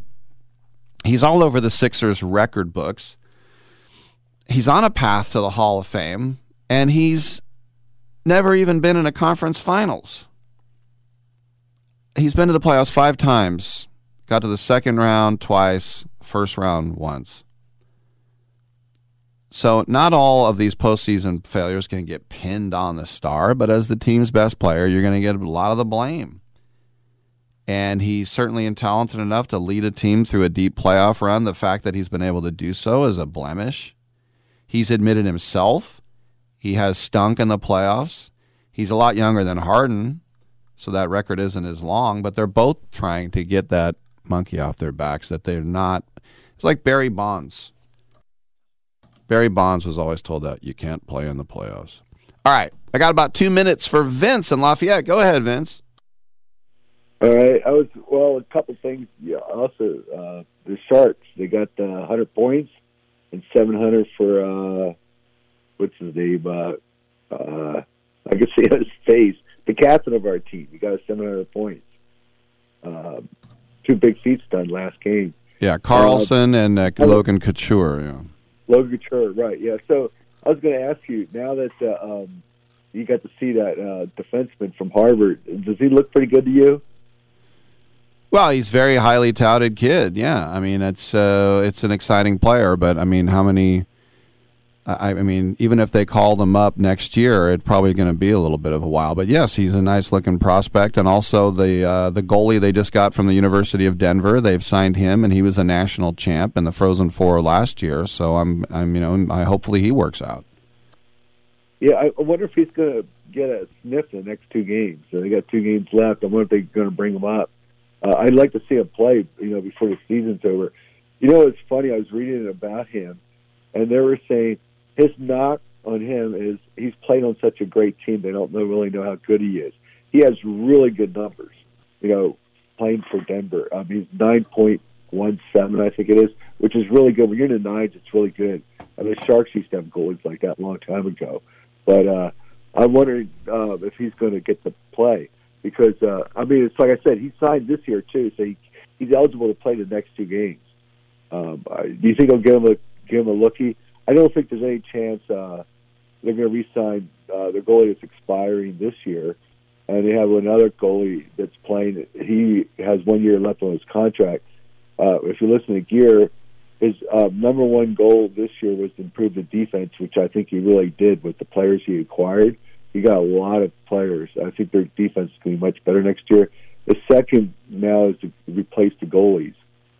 he's all over the Sixers record books. He's on a path to the Hall of Fame, and he's never even been in a conference finals. He's been to the playoffs five times, got to the second round twice, first round once. So not all of these postseason failures can get pinned on the star, but as the team's best player, you're going to get a lot of the blame. And he's certainly talented enough to lead a team through a deep playoff run. The fact that he's been able to do so is a blemish. He's admitted himself he has stunk in the playoffs. He's a lot younger than Harden, so that record isn't as long, but they're both trying to get that monkey off their backs that they're not. It's like Barry Bonds. Barry Bonds was always told that you can't play in the playoffs. All right, I got about two minutes for Vince and Lafayette. Go ahead, Vince. All right, I was well. A couple things. Yeah, also uh, the Sharks. They got uh, 100 points and 700 for uh, what's his name? Uh, uh, I can see his face. The captain of our team. He got 700 points. Uh, two big feats done last game. Yeah, Karlsson and uh, Logan Couture. Yeah. Logan Couture, right? Yeah. So I was going to ask you now that uh, um, you got to see that uh, defenseman from Harvard. Does he look pretty good to you? Well, he's very highly touted kid. Yeah, I mean it's uh, it's an exciting player, but I mean how many? I, I mean, even if they call him up next year, it's probably going to be a little bit of a while. But yes, he's a nice looking prospect, and also the uh, the goalie they just got from the University of Denver. They've signed him, and he was a national champ in the Frozen Four last year. So I'm I'm you know I hopefully he works out. Yeah, I wonder if he's going to get a sniff the next two games. They got two games left. I wonder if they're going to bring him up. Uh, I'd like to see him play, you know, before the season's over. You know, it's funny. I was reading about him, and they were saying his knock on him is he's played on such a great team. They don't know, really know how good he is. He has really good numbers. You know, playing for Denver. I mean, nine point one seven, I think it is, which is really good. When you're in the nines, it's really good. I mean, the Sharks used to have goalies like that a long time ago, but uh, I'm wondering uh, if he's going to get to play because uh, I mean, it's like I said, he signed this year too, so he, he's eligible to play the next two games. Um, I- do you think they'll give him a give him a lookie? I don't think there's any chance uh, they're going to re-sign uh, the goalie that's expiring this year, and they have another goalie that's playing. He has one year left on his contract. Uh, if you listen to Grier, his uh, number one goal this year was to improve the defense, which I think he really did with the players he acquired. He got a lot of players. I think their defense is going to be much better next year. The second now is to replace the goalies,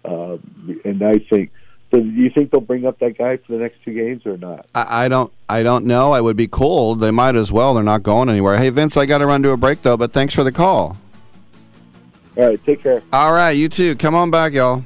uh, and I think So do you think they'll bring up that guy for the next two games or not? I, I don't. I don't know. I would be cold. They might as well. They're not going anywhere. Hey, Vince, I got to run to a break though. But thanks for the call. All right, take care. All right, you too. Come on back, y'all.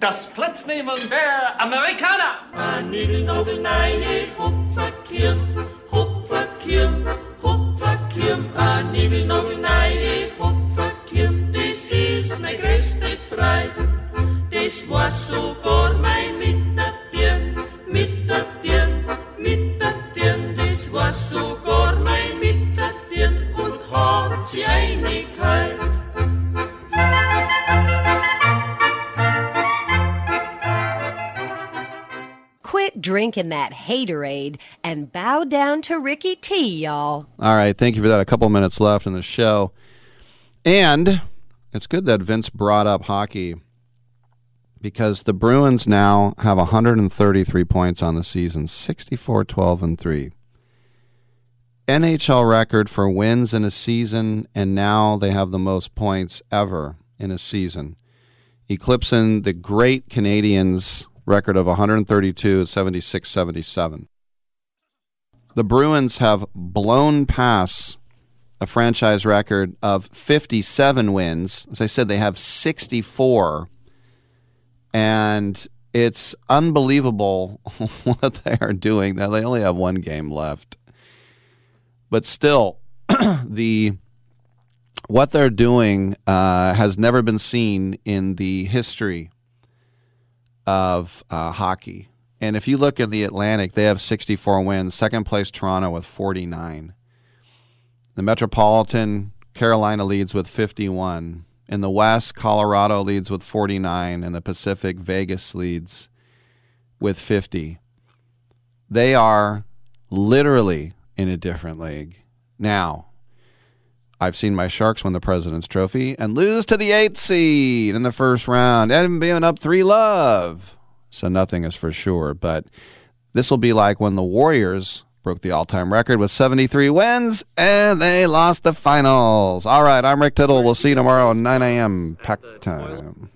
Das Platz nehmen der Amerikaner. Manigel nobel neinig, eh, hupfakirm, hupfakirm, hupfakirm, Manigel nobel neinig, eh, hupfakirm, das ist meine größte Freude. Das war sogar mein Mittertirn, Mittertirn, Mittertirn, das war sogar mein Mittertirn und hat sie einigkeit. Drinking that haterade and bow down to Ricky T, y'all. All right, thank you for that. A couple minutes left in the show. And it's good that Vince brought up hockey because the Bruins now have 133 points on the season, 64 12 and 3. NHL record for wins in a season, and now they have the most points ever in a season, eclipsing the great Canadiens' record of 132 76 77. The Bruins have blown past a franchise record of 57 wins. As I said, they have 64. And it's unbelievable what they are doing. Now they only have one game left, but still, the what they're doing uh, has never been seen in the history of uh, hockey. And if you look at the Atlantic, they have 64 wins. Second place, Toronto with 49. The Metropolitan, Carolina leads with 51. In the West, Colorado leads with 49. In the Pacific, Vegas leads with 50. They are literally in a different league. Now, I've seen my Sharks win the President's Trophy and lose to the eighth seed in the first round and being up three love. So nothing is for sure. But this will be like when the Warriors broke the all time record with 73 wins and they lost the finals. All right, I'm Rick Tittle. We'll see you tomorrow at 9 a.m. pack time.